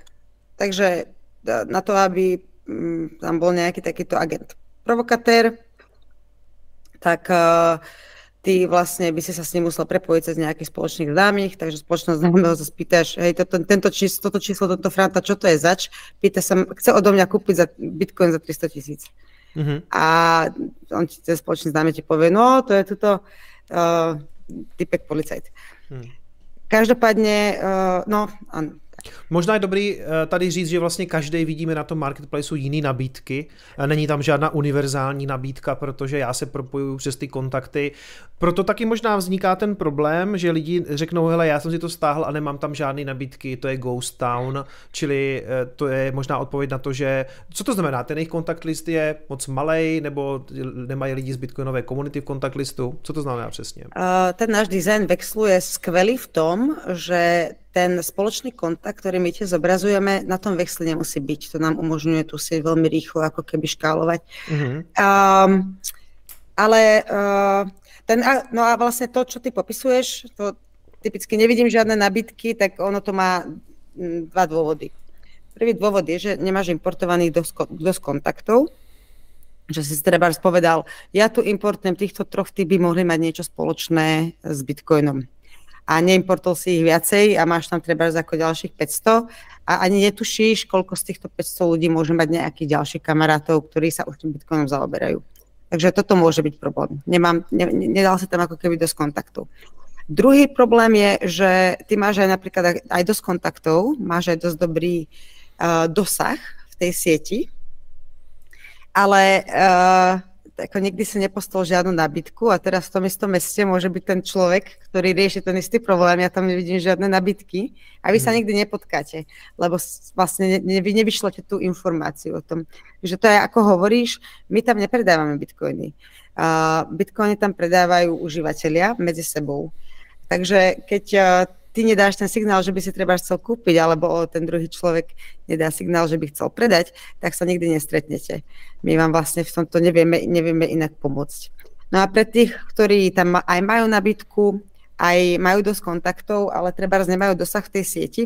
Takže na to, aby mm, tam bol nejaký takýto agent provokatér, tak uh, ty vlastne by si sa s ním musel prepojiť cez nejakých spoločných známych, takže spoločnosť [laughs] známeho sa spýtaš, hej, toto, tento číslo, toto číslo, toto franta, čo to je zač? Pýta sa, chce odo mňa kúpiť za bitcoin za 300 tisíc. Mm-hmm. A on ti, ten spoločný známy ti povie, no, to je tuto uh, typek policajt. Mm. Každopádně, uh, no, ano, Možná je dobrý eh, tady říct, že vlastně každý vidíme na tom marketplaceu jiný nabídky. Eh, není tam žádná univerzální nabídka, protože já se propojuju přes ty kontakty. Proto taky možná vzniká ten problém, že lidi řeknou, hele, já jsem si to stáhl a nemám tam žádné nabídky, to je Ghost Town, čili eh, to je možná odpověď na to, že co to znamená, ten jejich kontakt list je moc malý, nebo nemají lidi z bitcoinové komunity v kontakt listu? Co to znamená přesně? Ten náš design Vexlu je skvelý v tom, že ten spoločný kontakt, ktorý my tie zobrazujeme, na tom vexli nemusí byť. To nám umožňuje tu si veľmi rýchlo ako keby škálovať. Mm-hmm. Um, ale uh, ten, no a vlastne to, čo ty popisuješ, to typicky nevidím žiadne nabitky, tak ono to má mm, dva dôvody. Prvý dôvod je, že nemáš importovaných dosť, dosť kontaktov, že si treba povedal, ja tu importujem týchto troch, ty by mohli mať niečo spoločné s Bitcoinom a neimportol si ich viacej a máš tam treba ako ďalších 500 a ani netušíš, koľko z týchto 500 ľudí môže mať nejakých ďalších kamarátov, ktorí sa už tým Bitcoinom zaoberajú. Takže toto môže byť problém. Nemám, ne, nedal sa tam ako keby dosť kontaktov. Druhý problém je, že ty máš aj napríklad aj dosť kontaktov, máš aj dosť dobrý uh, dosah v tej sieti, ale uh, ako nikdy si nepostol žiadnu nabitku a teraz v tom istom meste môže byť ten človek, ktorý rieši ten istý problém, ja tam nevidím žiadne nabitky a vy sa hmm. nikdy nepotkáte, lebo vlastne ne, vy nevyšlete tú informáciu o tom. Takže to je ako hovoríš, my tam nepredávame bitcoiny. Uh, bitcoiny tam predávajú užívateľia medzi sebou. Takže keď ty nedáš ten signál, že by si treba chcel kúpiť, alebo ten druhý človek nedá signál, že by chcel predať, tak sa nikdy nestretnete. My vám vlastne v tomto nevieme, nevieme inak pomôcť. No a pre tých, ktorí tam aj majú nabídku, aj majú dosť kontaktov, ale treba nemajú dosah v tej sieti,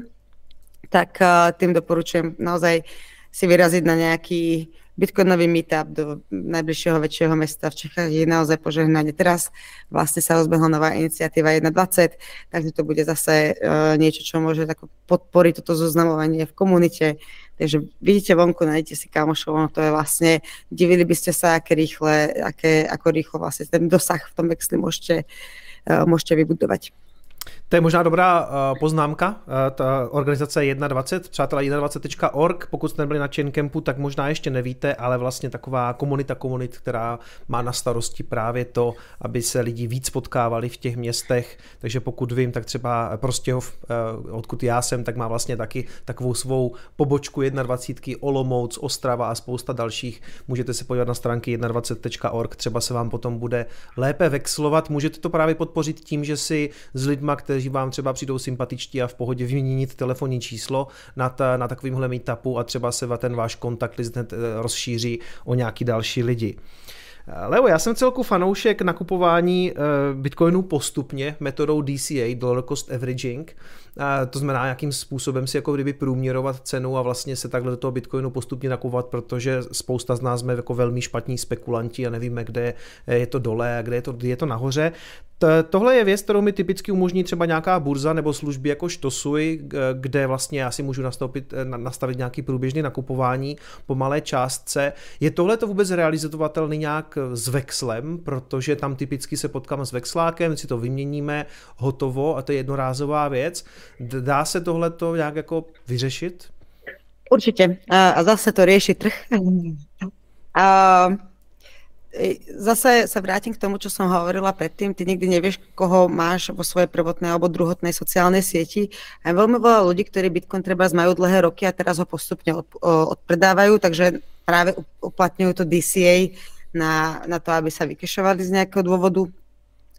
tak tým doporučujem naozaj si vyraziť na nejaký bitcoinový meetup do najbližšieho väčšieho mesta v Čechách je naozaj požehnanie. Teraz vlastne sa rozbehla nová iniciatíva 1.20, takže to bude zase uh, niečo, čo môže tako podporiť toto zoznamovanie v komunite. Takže vidíte vonku, nájdete si kamošov, ono to je vlastne, divili by ste sa, aké rýchle, aké, ako rýchlo vlastne ten dosah v tom vexli môžete, uh, môžete vybudovať. To je možná dobrá uh, poznámka, uh, ta organizace 21, přátelé 21.org, pokud jste nebyli na Chaincampu, tak možná ještě nevíte, ale vlastně taková komunita komunit, která má na starosti právě to, aby se lidi víc potkávali v těch městech, takže pokud vím, tak třeba Prostěhov, uh, odkud já jsem, tak má vlastně taky takovou svou pobočku 21, Olomouc, Ostrava a spousta dalších. Můžete se podívat na stránky 21.org, třeba se vám potom bude lépe vexlovat. Můžete to právě podpořit tím, že si s lidma, kteří kteří vám třeba přijdou sympatičtí a v pohodě vyměnit telefonní číslo na, ta, na takovýmhle meetupu a třeba se ten váš kontakt list eh, rozšíří o nějaký další lidi. Leo, já jsem celku fanoušek nakupování eh, bitcoinů postupně metodou DCA, Dollar Cost Averaging. To znamená, jakým způsobem si jako kdyby průměrovat cenu a vlastně se takhle do toho Bitcoinu postupně nakupovat, protože spousta z nás jsme jako velmi špatní spekulanti a nevíme, kde je to dole a kde je to, kde je to nahoře. Tohle je věc, kterou mi typicky umožní třeba nějaká burza nebo služby jako Štosui, kde vlastně já si můžu nastoupit, nastavit nějaký průběžný nakupování po malé částce. Je tohle to vůbec realizovatelný nějak s Vexlem, protože tam typicky se potkám s Vexlákem, si to vyměníme, hotovo a to je jednorázová věc. Dá se tohle to nějak jako vyřešit? Určitě. A zase to řeší trh. [laughs] A zase sa vrátim k tomu, čo som hovorila predtým. Ty nikdy nevieš, koho máš vo svojej prvotnej alebo druhotnej sociálnej sieti. A veľmi veľa ľudí, ktorí Bitcoin treba majú dlhé roky a teraz ho postupne od, odpredávajú, takže práve uplatňujú to DCA na, na to, aby sa vykešovali z nejakého dôvodu.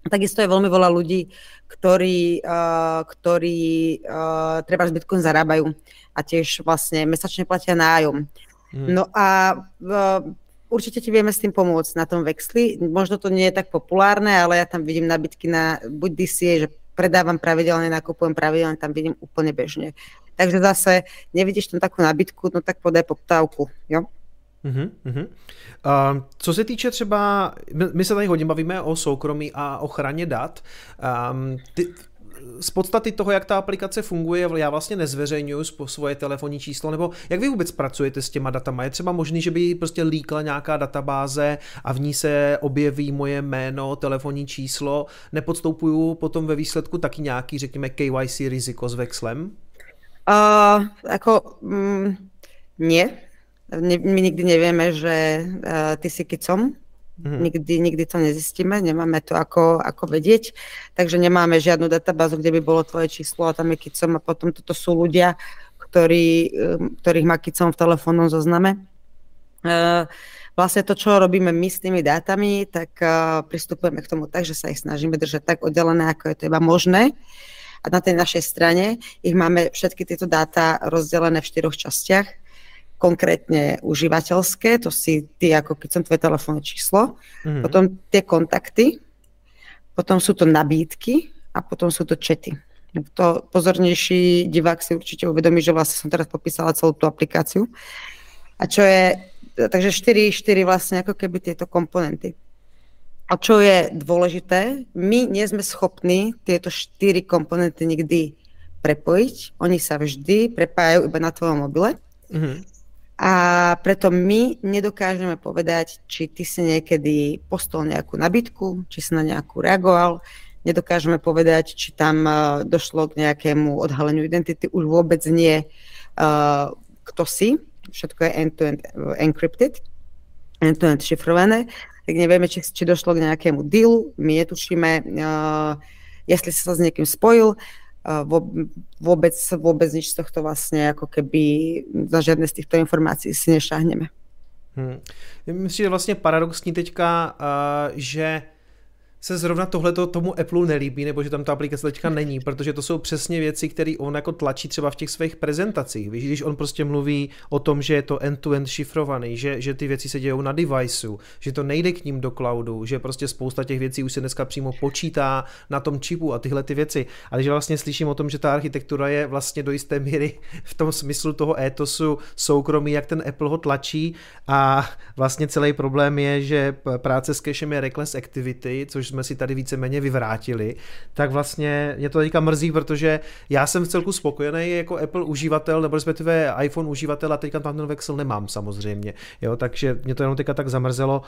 Takisto je veľmi veľa ľudí, ktorí, uh, ktorí uh, treba z Bitcoin zarábajú a tiež vlastne mesačne platia nájom. Hmm. No a uh, určite ti vieme s tým pomôcť na tom Vexli. Možno to nie je tak populárne, ale ja tam vidím nabitky na buď DCA, že predávam pravidelne, nakupujem pravidelne, tam vidím úplne bežne. Takže zase nevidíš tam takú nabitku, no tak podaj poptávku, jo? Uh-huh, uh-huh. Uh, co se týče třeba, my se tady hodně bavíme o soukromí a ochraně dat. Um, ty, z podstaty toho, jak ta aplikace funguje, já vlastně nezveřejňuji svoje telefonní číslo, nebo jak vy vůbec pracujete s těma datama? Je třeba možný, že by prostě líkla nějaká databáze a v ní se objeví moje jméno, telefonní číslo, nepodstoupuju potom ve výsledku taky nějaký, řekněme, KYC riziko s Vexlem? Uh, jako, mm, nie. My nikdy nevieme, že uh, ty si kicom, Mm-hmm. Nikdy, nikdy to nezistíme, nemáme to ako, ako vedieť, takže nemáme žiadnu databázu, kde by bolo tvoje číslo a tam je kicom a potom toto sú ľudia, ktorí, um, ktorých má kicom v telefónnom zozname. Uh, vlastne to, čo robíme my s tými dátami, tak uh, pristupujeme k tomu tak, že sa ich snažíme držať tak oddelené, ako je to iba možné. A na tej našej strane ich máme všetky tieto dáta rozdelené v štyroch častiach konkrétne užívateľské, to si ty ako keď som tvoje telefónne číslo, mm-hmm. potom tie kontakty, potom sú to nabídky a potom sú to čety. To pozornejší divák si určite uvedomí, že vlastne som teraz popísala celú tú aplikáciu. A čo je, takže 4, 4 vlastne ako keby tieto komponenty. A čo je dôležité, my nie sme schopní tieto 4 komponenty nikdy prepojiť. Oni sa vždy prepájajú iba na tvojom mobile. Mm-hmm. A preto my nedokážeme povedať, či ty si niekedy postol nejakú nabitku, či si na nejakú reagoval. Nedokážeme povedať, či tam uh, došlo k nejakému odhaleniu identity. Už vôbec nie, uh, kto si. Všetko je end-to-end encrypted, end-to-end šifrované. Tak nevieme, či, či došlo k nejakému dealu. My netušíme, jestli sa s niekým spojil vôbec, vôbec nič z tohto vlastne ako keby za žiadne z týchto informácií si nešáhneme. Hmm. Myslím, že vlastně paradoxní teďka, uh, že se zrovna tohle tomu Apple nelíbí, nebo že tam ta aplikace teďka není, protože to jsou přesně věci, které on jako tlačí třeba v těch svých prezentacích. Víš, když on prostě mluví o tom, že je to end-to-end šifrovaný, že, že ty věci se dějou na deviceu, že to nejde k ním do cloudu, že prostě spousta těch věcí už se dneska přímo počítá na tom čipu a tyhle ty věci. Ale že vlastně slyším o tom, že ta architektura je vlastně do jisté míry [laughs] v tom smyslu toho étosu soukromí, jak ten Apple ho tlačí a vlastně celý problém je, že práce s cachem je reckless activity, což jsme si tady víceméně vyvrátili, tak vlastně mě to teďka mrzí, protože já jsem v celku spokojený jako Apple uživatel, nebo respektive iPhone uživatel a teďka tam ten Vexel nemám samozřejmě, jo, takže mě to jenom teďka tak zamrzelo.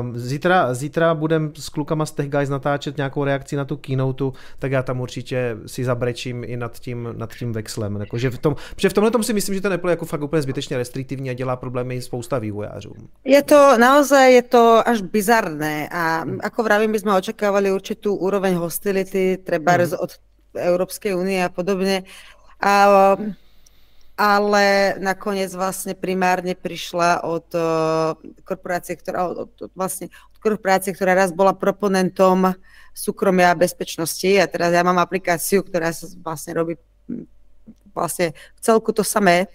Um, zítra, zítra budem s klukama z Tech Guys natáčet nějakou reakci na tu keynote, tak já tam určitě si zabrečím i nad tím, nad tím Vexlem. Jako, že v tom, protože v tomhle tom si myslím, že ten Apple je jako fakt úplně zbytečně restriktivní a dělá problémy spousta vývojářům. Je to naozaj je to až bizarné a ako vravím, by sme očakávali určitú úroveň hostility, treba mm. od Európskej únie a podobne. A, ale nakoniec vlastne primárne prišla od korporácie, ktorá, od, od, vlastne od korporácie, ktorá raz bola proponentom súkromia a bezpečnosti a teraz ja mám aplikáciu, ktorá sa vlastne robí vlastne v celku to samé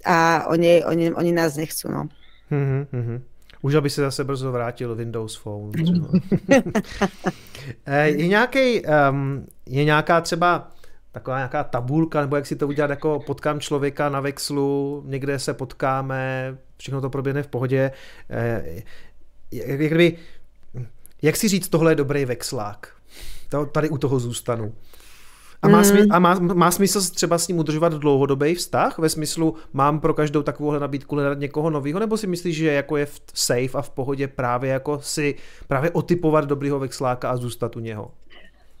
a oni, oni, oni nás nechcú. No. Mm-hmm. Už aby se zase brzo vrátil Windows Phone. [laughs] je, nějaký, um, je nějaká třeba taková nějaká tabulka, nebo jak si to udělat, jako potkám člověka na vexlu, někde se potkáme, všechno to proběhne v pohodě. Eh, jak, kdyby, jak si říct, tohle je dobrý vexlák? To, tady u toho zůstanu. A, má, smysl, a má, má smysl třeba s ním udržovat dlouhodobý vztah? Ve smyslu, mám pro každou takovouhle nabídku hledat někoho nového? Nebo si myslíš, že jako je v safe a v pohodě právě jako si právě otypovat dobrýho vexláka a zůstat u něho?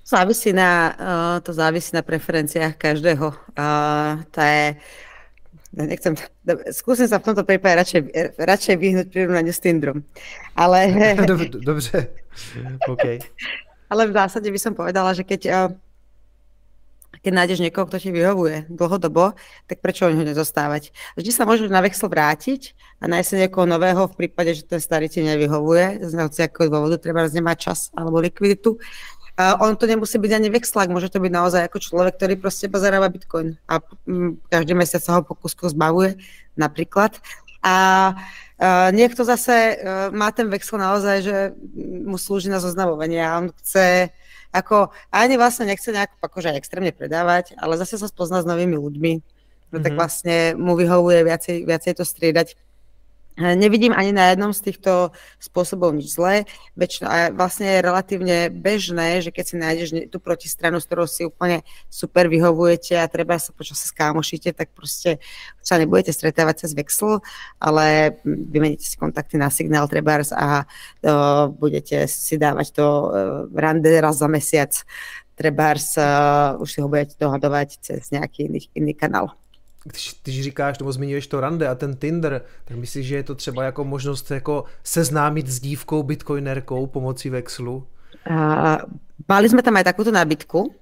Závisí na, uh, to závisí na preferenciách každého. Uh, to je, nechcem, skúsim sa v tomto prípade radšej, radšej vyhnúť prirovnaniu s Tinderom. Ale... [laughs] Dobře, OK. Ale v zásade by som povedala, že keď, uh, keď nájdeš niekoho, kto ti vyhovuje dlhodobo, tak prečo o neho nezostávať? Vždy sa môžeš na vexel vrátiť a nájsť si niekoho nového v prípade, že ten starý ti nevyhovuje, z nejakého dôvodu treba nemá čas alebo likviditu, Uh, on to nemusí byť ani vexlák, môže to byť naozaj ako človek, ktorý proste pozeráva Bitcoin a um, každý mesiac sa ho po kusku zbavuje napríklad. A uh, niekto zase uh, má ten vexel naozaj, že mu slúži na zoznamovanie a on chce ako ani vlastne nechce nejak akože extrémne predávať, ale zase sa spozná s novými ľuďmi, no mm-hmm. tak mhm. vlastne mu vyhovuje viacej, viacej to striedať Nevidím ani na jednom z týchto spôsobov nič zlé. Väčšina, a vlastne je relatívne bežné, že keď si nájdeš tú protistranu, s ktorou si úplne super vyhovujete a treba sa počas sa skámošíte, tak proste sa nebudete stretávať cez Vexel, ale vymeníte si kontakty na Signál Trebars a uh, budete si dávať to uh, rande raz za mesiac. Trebars uh, už si ho budete dohadovať cez nejaký iný, iný kanál když, když říkáš nebo zmiňuješ to rande a ten Tinder, tak myslíš, že je to třeba jako možnost jako seznámit s dívkou bitcoinerkou pomocí Vexlu? Uh, mali sme tam aj takúto nábytku,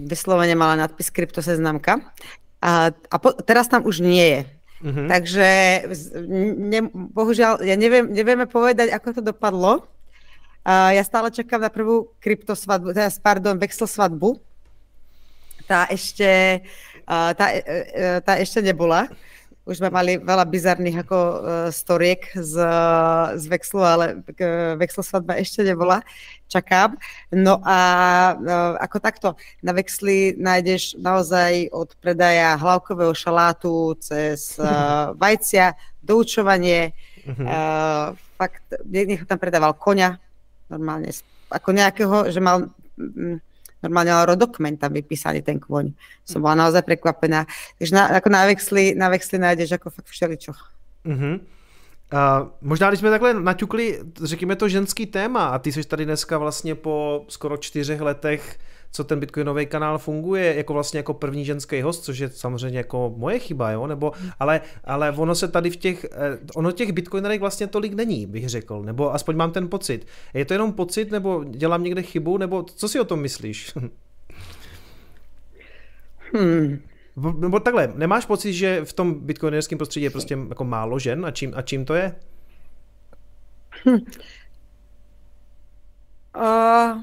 vyslovene mala nadpis kryptoseznamka a, a po, teraz tam už nie je. Uh-huh. Takže ne, bohužiaľ, ja neviem, nevieme povedať, ako to dopadlo. Uh, ja stále čakám na prvú kryptosvadbu, teda, pardon, Vexel svadbu. Tá ešte tá, e, e, tá ešte nebola. Už sme mali veľa bizarných ako uh, storiek z, z Vexlu, ale uh, Vexlu svadba ešte nebola. Čakám. No a uh, ako takto, na Vexli nájdeš naozaj od predaja hlavkového šalátu cez uh, [laughs] vajcia, doučovanie, uh, fakt, niekto tam predával koňa, normálne, ako nejakého, že mal normálne rodokmen tam vypísaný ten kvoň. Som bola naozaj prekvapená. Takže na, ako na vexli, na vexli nájdeš ako fakt všeličo. Uh-huh. Uh, možná, když jsme takhle naťukli, řekněme to ženský téma a ty jsi tady dneska vlastně po skoro čtyřech letech co ten bitcoinový kanál funguje jako vlastně jako první ženský host, což je samozřejmě jako moje chyba, jo, nebo, ale, ale ono se tady v těch, eh, ono těch bitcoinerek vlastně tolik není, bych řekl, nebo aspoň mám ten pocit. Je to jenom pocit, nebo dělám někde chybu, nebo co si o tom myslíš? [laughs] Hmm. Nebo takhle, nemáš pocit, že v tom bitcoinerském prostředí je prostě jako málo žen a čím, a čím to je? Hm. Uh,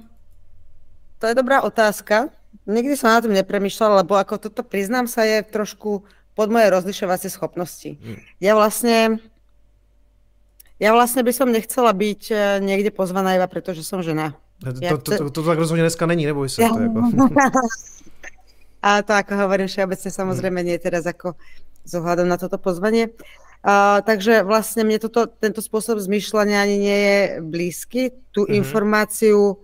to je dobrá otázka. Nikdy som na tom nepremýšľala, lebo ako toto, priznám sa, je trošku pod moje rozlišovacie schopnosti. Hmm. Ja vlastne ja vlastne by som nechcela byť e, niekde pozvaná iba preto, že som žena. To, ja to, to, to, to tak rozhodne dneska není, neboj sa. [laughs] Ja... To jako... A to ako hovorím všeobecne samozrejme nie teraz ako zohľadom na toto pozvanie. Uh, takže vlastne mne toto, tento spôsob zmýšľania ani nie je blízky. Tú mm-hmm. informáciu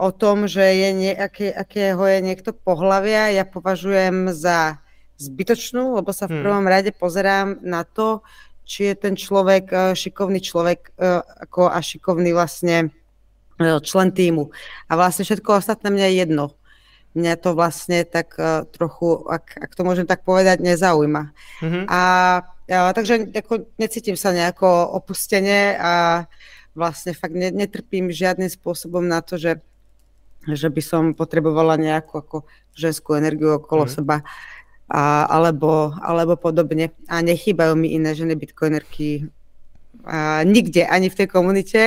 o tom, že je nejaké, akého je niekto pohlavia, ja považujem za zbytočnú, lebo sa v hmm. prvom rade pozerám na to, či je ten človek eh, šikovný človek eh, ako a šikovný vlastne eh, člen týmu. A vlastne všetko ostatné mňa je jedno. Mňa to vlastne tak trochu, ak, ak to môžem tak povedať, nezaujíma. Mm-hmm. A, a takže ako, necítim sa nejako opustenie a vlastne fakt netrpím žiadnym spôsobom na to, že že by som potrebovala nejakú ako ženskú energiu okolo mm. seba a, alebo, alebo podobne. A nechýbajú mi iné ženy bitcoinerky a nikde, ani v tej komunite,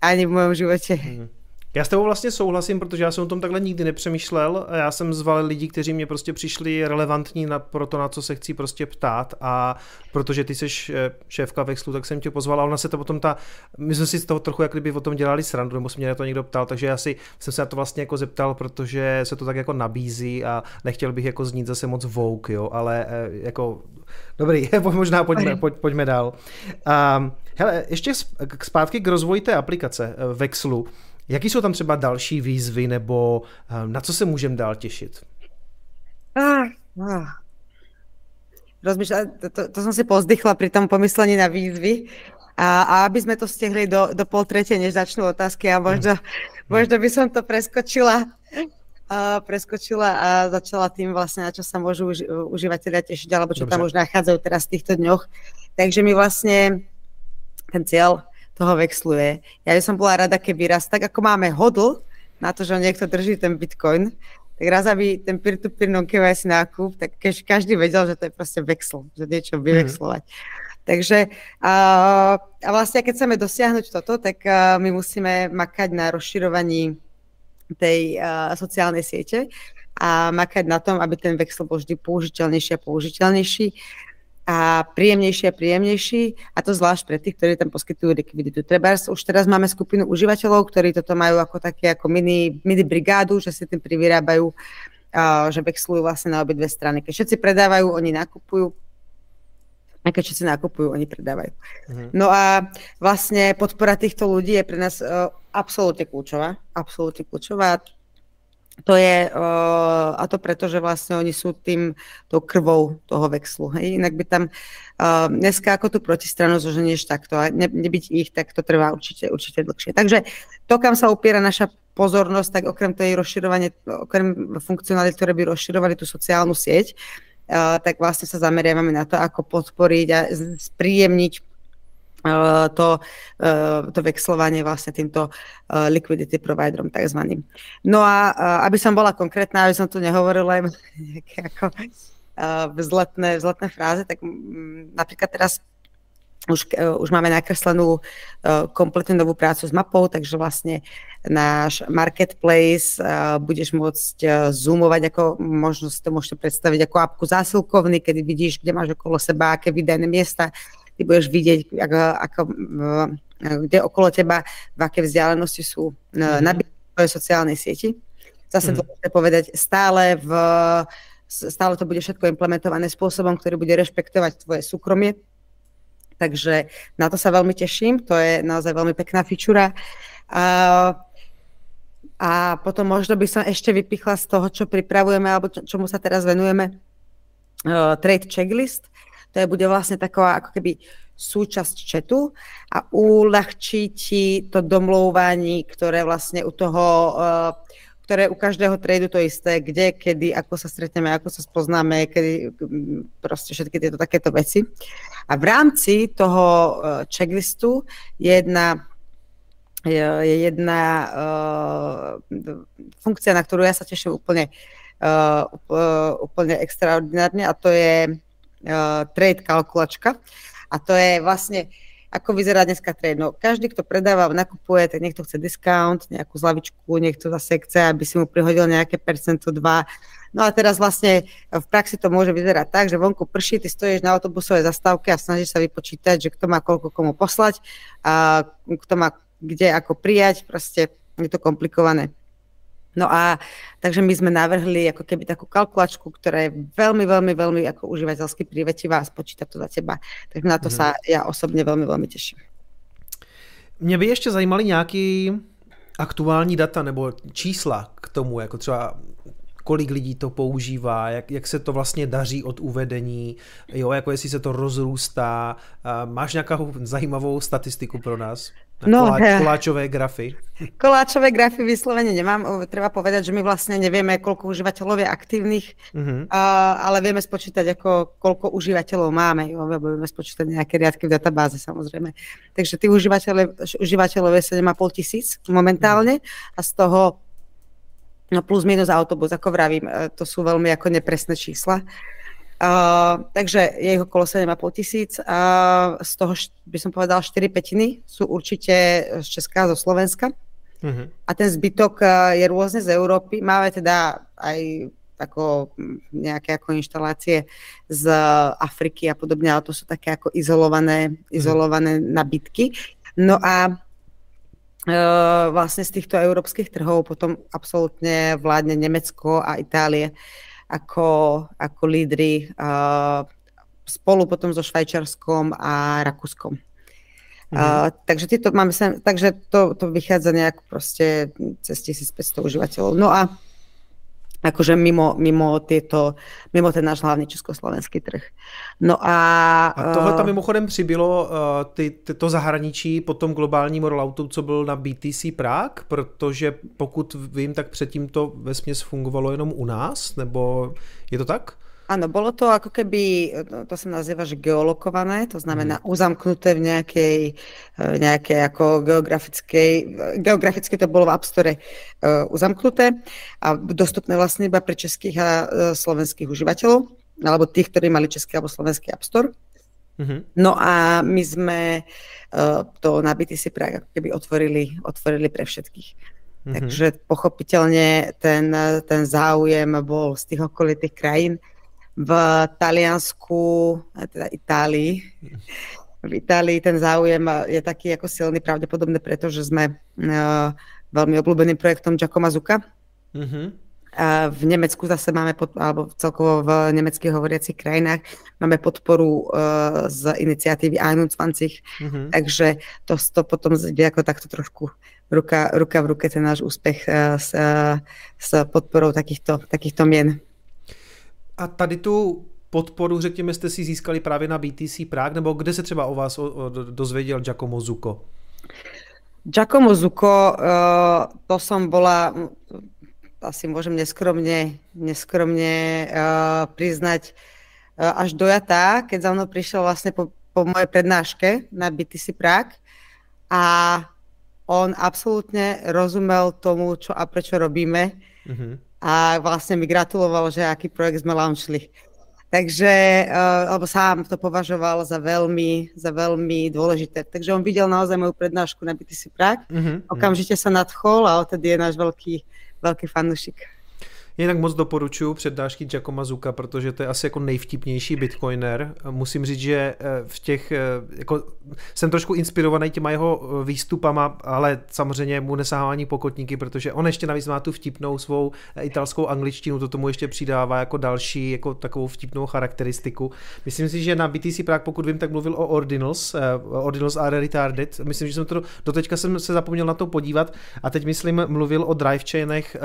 ani v mojom živote. Mm. Já s tebou vlastně souhlasím, protože já jsem o tom takhle nikdy nepřemýšlel. Já jsem zval lidi, kteří mě prostě přišli relevantní na, pro to, na co se chci prostě ptát a protože ty jsi eh, šéfka Vexlu, tak jsem tě pozval a ona se to potom ta, my jsme si z toho trochu jak kdyby o tom dělali srandu, nebo se mě na to někdo ptal, takže já si, jsem se na to vlastně jako zeptal, protože se to tak jako nabízí a nechtěl bych jako znít zase moc vouk, jo, ale eh, jako dobrý, [laughs] možná pojďme, pojď, pojďme dál. Um, hele, ještě zpátky k rozvoji té aplikace eh, Vexlu. Jaký jsou tam třeba další výzvy nebo ehm, na co se můžeme dál těšit? Ah, ah. Rozmýšľa, to, to, to som si pozdychla pri tom pomyslení na výzvy. A, a aby sme to stihli do, do pol tretie, než začnú otázky a možno, mm. možno by som to preskočila a preskočila a začala tým vlastne, na čo sa môžu uži- užívateľia tešiť, alebo čo Dobře. tam už nachádzajú teraz v týchto dňoch. Takže my vlastne ten cieľ toho vexluje. Ja by som bola rada, keby raz tak, ako máme hodl na to, že niekto drží ten bitcoin, tak raz, aby ten peer-to-peer non-KYC nákup, tak každý vedel, že to je proste vexl, že niečo vyvexlovať. Mm-hmm. Takže a, a vlastne, keď chceme dosiahnuť toto, tak a, my musíme makať na rozširovaní tej a, sociálnej siete a makať na tom, aby ten vexel bol vždy použiteľnejší a použiteľnejší a príjemnejší a príjemnejší a to zvlášť pre tých, ktorí tam poskytujú likviditu. Treba už teraz máme skupinu užívateľov, ktorí toto majú ako také ako mini, mini brigádu, že si tým privyrábajú, uh, že vexlujú vlastne na obidve strany. Keď všetci predávajú, oni nakupujú, a keď všetci nakupujú, oni predávajú. Mm-hmm. No a vlastne podpora týchto ľudí je pre nás uh, absolútne kľúčová. Absolútne kľúčová to je, uh, a to preto, že vlastne oni sú tým, tou krvou toho vexlu. Hej? Inak by tam uh, dneska ako tú protistranu zoženieš takto a ne, nebyť ich, tak to trvá určite, určite dlhšie. Takže to, kam sa upiera naša pozornosť, tak okrem tej rozširovania, okrem funkcionality, ktoré by rozširovali tú sociálnu sieť, uh, tak vlastne sa zameriavame na to, ako podporiť a spríjemniť to, eh, to vexlovanie vlastne týmto eh, liquidity providerom takzvaným. No a aby som bola konkrétna, aby som tu nehovorila [laughs] nejaké ako vzletné, vzletné fráze, tak mm, napríklad teraz už, už máme nakreslenú kompletne novú prácu s mapou, takže vlastne náš marketplace budeš môcť zoomovať, ako možno si to môžete predstaviť ako apku zásilkovny, kedy vidíš, kde máš okolo seba, aké výdajné miesta, ty budeš vidieť, ako, ako, kde okolo teba, v aké vzdialenosti sú mm. nabité v sociálnej sieti. Zase mm. dôležité povedať, stále, v, stále to bude všetko implementované spôsobom, ktorý bude rešpektovať tvoje súkromie. Takže na to sa veľmi teším, to je naozaj veľmi pekná fičura. A, a potom možno by som ešte vypichla z toho, čo pripravujeme alebo čo, čomu sa teraz venujeme, uh, trade checklist. To je bude vlastne taková ako keby súčasť chatu a uľahčí ti to domlouvání, ktoré vlastne u toho, uh, ktoré u každého tradu to isté, kde, kedy, ako sa stretneme, ako sa spoznáme, kedy, mm, proste všetky tieto takéto veci. A v rámci toho uh, checklistu je jedna je jedna uh, funkcia, na ktorú ja sa teším úplne, uh, úplne extraordinárne a to je trade kalkulačka. A to je vlastne, ako vyzerá dneska trade. No, každý, kto predáva, nakupuje, tak niekto chce discount, nejakú zlavičku, niekto zase chce, aby si mu prihodil nejaké percento, dva. No a teraz vlastne v praxi to môže vyzerať tak, že vonku prší, ty stojíš na autobusovej zastávke a snažíš sa vypočítať, že kto má koľko komu poslať a kto má kde ako prijať, proste je to komplikované. No a takže my sme navrhli ako keby takú kalkulačku, ktorá je veľmi, veľmi, veľmi ako užívateľsky privetivá a spočíta to za teba. Tak na to hmm. sa ja osobne veľmi, veľmi teším. Mě by ještě zajímaly nějaký aktuální data nebo čísla k tomu, jako třeba kolik lidí to používá, jak, jak se to vlastně daří od uvedení, jo, jako jestli se to rozrůstá. Máš nějakou zajímavou statistiku pro nás? No, kolá, koláčové grafy. Koláčové grafy vyslovene nemám. Treba povedať, že my vlastne nevieme, koľko užívateľov je aktívnych, uh-huh. ale vieme spočítať, ako, koľko užívateľov máme. Jo? Vieme spočítať nejaké riadky v databáze samozrejme. Takže tých užívateľov, užívateľov je 7,5 tisíc momentálne a z toho no plus minus autobus, ako vravím, e, to sú veľmi ako nepresné čísla. Uh, takže je ich okolo 7,5 tisíc a z toho by som povedala 4 petiny sú určite z Česka, zo Slovenska. uh-huh. a ten zbytok je rôzne z Európy. Máme teda aj ako nejaké ako inštalácie z Afriky a podobne, ale to sú také ako izolované, izolované nabytky. No a uh, vlastne z týchto európskych trhov potom absolútne vládne Nemecko a Itálie ako, ako lídry uh, spolu potom so Švajčarskom a Rakúskom. Uh, takže, tieto máme sem, takže to, to vychádza nejak proste cez 1500 užívateľov. No a akože mimo, mimo, tieto, mimo ten náš hlavný československý trh. No a... A tohle tam mimochodem přibylo uh, ty, ty, to zahraničí po tom globálním rolloutu, co byl na BTC Prague, protože pokud vím, tak předtím to vesměs fungovalo jenom u nás, nebo je to tak? Áno, bolo to ako keby, to sa nazýva, že geolokované, to znamená mm. uzamknuté v nejakej, e, nejakej ako geografickej, geograficky to bolo v App Store uh, uzamknuté a dostupné vlastne iba pre českých a slovenských užívateľov, alebo tých, ktorí mali český alebo slovenský App Store. Mm-hmm. No a my sme uh, to na BTC Prague ako keby otvorili, otvorili pre všetkých. Mm-hmm. Takže pochopiteľne ten, ten záujem bol z tých okolitých krajín v Taliansku, teda Itálii. V Itálii ten záujem je taký ako silný pravdepodobne, pretože sme uh, veľmi obľúbeným projektom Giacomo Zuka. Mm-hmm. A v Nemecku zase máme, pod, alebo celkovo v nemeckých hovoriacich krajinách máme podporu uh, z iniciatívy 21, mm-hmm. takže to, to potom ide ako takto trošku ruka, ruka v ruke ten náš úspech uh, s, uh, s podporou takýchto, takýchto mien. A tady tu podporu, řekněme, jste si získali právě na BTC Prague, nebo kde se třeba o vás dozvěděl Giacomo Zuko? Giacomo Zuko, uh, to som bola, asi môžem neskromne, neskromne uh, priznať, uh, až dojatá, keď za mnou prišiel vlastne po, po mojej prednáške na BTC Prague a on absolútne rozumel tomu, čo a prečo robíme. Mm-hmm a vlastne mi gratuloval, že aký projekt sme launchli. Takže, uh, alebo sám to považoval za veľmi, za veľmi dôležité. Takže on videl naozaj moju prednášku na BTC Prague, mm-hmm. okamžite sa nadchol a odtedy je náš veľký, veľký fanúšik. Jinak moc doporučuji přednášky Giacomo Zuka, protože to je asi jako nejvtipnější bitcoiner. Musím říct, že eh, v těch, eh, jako, jsem trošku inspirovaný těma jeho eh, výstupama, ale samozřejmě mu nesahávání pokotníky, protože on ještě navíc má tu vtipnou svou italskou angličtinu, to tomu ještě přidává jako další, jako takovou vtipnou charakteristiku. Myslím si, že na BTC Prague, pokud vím, tak mluvil o Ordinals, Ordinals are retarded. Myslím, že jsem to, doteďka jsem se zapomněl na to podívat a teď myslím mluvil o drive chainech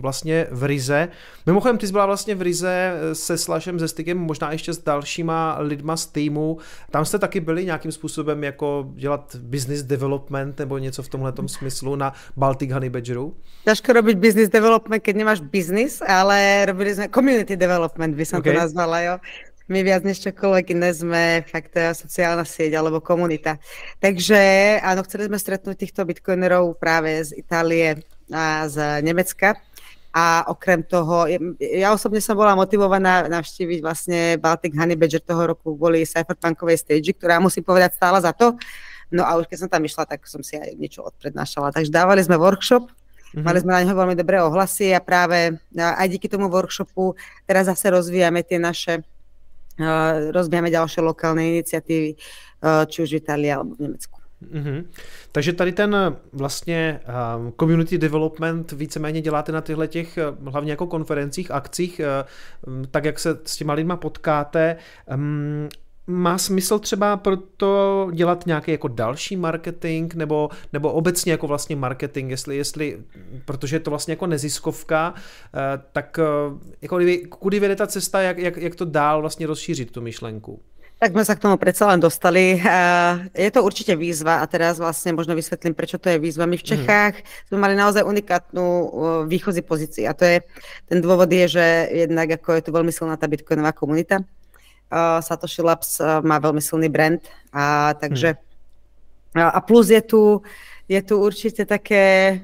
vlastně v Rize. Mimochodem, ty jsi byla vlastně v Rize se Slashem, se Stykem, možná ještě s dalšíma lidma z týmu. Tam jste taky byli nějakým způsobem jako dělat business development nebo něco v tomhle smyslu na Baltic Honey Badgeru? Ťažko robiť business development, keď nemáš business, ale robili sme community development, by som okay. to nazvala, jo. My viac než čokoľvek iné sme fakt eh, sociálna sieť alebo komunita. Takže áno, chceli sme stretnúť týchto bitcoinerov práve z Itálie a z Nemecka a okrem toho, ja osobne som bola motivovaná navštíviť vlastne Baltic Honey Badger toho roku kvôli cypherpunkovej stage, ktorá musím povedať stála za to. No a už keď som tam išla, tak som si aj niečo odprednášala. Takže dávali sme workshop, mm-hmm. mali sme na neho veľmi dobré ohlasy a práve aj díky tomu workshopu teraz zase rozvíjame tie naše, uh, rozvíjame ďalšie lokálne iniciatívy, uh, či už v Itálii alebo v Nemecku. Mm-hmm. Takže tady ten vlastně um, community development víceméně děláte na těchto těch hlavně jako konferencích, akcích, um, tak jak se s těma lidma potkáte. Um, má smysl třeba proto dělat nějaký jako další marketing nebo, nebo obecně jako vlastně marketing, jestli, jestli, protože je to vlastně jako neziskovka, tak jako kudy vede ta cesta, jak, jak, jak to dál vlastně rozšířit tu myšlenku? Tak sme sa k tomu predsa len dostali. Je to určite výzva a teraz vlastne možno vysvetlím, prečo to je výzva. My v mhm. Čechách mm. sme mali naozaj unikátnu výchozí pozícii a to je, ten dôvod je, že jednak ako je tu veľmi silná tá bitcoinová komunita. Satoshi Labs má veľmi silný brand a takže mm. a plus je tu, je tu určite také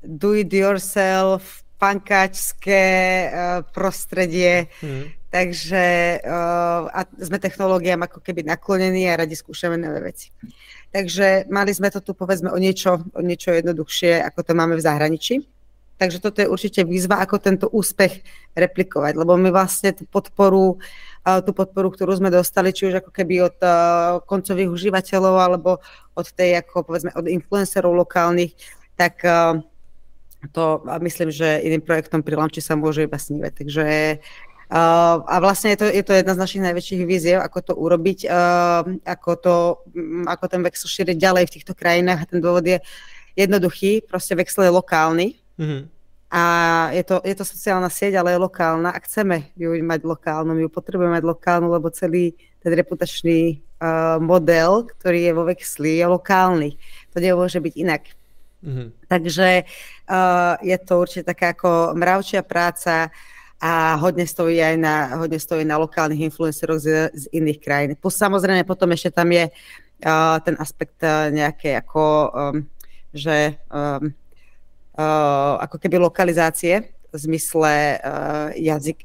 do it yourself, pankačské prostredie, mm takže uh, a sme technológiám ako keby naklonení a radi skúšame nové veci. Takže mali sme to tu povedzme o niečo, o niečo jednoduchšie, ako to máme v zahraničí. Takže toto je určite výzva, ako tento úspech replikovať, lebo my vlastne tú podporu, uh, tú podporu, ktorú sme dostali, či už ako keby od uh, koncových užívateľov, alebo od tej, ako povedzme, od influencerov lokálnych, tak to myslím, že iným projektom pri Launchi sa môže iba snívať. Takže a vlastne je to, je to jedna z našich najväčších víziev, ako to urobiť, uh, ako, to, um, ako ten Vexel šíriť ďalej v týchto krajinách a ten dôvod je jednoduchý, proste Vexel je lokálny mm-hmm. a je to, je to sociálna sieť, ale je lokálna a chceme ju mať lokálnu, my ju potrebujeme mať lokálnu, lebo celý ten reputačný uh, model, ktorý je vo Vexli, je lokálny. To nemôže byť inak. Mm-hmm. Takže uh, je to určite taká ako mravčia práca, a hodne stojí aj na, hodne stojí na lokálnych influenceroch z, z iných krajín. Po, samozrejme potom ešte tam je uh, ten aspekt uh, nejaké ako, um, že um, uh, ako keby lokalizácie v zmysle uh, jazyk,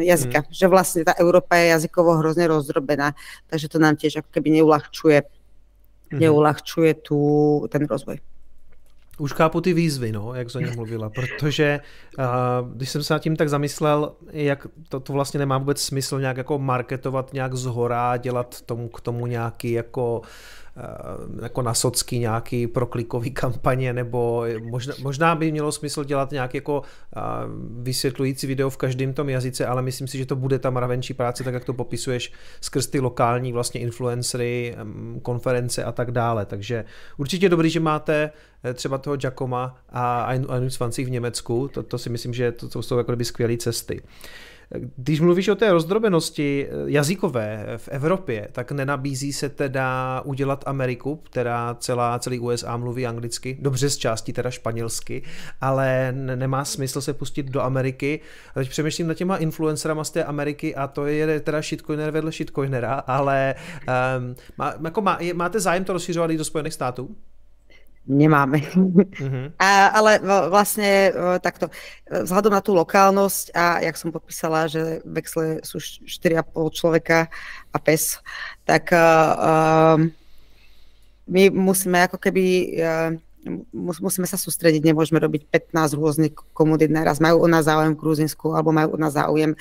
jazyka. Mm. Že vlastne tá Európa je jazykovo hrozne rozdrobená, takže to nám tiež ako keby neulahčuje, mm. neulahčuje tu ten rozvoj. Už chápu ty výzvy, no, jak o něm mluvila, protože uh, když jsem se nad tím tak zamyslel, jak to, to vlastně nemá vůbec smysl nějak jako marketovat nějak zhora, dělat tomu k tomu nějaký jako jako na socky nějaký proklikový kampaně, nebo možná, možná by mělo smysl dělat nějak jako eh, vysvětlující video v každém tom jazyce, ale myslím si, že to bude ta mravenčí práce, tak jak to popisuješ skrz ty lokální vlastně influencery, konference a tak dále. Takže určitě dobrý, že máte eh, třeba toho Giacoma a Anu v Německu, to, to si myslím, že to, to jsou jako skvělé cesty. Když mluvíš o té rozdrobenosti eh, jazykové v Evropě, tak nenabízí se teda udělat Ameriku, která celá, celý USA mluví anglicky, dobře z části teda španělsky, ale nemá smysl se pustit do Ameriky. A teď přemýšlím nad těma influencerama z té Ameriky a to je teda shitcoiner vedle shitcoinera, ale um, má, jako má, máte zájem to rozšiřovat i do Spojených států? Nemáme. Mm-hmm. A, ale vlastne e, takto, vzhľadom na tú lokálnosť a jak som popísala, že vexle sú 4,5 človeka a pes, tak uh, my musíme ako keby uh, musíme sa sústrediť, nemôžeme robiť 15 rôznych komunít naraz. Majú u nás záujem v Gruzinsku alebo majú u nás záujem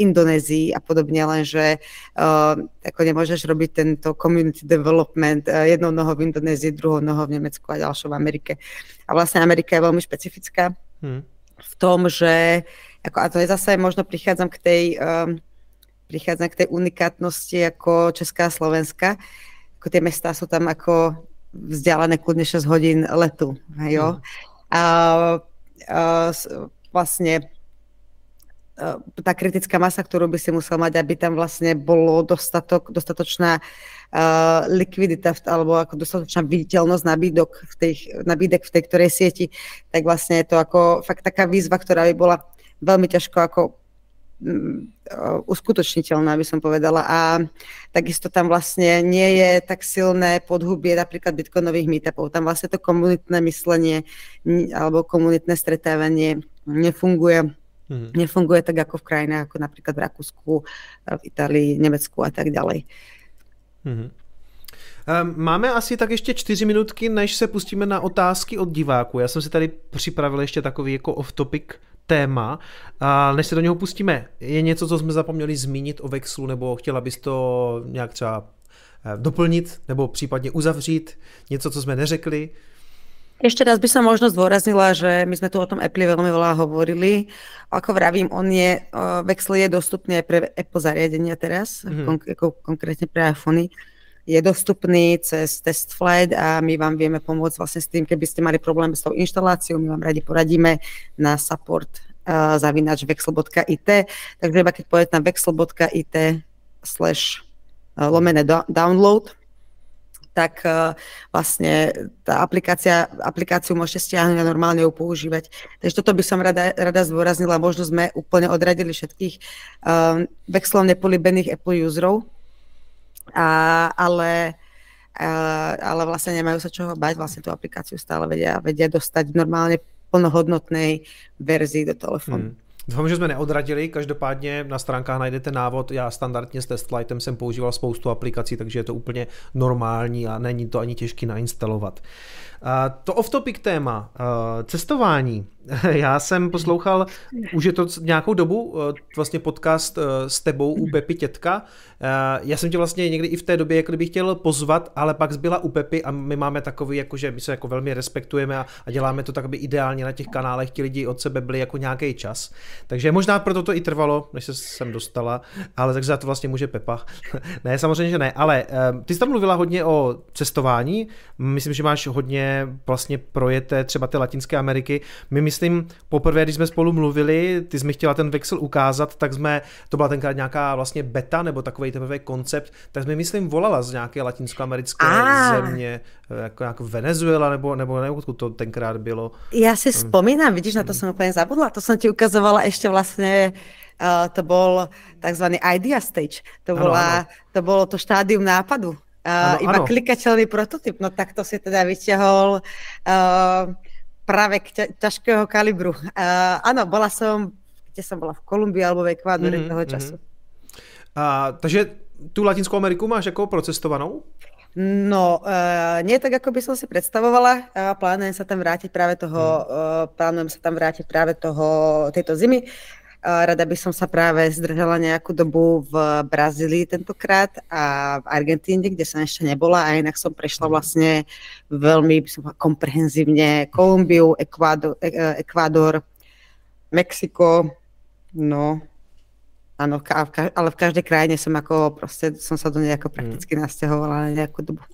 Indonézii a podobne, lenže uh, ako nemôžeš robiť tento community development uh, jednou nohou v Indonézii, druhou nohou v Nemecku a ďalšou v Amerike. A vlastne Amerika je veľmi špecifická hmm. v tom, že ako, a to je zase možno prichádzam k tej um, prichádzam k tej unikátnosti ako Česká a Slovenska. Ako tie mestá sú tam ako vzdialené kľudne 6 hodín letu. Jo? Hmm. A, a vlastne Eh, tá kritická masa, ktorú by si musel mať, aby tam vlastne bolo dostatok, dostatočná uh, likvidita alebo ako dostatočná viditeľnosť nabídok v tej, nabídek v tej ktorej sieti, tak vlastne je to ako fakt taká výzva, ktorá by bola veľmi ťažko ako um, uskutočniteľná, by som povedala. A takisto tam vlastne nie je tak silné podhubie napríklad bitcoinových meetupov. Tam vlastne to komunitné myslenie alebo komunitné stretávanie nefunguje Mm. Nefunguje tak ako v krajinách ako napríklad v Rakúsku, v Itálii, Nemecku a tak ďalej. Mm. Máme asi tak ještě čtyři minutky, než se pustíme na otázky od diváků. Já jsem si tady připravil ještě takový jako off-topic téma. A než se do něho pustíme, je něco, co jsme zapomněli zmínit o Vexlu, nebo chtěla bys to nějak třeba eh, doplnit, nebo případně uzavřít, něco, co jsme neřekli? Ešte raz by som možno zdôraznila, že my sme tu o tom Apple veľmi veľa hovorili. Ako vravím, on je, uh, Vexel je dostupný aj pre Apple zariadenia teraz, mm-hmm. kon- ako konkrétne pre iPhony. Je dostupný cez test flight a my vám vieme pomôcť vlastne s tým, keby ste mali problém s tou inštaláciou, my vám radi poradíme na support uh, zavinač vexel.it. Takže iba keď pôjdete na vexel.it slash lomené download, tak uh, vlastne tá aplikácia, aplikáciu môžete stiahnuť a normálne ju používať. Takže toto by som rada, rada zdôraznila. Možno sme úplne odradili všetkých um, vexlom nepolíbených Apple userov, a, ale uh, ale vlastne nemajú sa čoho bať, vlastne tú aplikáciu stále vedia, vedia dostať v normálne plnohodnotnej verzii do telefónu. Hmm. Doufám, že jsme neodradili, každopádně na stránkách najdete návod, já standardně s Testflightem jsem používal spoustu aplikací, takže je to úplně normální a není to ani těžký nainstalovat. To off-topic téma, cestování. [laughs] Já jsem poslouchal, už je to nějakou dobu, vlastně podcast s tebou u Pepi Tětka. Já jsem tě vlastně někdy i v té době jak kdybych chtěl pozvat, ale pak zbyla u Pepy a my máme takový, jako že my se jako velmi respektujeme a, a děláme to tak, aby ideálně na těch kanálech ti lidi od sebe byli jako nějaký čas. Takže možná proto to i trvalo, než se sem dostala, ale takže za to vlastně může Pepa. [laughs] ne, samozřejmě, že ne, ale ty jsi tam mluvila hodně o cestování, myslím, že máš hodně vlastně projete třeba té Latinské Ameriky. My myslím, poprvé, když jsme spolu mluvili, ty jsi mi chtěla ten Vexel ukázat, tak jsme, to byla tenkrát nějaká vlastně beta nebo takový teprve koncept, tak jsme myslím volala z nějaké latinskoamerické ah. země, jako, jako Venezuela nebo, nebo nebo to tenkrát bylo. Já si vzpomínám, vidíš, na to jsem úplně zabudla, to jsem ti ukazovala ještě vlastně Uh, to bol tzv. idea stage. To, bola, ano, ano. to bolo to štádium nápadu. Uh, ano, iba ano. klikateľný prototyp, no tak to si teda vyťahol uh, práve k ťažkého kalibru. Uh, áno, bola som, kde som bola v Kolumbii alebo v Ekvádore mm-hmm, toho mhm. času. Uh, takže tu Latinskou Ameriku máš jako procestovanou? No, uh, nie tak, ako by som si predstavovala. Uh, plánujem sa tam vrátiť práve toho, hmm. uh, plánujem sa tam vrátiť práve toho, tejto zimy. Rada by som sa práve zdržala nejakú dobu v Brazílii tentokrát a v Argentíne, kde som ešte nebola a inak som prešla vlastne veľmi komprehenzívne Kolumbiu, Ekvádor, e, e, Ekvádor Mexiko, no Áno, ale v každej krajine som ako proste, som sa do nej ako mhm. prakticky nasťahovala na nejakú dobu.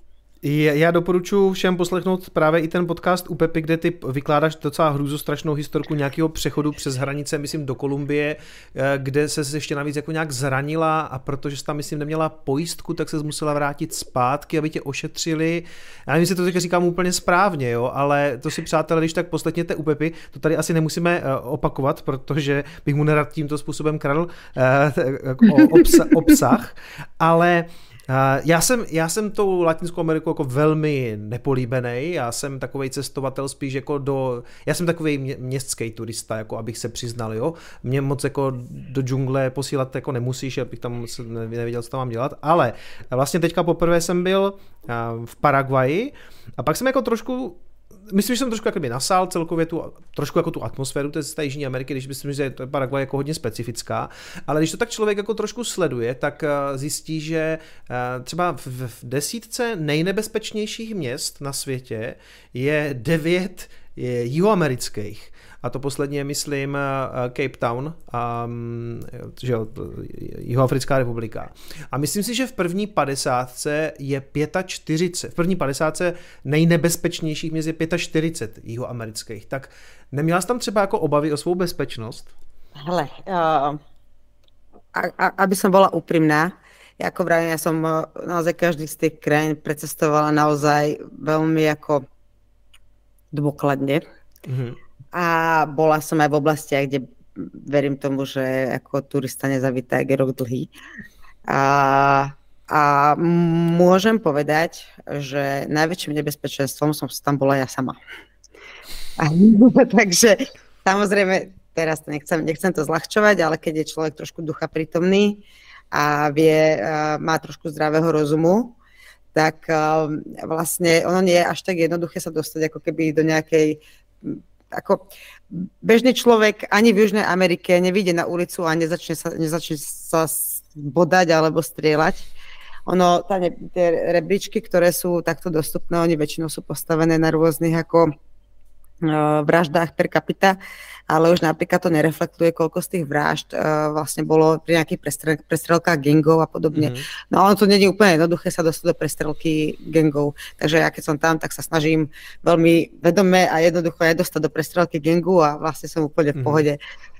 Já doporučuji všem poslechnout právě i ten podcast u Pepy, kde ty vykládáš docela hrůzostrašnou historku nějakého přechodu přes hranice, myslím, do Kolumbie, eh, kde se ještě navíc jako nějak zranila a protože jsi tam, myslím, neměla pojistku, tak se musela vrátit zpátky, aby tě ošetřili. Já nevím, jestli to teď říkám úplně správně, jo, ale to si přátelé, když tak poslechněte u Pepy, to tady asi nemusíme eh, opakovat, protože bych mu nerad tímto způsobem kradl eh, obsah, ale já jsem, já jsem tou Latinskou Amerikou jako velmi nepolíbený, já jsem takový cestovatel spíš jako do, já jsem takový mě, městský turista, jako abych se přiznal, jo. Mě moc jako do džungle posílat jako nemusíš, abych tam nevěděl, co tam mám dělat, ale vlastně teďka poprvé jsem byl v Paraguaji a pak jsem jako trošku myslím, že jsem trošku jakoby nasál celkově tu, trošku jako tu atmosféru té, té Jižní Ameriky, když myslím, že to Paraguay jako hodně specifická, ale když to tak člověk jako trošku sleduje, tak eh, zjistí, že eh, třeba v, v desítce nejnebezpečnějších měst na světě je devět jihoamerických a to poslední je, myslím, eh, Cape Town, um, že jo, Jihoafrická republika. A myslím si, že v první padesátce je 45, v první padesátce nejnebezpečnějších měst je 45 jihoamerických. Tak neměla jsi tam třeba jako obavy o svou bezpečnost? Hele, uh, a, a, aby som bola úprimná, ako vravím, ja som eh, naozaj každý z tých krajín precestovala naozaj veľmi ako dôkladne. Mm-hmm a bola som aj v oblastiach, kde verím tomu, že ako turista nezavítá, je rok dlhý. A, a môžem povedať, že najväčším nebezpečenstvom som tam bola ja sama. A, [laughs] takže samozrejme, teraz to nechcem, nechcem to zľahčovať, ale keď je človek trošku ducha prítomný a vie, má trošku zdravého rozumu, tak vlastne ono nie je až tak jednoduché sa dostať ako keby do nejakej ako bežný človek ani v Južnej Amerike nevíde na ulicu a nezačne sa, nezačne sa bodať alebo strieľať. Ono, tie rebríčky, ktoré sú takto dostupné, oni väčšinou sú postavené na rôznych ako vraždách per capita ale už napríklad to nereflektuje, koľko z tých vražd uh, vlastne bolo pri nejakých prestrel, prestrelkách gangov a podobne. Mm-hmm. No ono to není úplne jednoduché sa dostať do prestrelky gangov, takže ja keď som tam, tak sa snažím veľmi vedome a jednoducho nedostať do prestrelky gangu a vlastne som úplne v mhm. pohode.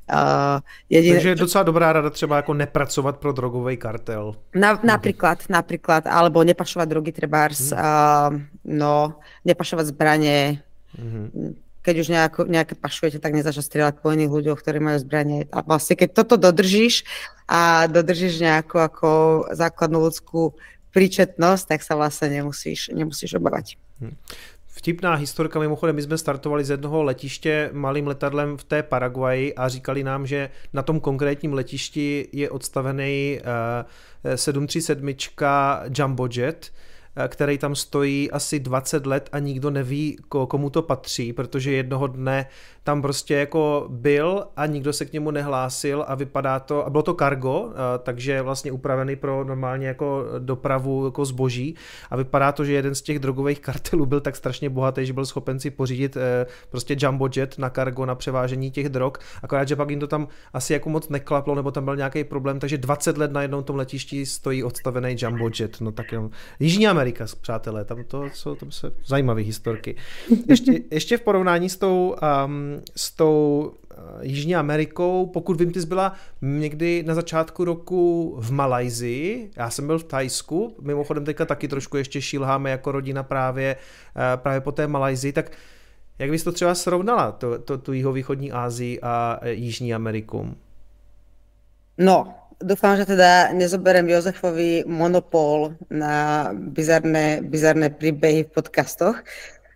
Uh, jediné... Takže je docela dobrá rada třeba jako nepracovat pro drogový kartel. Na, napríklad, napríklad, alebo nepašovať drogy trebárs, hmm. uh, no, nepašovať zbranie, hmm keď už nejako, nejaké pašujete, tak nezačať strieľať po iných ľuďoch, ktorí majú zbranie. A vlastne keď toto dodržíš a dodržíš nejakú ako základnú ľudskú príčetnosť, tak sa vlastne nemusíš, nemusíš obávať. Hm Vtipná historka, mimochodem, my jsme startovali z jednoho letiště malým letadlem v té Paraguaji a říkali nám, že na tom konkrétním letišti je odstavený uh, 737 Jumbo Jet, Eh, který tam stojí asi 20 let a nikdo neví, komu to patří, protože jednoho dne tam prostě jako byl a nikdo se k němu nehlásil a vypadá to, a bylo to cargo, eh, takže vlastně upravený pro normálně jako dopravu jako zboží a vypadá to, že jeden z těch drogových kartelů byl tak strašně bohatý, že byl schopen si pořídit eh, prostě jumbo jet na cargo na převážení těch drog, akorát, že pak jim to tam asi jako moc neklaplo, nebo tam byl nějaký problém, takže 20 let na jednom tom letišti stojí odstavený jumbo jet, no tak jo. Jižní Amerika, přátelé, tam to jsou tam se zajímavé historky. Ještě, ještě v porovnání s tou, um, s tou uh, Jižní Amerikou, pokud vím, ty jsi byla někdy na začátku roku v Malajzii, já jsem byl v Tajsku, mimochodem teďka taky trošku ještě šílháme jako rodina právě, uh, právě po té Malajzii, tak jak bys to třeba srovnala, to, to, tu jihovýchodní Asii a Jižní Ameriku? No, Dúfam, že teda nezoberiem Jozefovi monopol na bizarné, bizarné príbehy v podcastoch.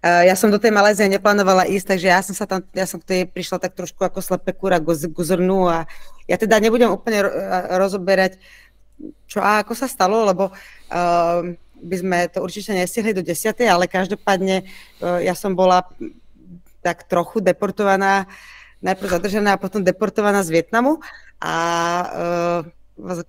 Uh, ja som do tej Malézie neplánovala ísť, takže ja som sa tam, ja som tej prišla tak trošku ako slepé kúra k zrnu a ja teda nebudem úplne rozoberať, čo a ako sa stalo, lebo uh, by sme to určite nestihli do desiatej, ale každopádne uh, ja som bola tak trochu deportovaná, najprv zadržaná a potom deportovaná z Vietnamu a uh,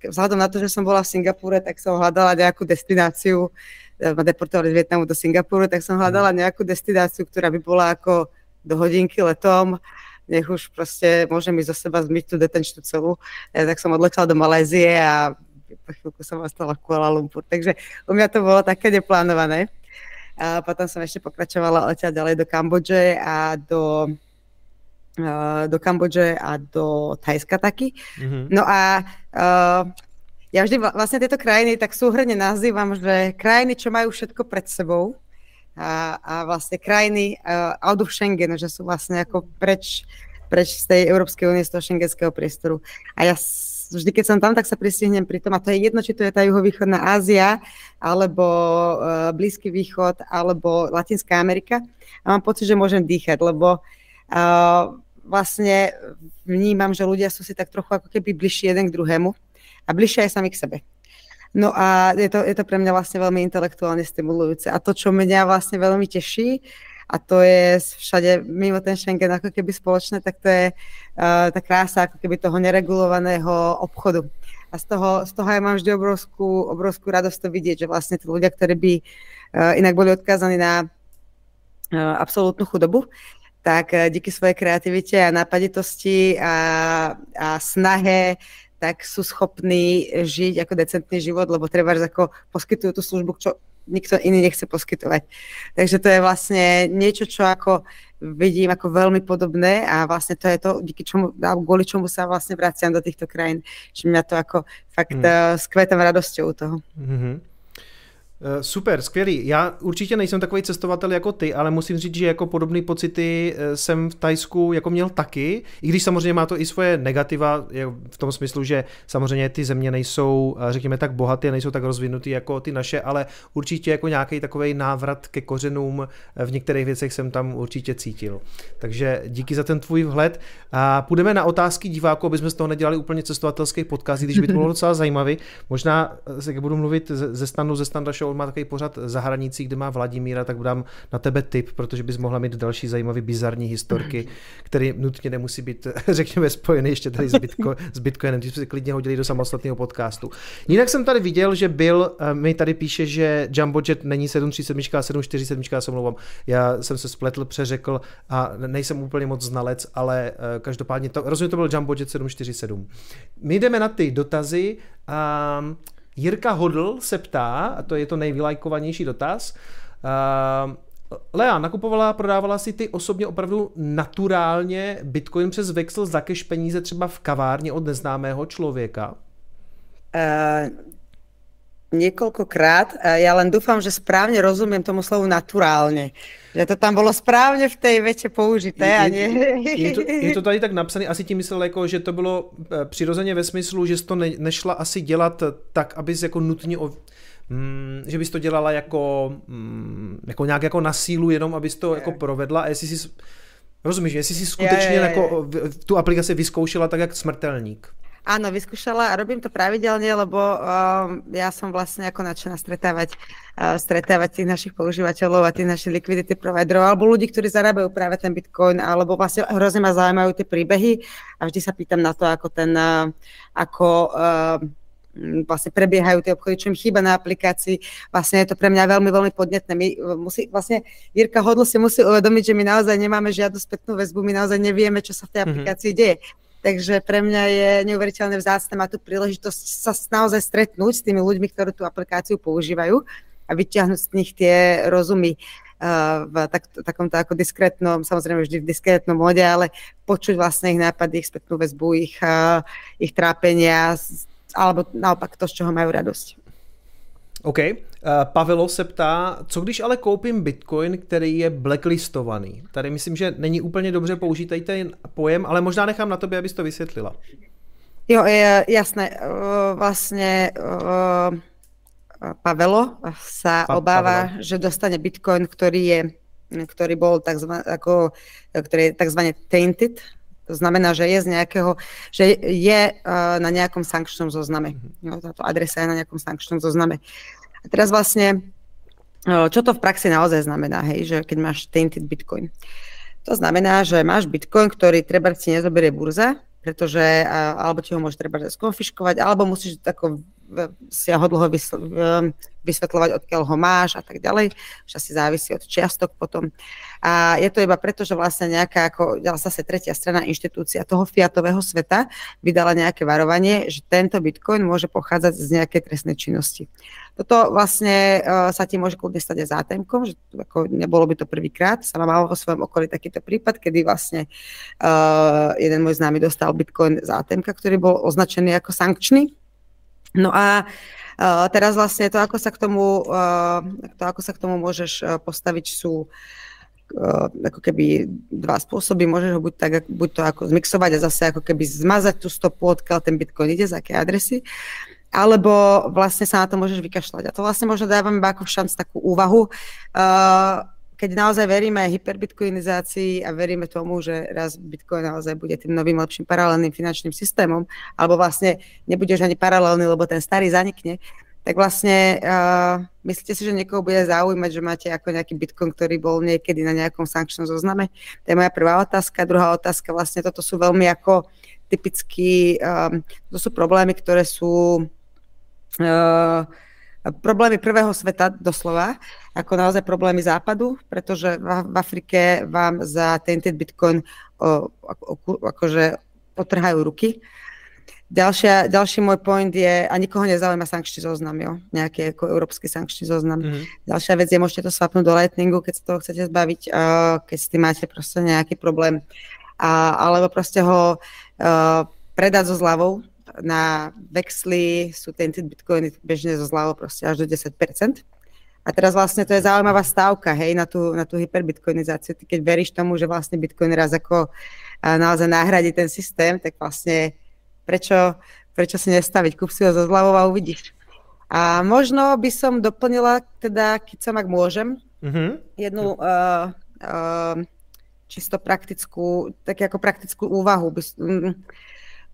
vzhľadom na to, že som bola v Singapúre, tak som hľadala nejakú destináciu, ma deportovali z Vietnamu do Singapúru, tak som hľadala mhm. nejakú destináciu, ktorá by bola ako do hodinky letom, nech už proste môžem ísť zo seba zmyť tú detenčnú celú. Ja, tak som odletela do Malézie a po chvíľku som ostala v Kuala Lumpur. Takže u mňa to bolo také neplánované. A potom som ešte pokračovala letia ďalej do Kambodže a do Eh, do Kambodže a do Thajska taky. Mm-hmm. No a uh, ja vždy vlastne tieto krajiny tak súhrne nazývam, že krajiny, čo majú všetko pred sebou a, a vlastne krajiny uh, out of Schengen, že sú vlastne ako preč, preč z tej Európskej únie, z toho šengenského priestoru. A ja vždy, keď som tam, tak sa pristihnem pri tom, a to je jedno, či to je tá juhovýchodná Ázia, alebo uh, Blízky východ, alebo Latinská Amerika. A mám pocit, že môžem dýchať, lebo uh, vlastne vnímam, že ľudia sú si tak trochu ako keby bližší jeden k druhému a bližšie aj sami k sebe. No a je to, je to pre mňa vlastne veľmi intelektuálne stimulujúce. A to, čo mňa vlastne veľmi teší, a to je všade mimo ten Schengen ako keby spoločné, tak to je uh, tá krása ako keby toho neregulovaného obchodu. A z toho, z toho ja mám vždy obrovskú, obrovskú radosť to vidieť, že vlastne tí ľudia, ktorí by uh, inak boli odkázaní na uh, absolútnu chudobu, tak eh, díky svojej kreativite a nápaditosti a, a snahe tak sú schopní žiť ako decentný život, lebo treba ako poskytujú tú službu, čo nikto iný nechce poskytovať. Takže to je vlastne niečo, čo ako vidím ako veľmi podobné a vlastne to je to, díky čomu, kvôli čomu sa vlastne vraciam do týchto krajín. Že mňa to ako fakt mm. skvetam radosťou toho. Mm-hmm. Eh, super, skvělý. Já určitě nejsem takový cestovatel jako ty, ale musím říct, že jako podobné pocity eh, jsem v Tajsku jako měl taky, i když samozřejmě má to i svoje negativa v tom smyslu, že samozřejmě ty země nejsou, eh, řekněme tak bohaté, nejsou tak rozvinutý jako ty naše, ale určitě jako nějaký takový návrat ke kořenům v některých věcech jsem tam určitě cítil. Takže díky za ten tvůj vhled. A půjdeme na otázky diváků, aby jsme z toho nedělali úplně cestovatelský podcast, když by to bylo docela zajímavý. Možná, jak budu mluvit ze stanu, ze standa show, on má takový pořad za hranicí, kde má Vladimíra, tak dám na tebe tip, protože bys mohla mít další zajímavé bizarní historky, [clears throat] které nutně nemusí být, [laughs] řekněme, spojeny ještě tady s, Bitco, s Bitcoinem, ty jsme si klidně hodili do samostatného podcastu. Jinak jsem tady viděl, že byl, eh, mi tady píše, že Jumbo Jet není 737, a 747, já se mluvám. Já jsem se spletl, přeřekl a nejsem úplně moc znalec, ale eh, každopádně to, rozumím, to byl Jumbo Jet 747. My jdeme na ty dotazy. Um, Jirka Hodl se ptá, a to je to nejvylajkovanější dotaz, uh, Lea, nakupovala, prodávala si ty osobně opravdu naturálně Bitcoin přes Vexel za cash peníze třeba v kavárně od neznámého člověka? Uh, niekoľkokrát. Ja len dúfam, že správne rozumiem tomu slovu naturálne. Že to tam bylo správně v té větě použité. Je, a je, to, je to tady tak napsané, asi tím myslel, jako, že to bylo eh, přirozeně ve smyslu, že to ne, nešla asi dělat tak, abys jako nutně o, mm, že bys to dělala jako, mm, jako nějak jako na sílu, jenom abys to jako provedla a jestli si Rozumíš, jestli si skutečně je, je, je. Jako tu aplikaci vyzkoušela tak, jak smrtelník. Áno, vyskúšala a robím to pravidelne, lebo uh, ja som vlastne ako načená stretávať, uh, stretávať tých našich používateľov a tých našich liquidity providerov alebo ľudí, ktorí zarábajú práve ten Bitcoin, alebo vlastne hrozne ma zaujímajú tie príbehy a vždy sa pýtam na to, ako ten, uh, ako uh, vlastne prebiehajú tie obchody, čo im chýba na aplikácii. Vlastne je to pre mňa veľmi, veľmi podnetné. My musí, vlastne Jirka Hodl si musí uvedomiť, že my naozaj nemáme žiadnu spätnú väzbu, my naozaj nevieme, čo sa v tej mhm. aplikácii mm-hmm. deje. Takže pre mňa je neuveriteľne vzácne mať tú príležitosť sa naozaj stretnúť s tými ľuďmi, ktorí tú aplikáciu používajú a vyťahnuť z nich tie rozumy uh, v tak, takomto ako diskrétnom, samozrejme vždy v diskrétnom mode, ale počuť vlastne ich nápady, ich spätnú väzbu, ich, uh, ich trápenia, alebo naopak to, z čoho majú radosť. OK. Uh, Pavelo se ptá, co když ale koupím Bitcoin, který je blacklistovaný? Tady myslím, že není úplně dobře použít ten pojem, ale možná nechám na tobě, abys to vysvětlila. Jo, je, jasné. Uh, vlastně uh, Pavelo sa pa, obáva, Pavelo. že dostane Bitcoin, ktorý je ktorý bol takzvaný, ako, ktorý je takzvané tainted, to znamená, že je z nejakého, že je na nejakom sankčnom zozname. Jo, táto adresa je na nejakom sankčnom zozname. A teraz vlastne, uh, čo to v praxi naozaj znamená, hej, že keď máš tainted Bitcoin. To znamená, že máš Bitcoin, ktorý treba si nezoberie burza, pretože, alebo ti ho môže treba skonfiškovať, alebo musíš ako si ho dlho vysvetľovať, odkiaľ ho máš a tak ďalej. Už asi závisí od čiastok potom. A je to iba preto, že vlastne nejaká, ako zase tretia strana inštitúcia toho fiatového sveta vydala nejaké varovanie, že tento bitcoin môže pochádzať z nejakej trestnej činnosti. Toto vlastne uh, sa ti môže kľudne stať aj zátemkom, že ako nebolo by to prvýkrát. Sama mal vo svojom okolí takýto prípad, kedy vlastne uh, jeden môj známy dostal bitcoin zátemka, ktorý bol označený ako sankčný No a uh, teraz vlastne to, ako sa k tomu, uh, to, ako sa k tomu môžeš uh, postaviť, sú uh, ako keby dva spôsoby. Môžeš ho buď, tak, buď to ako zmixovať a zase ako keby zmazať tú stopu, odkiaľ ten Bitcoin ide, z aké adresy, alebo vlastne sa na to môžeš vykašľať. A to vlastne možno dávam iba ako šanc takú úvahu. Uh, keď naozaj veríme hyperbitcoinizácii a veríme tomu, že raz Bitcoin naozaj bude tým novým lepším paralelným finančným systémom, alebo vlastne nebudeš ani paralelný, lebo ten starý zanikne, tak vlastne uh, myslíte si, že niekoho bude zaujímať, že máte ako nejaký Bitcoin, ktorý bol niekedy na nejakom sankčnom zozname? To je moja prvá otázka. Druhá otázka, vlastne toto sú veľmi ako typicky, um, to sú problémy, ktoré sú uh, problémy prvého sveta doslova, ako naozaj problémy západu, pretože v, Afrike vám za tainted bitcoin o, o, o, akože potrhajú ruky. Ďalšia, ďalší môj point je, a nikoho nezaujíma sankčný zoznam, jo? nejaký ako európsky sankčný zoznam. Mm-hmm. Ďalšia vec je, môžete to svapnúť do Lightningu, keď sa toho chcete zbaviť, uh, keď s tým máte proste nejaký problém. A, alebo proste ho uh, predať so zľavou, na vexly sú tainted bitcoiny bežne zo zľavo proste až do 10%. A teraz vlastne to je zaujímavá stávka, hej, na tú, na tú hyperbitcoinizáciu. Ty keď veríš tomu, že vlastne bitcoin raz ako naozaj nahradí ten systém, tak vlastne prečo, prečo si nestaviť? Kúp si ho zo zľavou a uvidíš. A možno by som doplnila, teda, keď sa ak môžem, mm-hmm. jednu uh, uh, čisto praktickú, tak ako praktickú úvahu. By, um,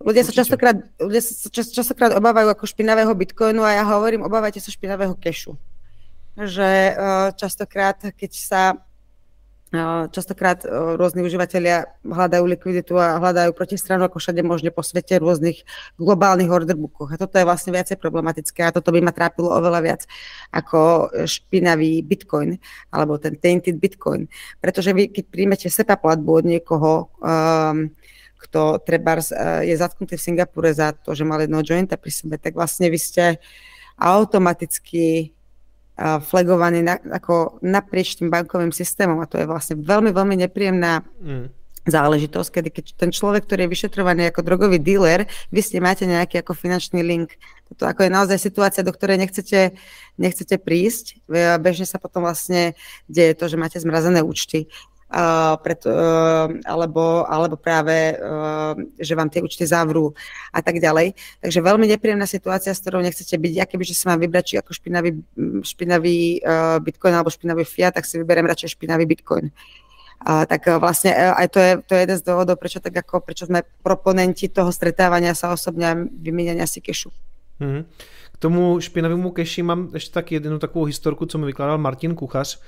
Ľudia sa, častokrát, ľudia sa čas, častokrát obávajú ako špinavého bitcoinu a ja hovorím, obávajte sa špinavého kešu. Že uh, častokrát, keď sa uh, častokrát uh, rôzni užívateľia hľadajú likviditu a hľadajú protistranu ako všade možne po svete rôznych globálnych orderbookoch. A toto je vlastne viacej problematické a toto by ma trápilo oveľa viac ako špinavý bitcoin alebo ten tainted bitcoin. Pretože vy, keď príjmete SEPA platbu od niekoho, um, kto treba eh, je zatknutý v Singapure za to, že mal jedno jointa pri sebe, tak vlastne vy ste automaticky eh, flagovaní na, ako naprieč tým bankovým systémom a to je vlastne veľmi, veľmi nepríjemná mm. záležitosť, kedy keď ten človek, ktorý je vyšetrovaný ako drogový dealer, vy ste máte nejaký ako finančný link. Toto ako je naozaj situácia, do ktorej nechcete, nechcete prísť. Bežne sa potom vlastne deje to, že máte zmrazené účty uh, preto, uh, alebo, alebo práve, uh, že vám tie účty zavrú a tak ďalej. Takže veľmi nepríjemná situácia, s ktorou nechcete byť. Ja keby, že sa mám vybrať či ako špinavý, špinavý uh, bitcoin alebo špinavý fiat, tak si vyberiem radšej špinavý bitcoin. A, tak vlastne aj to je, to je jeden z dôvodov, prečo, tak ako, prečo sme proponenti toho stretávania sa osobne a si kešu. Mm-hmm tomu špinavému keši mám ještě tak jednu takovou historku, co mi vykládal Martin Kuchař.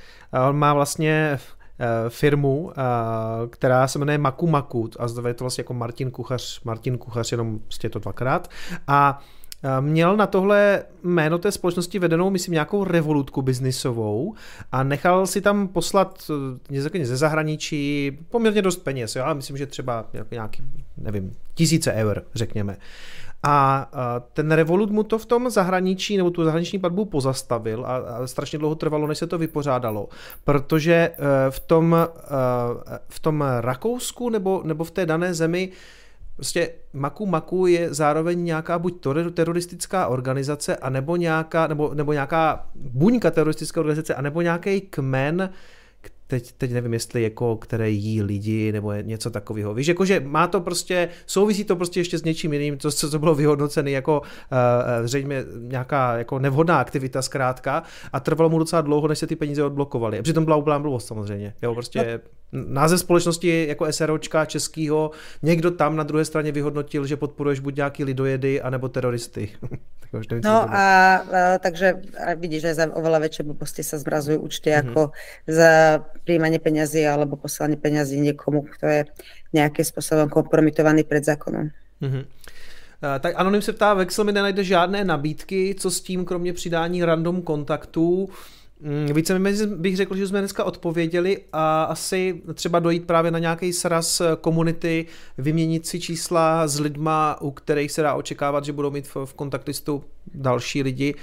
On má vlastně firmu, eh, která se jmenuje Maku Maku a je to vlastně jako Martin Kuchař, Martin Kuchař, jenom prostě to dvakrát. A eh, měl na tohle jméno té společnosti vedenou, myslím, nějakou revolutku biznisovou a nechal si tam poslat ze zahraničí poměrně dost peněz. Já myslím, že třeba nějaký, nevím, tisíce eur, řekněme. A ten Revolut mu to v tom zahraničí, nebo tu zahraniční platbu pozastavil a, strašně dlouho trvalo, než se to vypořádalo, protože e, v tom, e, v tom Rakousku nebo, nebo v té dané zemi Prostě Maku Maku je zároveň nějaká buď teroristická organizace, anebo nějaká, nebo, nebo nějaká buňka teroristické organizace, anebo nějaký kmen teď, teď nevím, jestli jako, které jí lidi nebo něco takového. Víš, jakože má to prostě, souvisí to prostě ještě s něčím jiným, co, co bylo vyhodnocené jako uh, zřejmě nějaká jako nevhodná aktivita zkrátka a trvalo mu docela dlouho, než se ty peníze odblokovaly. A přitom byla úplná blbost samozřejmě. Jo, prostě no. Název společnosti jako SROčka českýho, někdo tam na druhé straně vyhodnotil, že podporuješ buď nějaký lidojedy, anebo teroristy. [laughs] už nevím, no a, a takže a vidíš, že za oveľa väčšie blbosti sa zmrazujú účty mm-hmm. ako za príjmanie peňazí alebo posielanie peňazí niekomu, kto je nejakým spôsobom kompromitovaný pred zákonom. Mm-hmm. Tak Anonym se ptá, Vexel mi nenajde žádné nabídky, co s tím, kromě přidání random kontaktů. Mm, více bych řekl, že jsme dneska odpověděli a asi třeba dojít právě na nějaký sraz komunity, vyměnit si čísla s lidma, u kterých se dá očekávat, že budou mít v kontaktistu další lidi.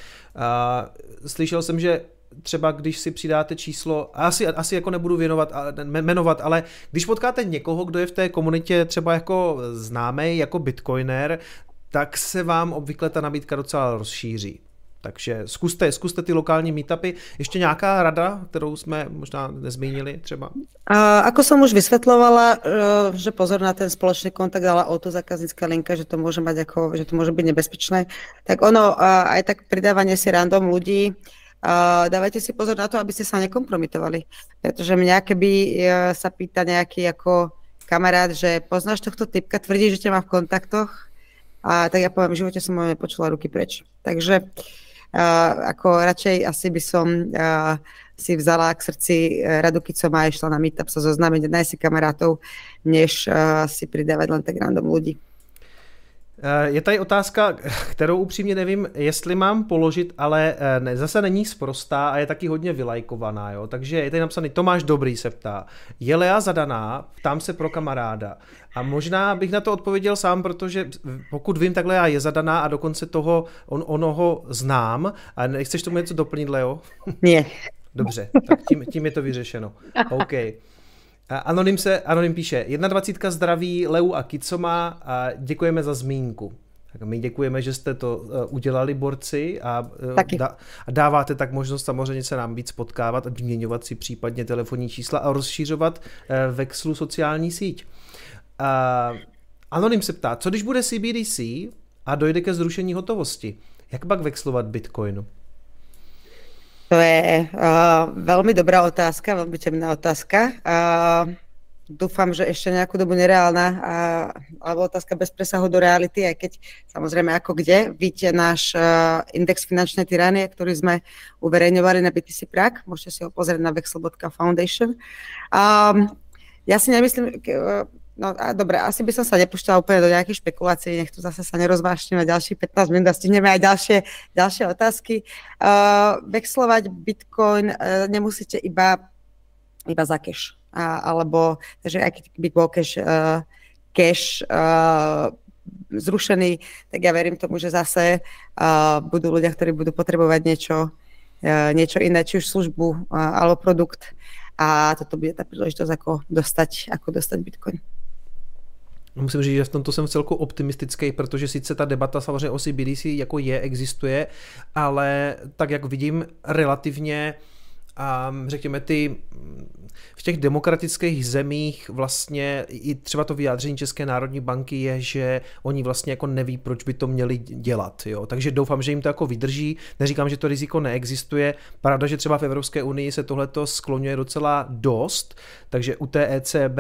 Slyšel jsem, že třeba když si přidáte číslo, asi, asi jako nebudu věnovat, jmenovat, ale když potkáte někoho, kdo je v té komunitě třeba jako známý, jako bitcoiner, tak se vám obvykle ta nabídka docela rozšíří. Takže zkuste, zkuste ty lokální meetupy. Ještě nějaká rada, kterou jsme možná nezmínili třeba? A, ako som už vysvetlovala, e, že pozor na ten spoločný kontakt, ale o to zákaznícká linka, že to môže mať ako, že to môže byť nebezpečné. Tak ono, aj tak pridávanie si random ľudí, dávajte si pozor na to, aby ste sa nekompromitovali. Pretože mňa, keby e, sa pýta nejaký ako kamarát, že poznáš tohto typka, tvrdí, že ťa má v kontaktoch, a tak ja poviem, v živote som ho nepočula ruky preč. Takže uh, ako radšej asi by som si vzala k srdci e, Radu Kicoma a išla na meetup sa zoznámiť, nájsť si kamarátov, než si pridávať len tak random ľudí. E, je tady otázka, [laughs] kterou upřímně nevím, jestli mám položit, ale e, ne, zase není sprostá a je taky hodně vylajkovaná, jo? takže je tady napsaný Tomáš Dobrý se ptá, je Lea zadaná, ptám se pro kamaráda. A možná bych na to odpověděl sám, protože pokud vím, takhle já je zadaná a dokonce toho, on, onoho znám. A nechceš tomu něco doplnit, Leo? Ne. Dobře, tak tím, tím je to vyřešeno. [laughs] OK. Anonym, se, Anonym píše, 21 zdraví Leu a Kicoma a děkujeme za zmínku. Tak my děkujeme, že jste to uh, udělali, borci, a, da, a dáváte tak možnost samozřejmě se nám víc potkávat a vyměňovat si případně telefonní čísla a rozšířovat uh, vexlu sociální síť. Anonym se ptá, co když bude CBDC a dojde ke zrušení hotovosti? Jak pak vexlovat Bitcoinu? To je uh, veľmi dobrá otázka, veľmi temná otázka. Uh, dúfam, že ešte nejakú dobu nereálna, uh, alebo otázka bez presahu do reality, aj keď samozrejme ako kde. Vidíte náš uh, index finančnej tyranie, ktorý sme uverejňovali na BTC Prague. Môžete si ho pozrieť na vexel.foundation. Um, ja si nemyslím, No a dobre, asi by som sa nepúšťala úplne do nejakých špekulácií, nech tu zase sa nerozvášneme ďalších 15 minút a stihneme aj ďalšie, ďalšie otázky. Uh, vexlovať Bitcoin uh, nemusíte iba, iba za cash. A, alebo, takže aj by bol cash, uh, cash uh, zrušený, tak ja verím tomu, že zase uh, budú ľudia, ktorí budú potrebovať niečo, uh, niečo iné, či už službu uh, alebo produkt. A toto bude tá príležitosť, ako dostať, ako dostať Bitcoin. Musím říct, že v tomto jsem celku optimistický, protože sice ta debata samozřejmě o CBDC jako je, existuje, ale tak jak vidím relativně a řekněme ty v těch demokratických zemích vlastně i třeba to vyjádření České národní banky je, že oni vlastně jako neví, proč by to měli dělat. Jo? Takže doufám, že jim to jako vydrží. Neříkám, že to riziko neexistuje. Pravda, že třeba v Evropské unii se tohleto skloňuje docela dost, takže u té ECB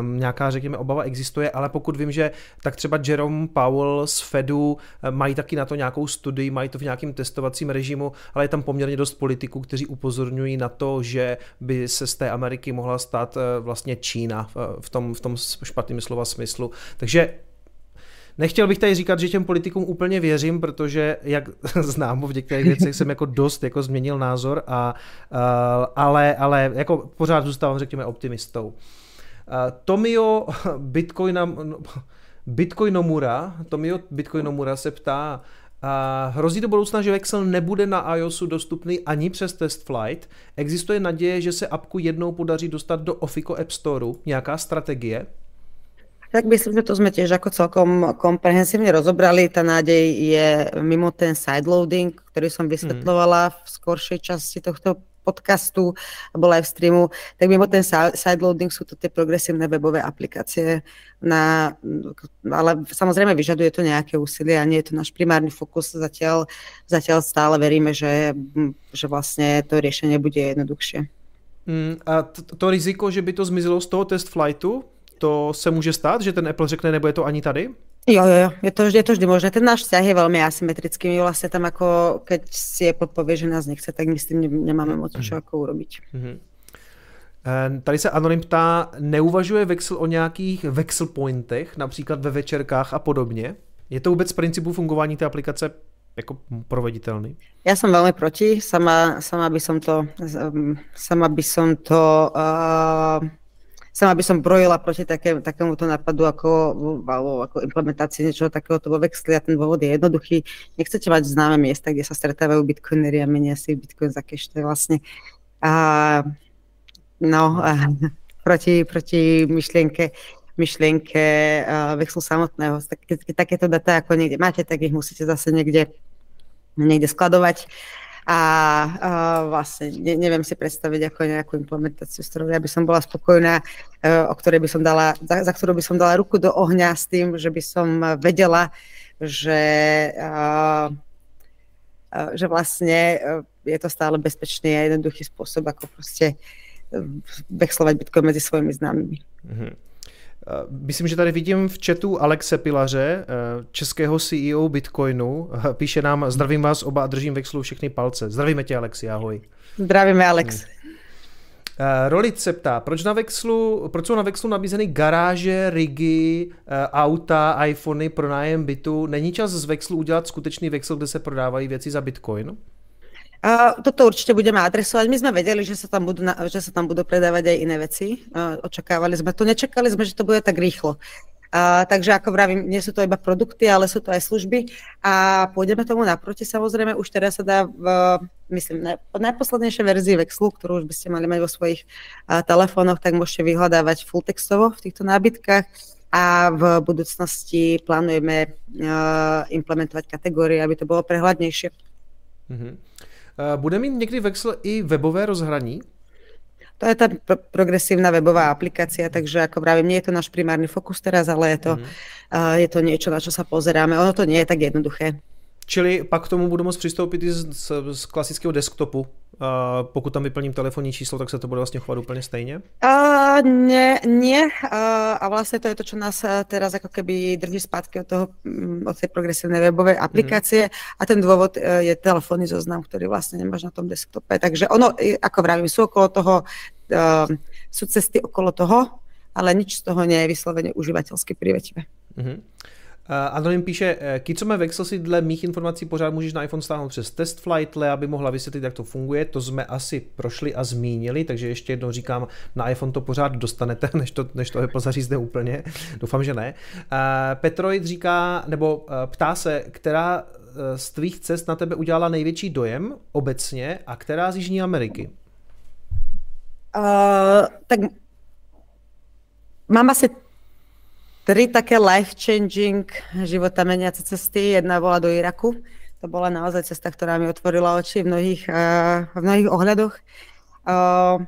um, nějaká, řekněme, obava existuje, ale pokud vím, že tak třeba Jerome Powell z Fedu eh, mají taky na to nějakou studii, mají to v nějakém testovacím režimu, ale je tam poměrně dost politiků, kteří upozorňují na to, že by se z té Ameriky mohla stát eh, vlastně Čína v tom, v tom špatným slova smyslu. Takže Nechtěl bych tady říkat, že těm politikům úplně věřím, protože jak [laughs] znám, v některých věcech jsem jako dost jako změnil názor, a, ale, ale jako pořád zůstávám, řekněme, optimistou. Tomio Bitcoina, no, Bitcoinomura, Tomio Bitcoinomura se ptá, a hrozí do budoucna, že Vexel nebude na iOSu dostupný ani přes test flight. Existuje naděje, že se apku jednou podaří dostat do Ofico App Storeu? Nějaká strategie? Tak myslím, že to sme tiež ako celkom komprehensívne rozobrali. Tá nádej je mimo ten sideloading, ktorý som vysvetlovala v skoršej časti tohto podcastu, aj v streamu, tak mimo ten sideloading sú to tie progresívne webové aplikácie, na, ale samozrejme vyžaduje to nejaké úsilie a je to náš primárny fokus. Zatiaľ, zatiaľ stále veríme, že, že vlastne to riešenie bude jednoduchšie. Mm, a to, to riziko, že by to zmizelo z toho test flightu, to se může stát, že ten Apple řekne, nebude to ani tady? Jo, jo, jo, je to, je to vždy možné. Ten náš vzťah je veľmi asymetrický. My vlastne tam ako, keď si Apple povie, že nás nechce, tak my s tým nemáme moc čo mhm. ako urobiť. Mm-hmm. Tady se Anonym ptá, neuvažuje Vexel o nějakých Vexel pointech, například ve večerkách a podobně? Je to vůbec z principu fungování té aplikace jako proveditelný? Ja som veľmi proti, sama, sama by som to, sama by som to uh, sama by som brojila proti také, takémuto nápadu ako, ako implementácii niečoho takéhoto vo Vexli a ten dôvod je jednoduchý. Nechcete mať známe miesta, kde sa stretávajú bitcoinery a menia si bitcoin za cash, to je vlastne a, no, a, proti, proti myšlienke myšlienke uh, Vexlu samotného. Tak, keď takéto data ako niekde máte, tak ich musíte zase niekde, niekde skladovať. Uh, a, a vlastne ne, neviem si predstaviť ako nejakú implementáciu, s ktorou ja by som bola spokojná, e, o ktorej by som dala, za, za ktorú by som dala ruku do ohňa s tým, že by som vedela, že, a, a, že vlastne je to stále bezpečný a jednoduchý spôsob, ako proste vexlovať Bitcoin medzi svojimi známymi. Mm-hmm. Eh, myslím, že tady vidím v chatu Alexe Pilaře, eh, českého CEO Bitcoinu. Eh, píše nám, zdravím vás oba a držím Vexlu všechny palce. Zdravíme tě, Alexi, ahoj. Zdravíme, Alex. Hmm. Rolic se ptá, proč, na Vexlu, proč jsou na Vexlu nabízeny garáže, rigy, auta, iPhony, pronájem bytu? Není čas z Vexlu udělat skutečný Vexel, kde se prodávají věci za Bitcoin? Uh, toto určite budeme adresovať. My sme vedeli, že sa tam budú, že sa tam budú predávať aj iné veci. Očakávali sme to, nečakali sme, že to bude tak rýchlo. Uh, takže ako vravím, nie sú to iba produkty, ale sú to aj služby a pôjdeme tomu naproti. Samozrejme, už teraz sa dá v, myslím, na, najposlednejšej verzii Vexlu, ktorú už by ste mali mať vo svojich uh, telefónoch, tak môžete vyhľadávať full textovo v týchto nábytkách a v budúcnosti plánujeme uh, implementovať kategórie, aby to bolo prehľadnejšie. Mm-hmm. Eh, bude mít někdy Vexel i webové rozhraní? To je ta pro- progresívna webová aplikácia, takže ako vravím, nie je to náš primárny fokus teraz, ale je to, mm. uh, je to niečo, na čo sa pozeráme. Ono to nie je tak jednoduché. Čili pak k tomu budu moct přistoupit i z, z, z klasického desktopu. Uh, pokud tam vyplním telefonní číslo, tak se to bude vlastně chovat úplně stejně? Uh, nie, nie. A vlastne to je to, čo nás teraz ako keby drží zpátky od, toho, mm, od tej progresívnej webovej aplikácie. Mm. A ten dôvod uh, je telefónny zoznam, ktorý vlastne nemáš na tom desktope. Takže ono, ako vravím, sú okolo toho, uh, sú cesty okolo toho, ale nič z toho nie je vyslovene užívateľsky privetivé. Mm-hmm. Uh, Anonym píše, eh, Kicome Vexel si dle mých informací pořád můžeš na iPhone stáhnout přes test flightle, aby mohla vysvětlit, jak to funguje. To jsme asi prošli a zmínili, takže ještě jednou říkám, na iPhone to pořád dostanete, [laughs] než to, než to Apple zařízne úplně. [laughs] Doufám, že ne. Uh, Petroid říká, nebo ptá se, která z tvých cest na tebe udělala největší dojem obecně a která z Jižní Ameriky? Uh, tak mám asi tri také life-changing života meniace cesty. Jedna bola do Iraku, To bola naozaj cesta, ktorá mi otvorila oči v mnohých, uh, v mnohých ohľadoch. Uh,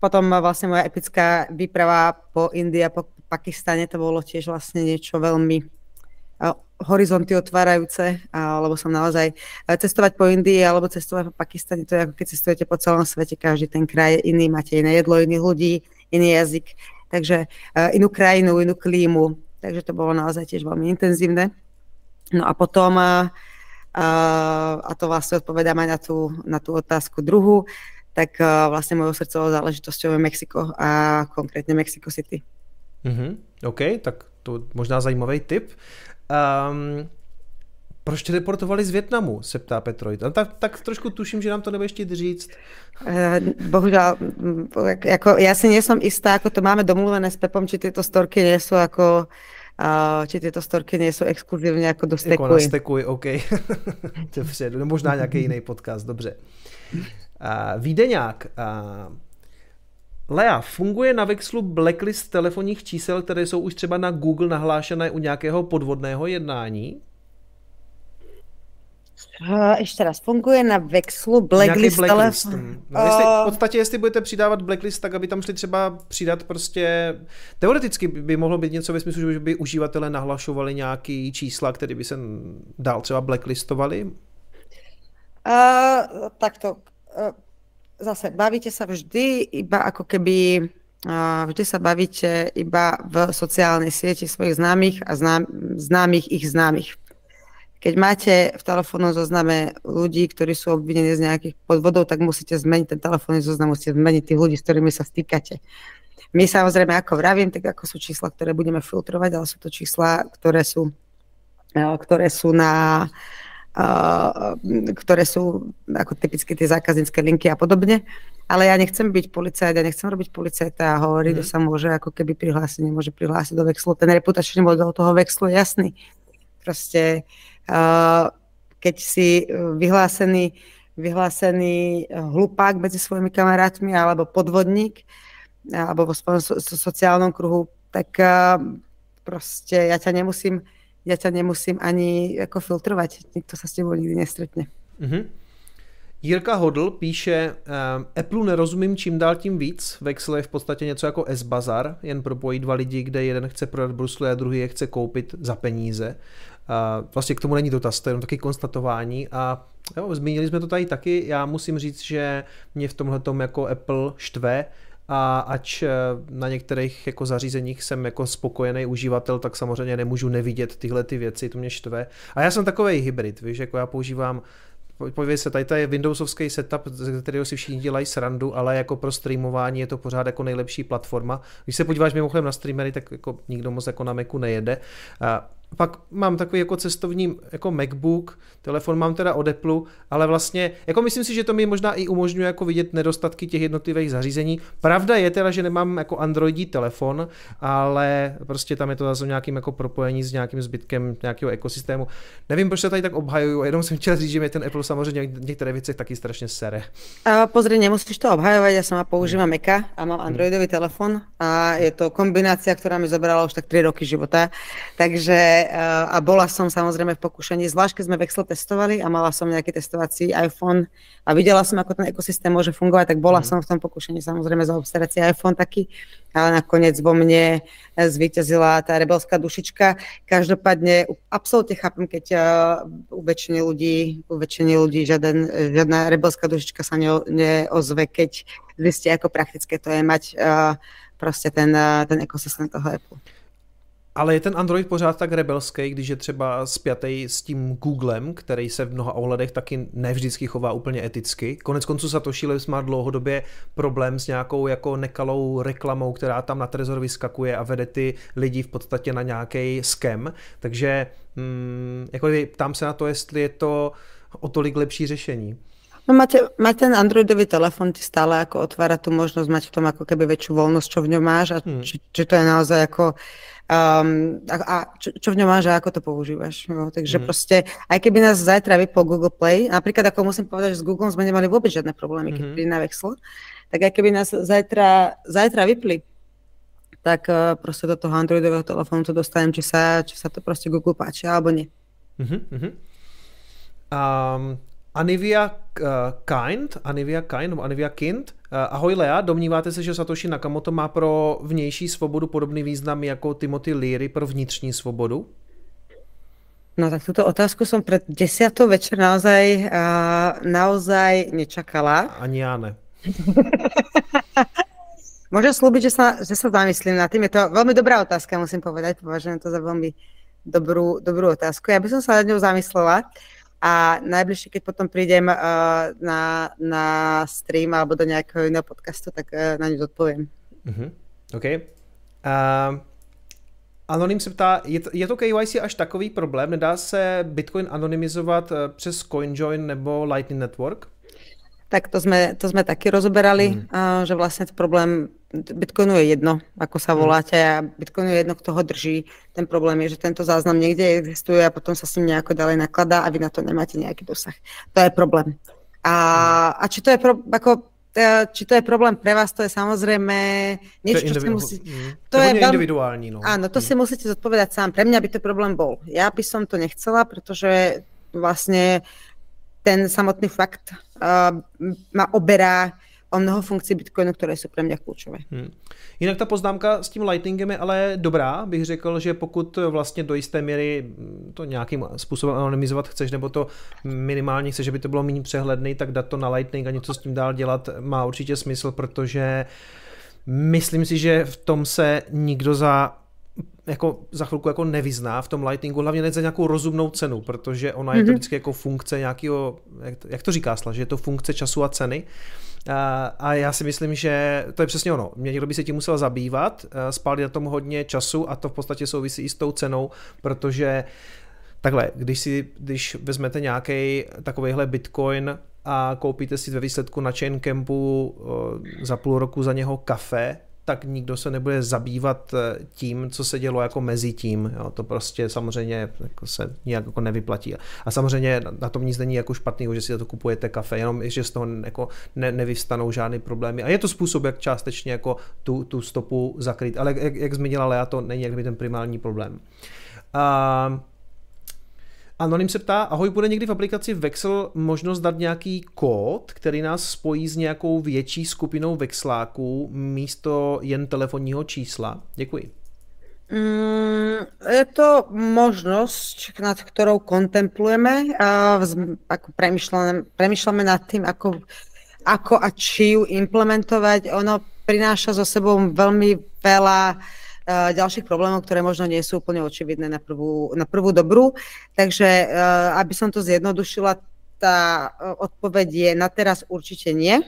potom vlastne moja epická výprava po Indii a po Pakistane, to bolo tiež vlastne niečo veľmi horizonty otvárajúce, lebo som naozaj cestovať po Indii alebo cestovať po Pakistane, to je ako keď cestujete po celom svete, každý ten kraj je iný, máte iné jedlo, iných ľudí, iný jazyk, takže inú krajinu, inú klímu, takže to bolo naozaj tiež veľmi intenzívne. No a potom, a to vlastne odpovedám aj na tú, na tú otázku druhú, tak vlastne mojou srdcovou záležitosťou je Mexiko a konkrétne Mexico City. Mm-hmm. OK, tak to možná zajímavý tip. Um, proč tě deportovali z Větnamu, se ptá Petroid. No, tak, tak trošku tuším, že nám to nebudeš chtít říct. Uh, bohužel, jako, já si nejsem jistá, jako to máme domluvené s Pepom, či tyto storky nejsou jako uh, či tyto storky nejsou exkluzivně jako do stekuj. Jako na stekuj, OK. [laughs] dobře, no, možná nějaký jiný podcast, dobře. Vídeňák, Lea, funguje na Vexlu blacklist telefonních čísel, které jsou už třeba na Google nahlášené u nějakého podvodného jednání? Uh, ještě raz, funguje na Vexlu blacklist, blacklist. telefon? No, jestli, v podstatě, jestli budete přidávat blacklist, tak aby tam šli třeba přidat prostě, teoreticky by mohlo být něco ve smyslu, že by uživatelé nahlašovali nějaký čísla, které by se dál třeba blacklistovali? Uh, takto, uh, zase bavíte sa vždy iba ako keby vždy sa bavíte iba v sociálnej sieti svojich známych a znám, známych ich známych. Keď máte v telefónnom zozname ľudí, ktorí sú obvinení z nejakých podvodov, tak musíte zmeniť ten telefónny zoznam, musíte zmeniť tých ľudí, s ktorými sa stýkate. My samozrejme, ako vravím, tak ako sú čísla, ktoré budeme filtrovať, ale sú to čísla, ktoré sú, ktoré sú na, ktoré sú ako typicky tie zákaznícke linky a podobne. Ale ja nechcem byť policajt, ja nechcem robiť policajta a hovoriť, mm. že sa môže ako keby prihlásiť, nemôže prihlásiť do vexlu. Ten reputačný model toho vexlu je jasný. Proste uh, keď si vyhlásený, vyhlásený hlupák medzi svojimi kamarátmi alebo podvodník alebo vo so, so sociálnom kruhu, tak uh, proste ja ťa nemusím ja ťa nemusím ani jako filtrovat, nikto sa s tebou nikdy nestretne. Mm-hmm. Jirka Hodl píše, uh, Apple nerozumím čím dál tím víc, Vexel je v podstatě něco jako S-Bazar, jen propojí dva lidi, kde jeden chce prodat brusle a druhý je chce koupit za peníze. Vlastně k tomu není dotaz, to je jenom taky konstatování a jo, zmínili jsme to tady taky, já musím říct, že mě v tomhle jako Apple štve, a ač eh, na některých jako zařízeních jsem jako spokojený uživatel, tak samozřejmě nemůžu nevidět tyhle ty věci, to mě štve. A já jsem takový hybrid, víš, jako já používám Podívej se, tady to je Windowsovský setup, ze kterého si všichni dělají srandu, ale jako pro streamování je to pořád jako nejlepší platforma. Když se podíváš mimochodem na streamery, tak jako nikdo moc jako na Macu nejede. A pak mám takový jako cestovní jako MacBook, telefon mám teda od Apple, ale vlastně, jako myslím si, že to mi možná i umožňuje jako vidět nedostatky těch jednotlivých zařízení. Pravda je teda, že nemám jako Androidí telefon, ale prostě tam je to zase nějakým jako propojení s nějakým zbytkem nějakého ekosystému. Nevím, proč se tady tak obhajuju, jenom jsem chtěl říct, že mě ten Apple samozřejmě v některé věci taky strašně sere. A pozri, nemusíš to obhajovat, já sama používám Maca a mám Androidový telefon a je to kombinácia, která mi zabrala už tak 3 roky života, takže Eh, a bola som samozrejme v pokušení, zvlášť keď sme Vexel testovali a mala som nejaký testovací iPhone a videla som, ako ten ekosystém môže fungovať, tak bola mm. som v tom pokušení samozrejme zaobstarať si iPhone taký, ale nakoniec vo mne zvíťazila tá rebelská dušička. Každopádne absolútne chápem, keď uh, u väčšiny ľudí, u väčšiny ľudí žiaden, žiadna rebelská dušička sa ne, neozve, keď zistia, ako praktické to je mať uh, proste ten, uh, ten ekosystém toho Apple. Ale je ten Android pořád tak rebelský, když je třeba spjatý s tím Googlem, který se v mnoha ohledech taky nevždycky chová úplně eticky. Konec konců Satoshi Labs má dlouhodobě problém s nějakou jako nekalou reklamou, která tam na Trezor vyskakuje a vede ty lidi v podstatě na nějaký skem. Takže hmm, jako tam se na to, jestli je to o tolik lepší řešení. No máte, mať ten Androidový telefon ti stále ako otvára tu možnosť mať v tom ako keby väčšiu voľnosť, čo v ňom máš a hmm. či, či to je naozaj ako Um, a, a čo, čo v ňom máš a ako to používaš. No, takže mm. proste, aj keby nás zajtra vypol Google Play, napríklad ako musím povedať, že s Google sme nemali vôbec žiadne problémy, keď mm-hmm. na Vexel, tak aj keby nás zajtra, zajtra vypli, tak uh, proste do toho Androidového telefónu to dostanem, či sa, či sa to proste Google páči, alebo nie. Mm-hmm. Um, Anivia uh, Kind, Anivia Kind, nebo Anivia Kind. Uh, ahoj Lea, domníváte se, že Satoshi Nakamoto má pro vnější svobodu podobný význam jako Timothy Leary pro vnitřní svobodu? No tak túto otázku som pred desiatou večer naozaj, uh, naozaj nečakala. Ani ja ne. [laughs] Môžem slúbiť, že sa, že sa zamyslím nad tým. Je to veľmi dobrá otázka, musím povedať. Považujem to za veľmi dobrú, dobrú otázku. Ja by som sa nad ňou zamyslela a najbližšie, keď potom prídem uh, na, na stream alebo do nejakého iného podcastu, tak uh, na ňu odpoviem. Uh-huh. OK. Uh, Anonym se ptá, je to, je to KYC až takový problém? Nedá se Bitcoin anonymizovat eh, přes CoinJoin nebo Lightning Network? Tak to sme, to sme taky rozoberali, mm. uh, že vlastne problém Bitcoinu je jedno, ako sa mhm. voláte a Bitcoinu je jedno, kto ho drží. Ten problém je, že tento záznam niekde existuje a potom sa s ním nejako ďalej nakladá a vy na to nemáte nejaký dosah. To je problém. A, mhm. a či to je pro, ako E, či to je problém pre vás, to je samozrejme niečo, čo si musí... Mm. To je veľmi... individuální, no. Áno, to si musíte zodpovedať sám. Pre mňa by to problém bol. Ja by som to nechcela, pretože vlastne ten samotný fakt uh, ma oberá o mnoho funkcí Bitcoinu, které jsou pro mě klíčové. Hmm. Jinak ta poznámka s tím Lightningem je ale dobrá, bych řekl, že pokud vlastně do jisté míry to nějakým způsobem anonymizovat chceš, nebo to minimálně chceš, aby to bylo méně přehledný, tak dát to na Lightning a něco s tím dál dělat má určitě smysl, protože myslím si, že v tom se nikdo za jako za chvilku jako nevyzná v tom Lightningu, hlavně ne za nějakou rozumnou cenu, protože ona mm-hmm. je to mhm. vždycky jako funkce nějakého, jak to, jak to říká Sla, že je to funkce času a ceny. A, a já si myslím, že to je přesně ono. Mě někdo by se tím musel zabývat, spálit na tom hodně času a to v podstatě souvisí i s tou cenou, protože takhle, když si, když vezmete nějaký takovýhle bitcoin a koupíte si ve výsledku na Chain Campu za půl roku za něho kafe, tak nikdo se nebude zabývat eh, tím, co se dělo jako mezi tím. Jo. To prostě samozřejmě jako se nijak jako nevyplatí. A samozřejmě na tom nic není jako špatného, že si za to kupujete kafe, jenom že z toho jako ne, nevyvstanou žádné problémy. A je to způsob, jak částečně jako tu, tu stopu zakrýt. Ale jak, jak zmínila Lea, to není jak ten primární problém. A Anonym se ptá, ahoj, bude někdy v aplikaci Vexel možnost dát nějaký kód, který nás spojí s nějakou větší skupinou vexláků místo jen telefonního čísla? Děkuji. Mm, je to možnosť, nad ktorou kontemplujeme a ako nad tým, ako, ako a či ju implementovať. Ono prináša so sebou veľmi veľa ďalších problémov, ktoré možno nie sú úplne očividné na prvú, na prvú dobrú. Takže eh, aby som to zjednodušila, tá eh, odpoveď je na teraz určite nie.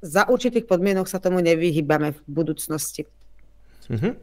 Za určitých podmienok sa tomu nevyhýbame v budúcnosti. Mm-hmm.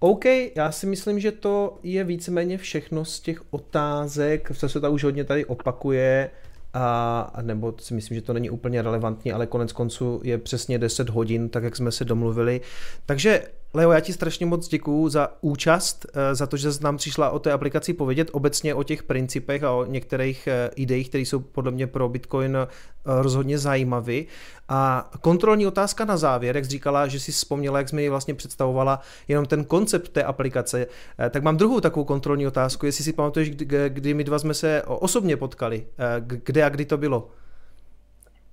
OK, já si myslím, že to je víceméně všechno z těch otázek, co se to už hodně tady opakuje a, nebo si myslím, že to není úplně relevantní, ale konec konců je přesně 10 hodin, tak jak jsme se domluvili. Takže Leo, já ti strašně moc děkuju za účast, eh, za to, že jsi nám přišla o té aplikaci povědět obecně o těch principech a o některých eh, ideích, které jsou podle mě pro Bitcoin eh, rozhodně zajímavé. A kontrolní otázka na závěr, jak jsi říkala, že jsi vzpomněla, jak jsme ji vlastně představovala, jenom ten koncept té aplikace, tak mám druhou takovou kontrolní otázku, jestli si pamatuješ, kdy, kdy my dva jsme se osobně potkali, kde a kdy to bylo?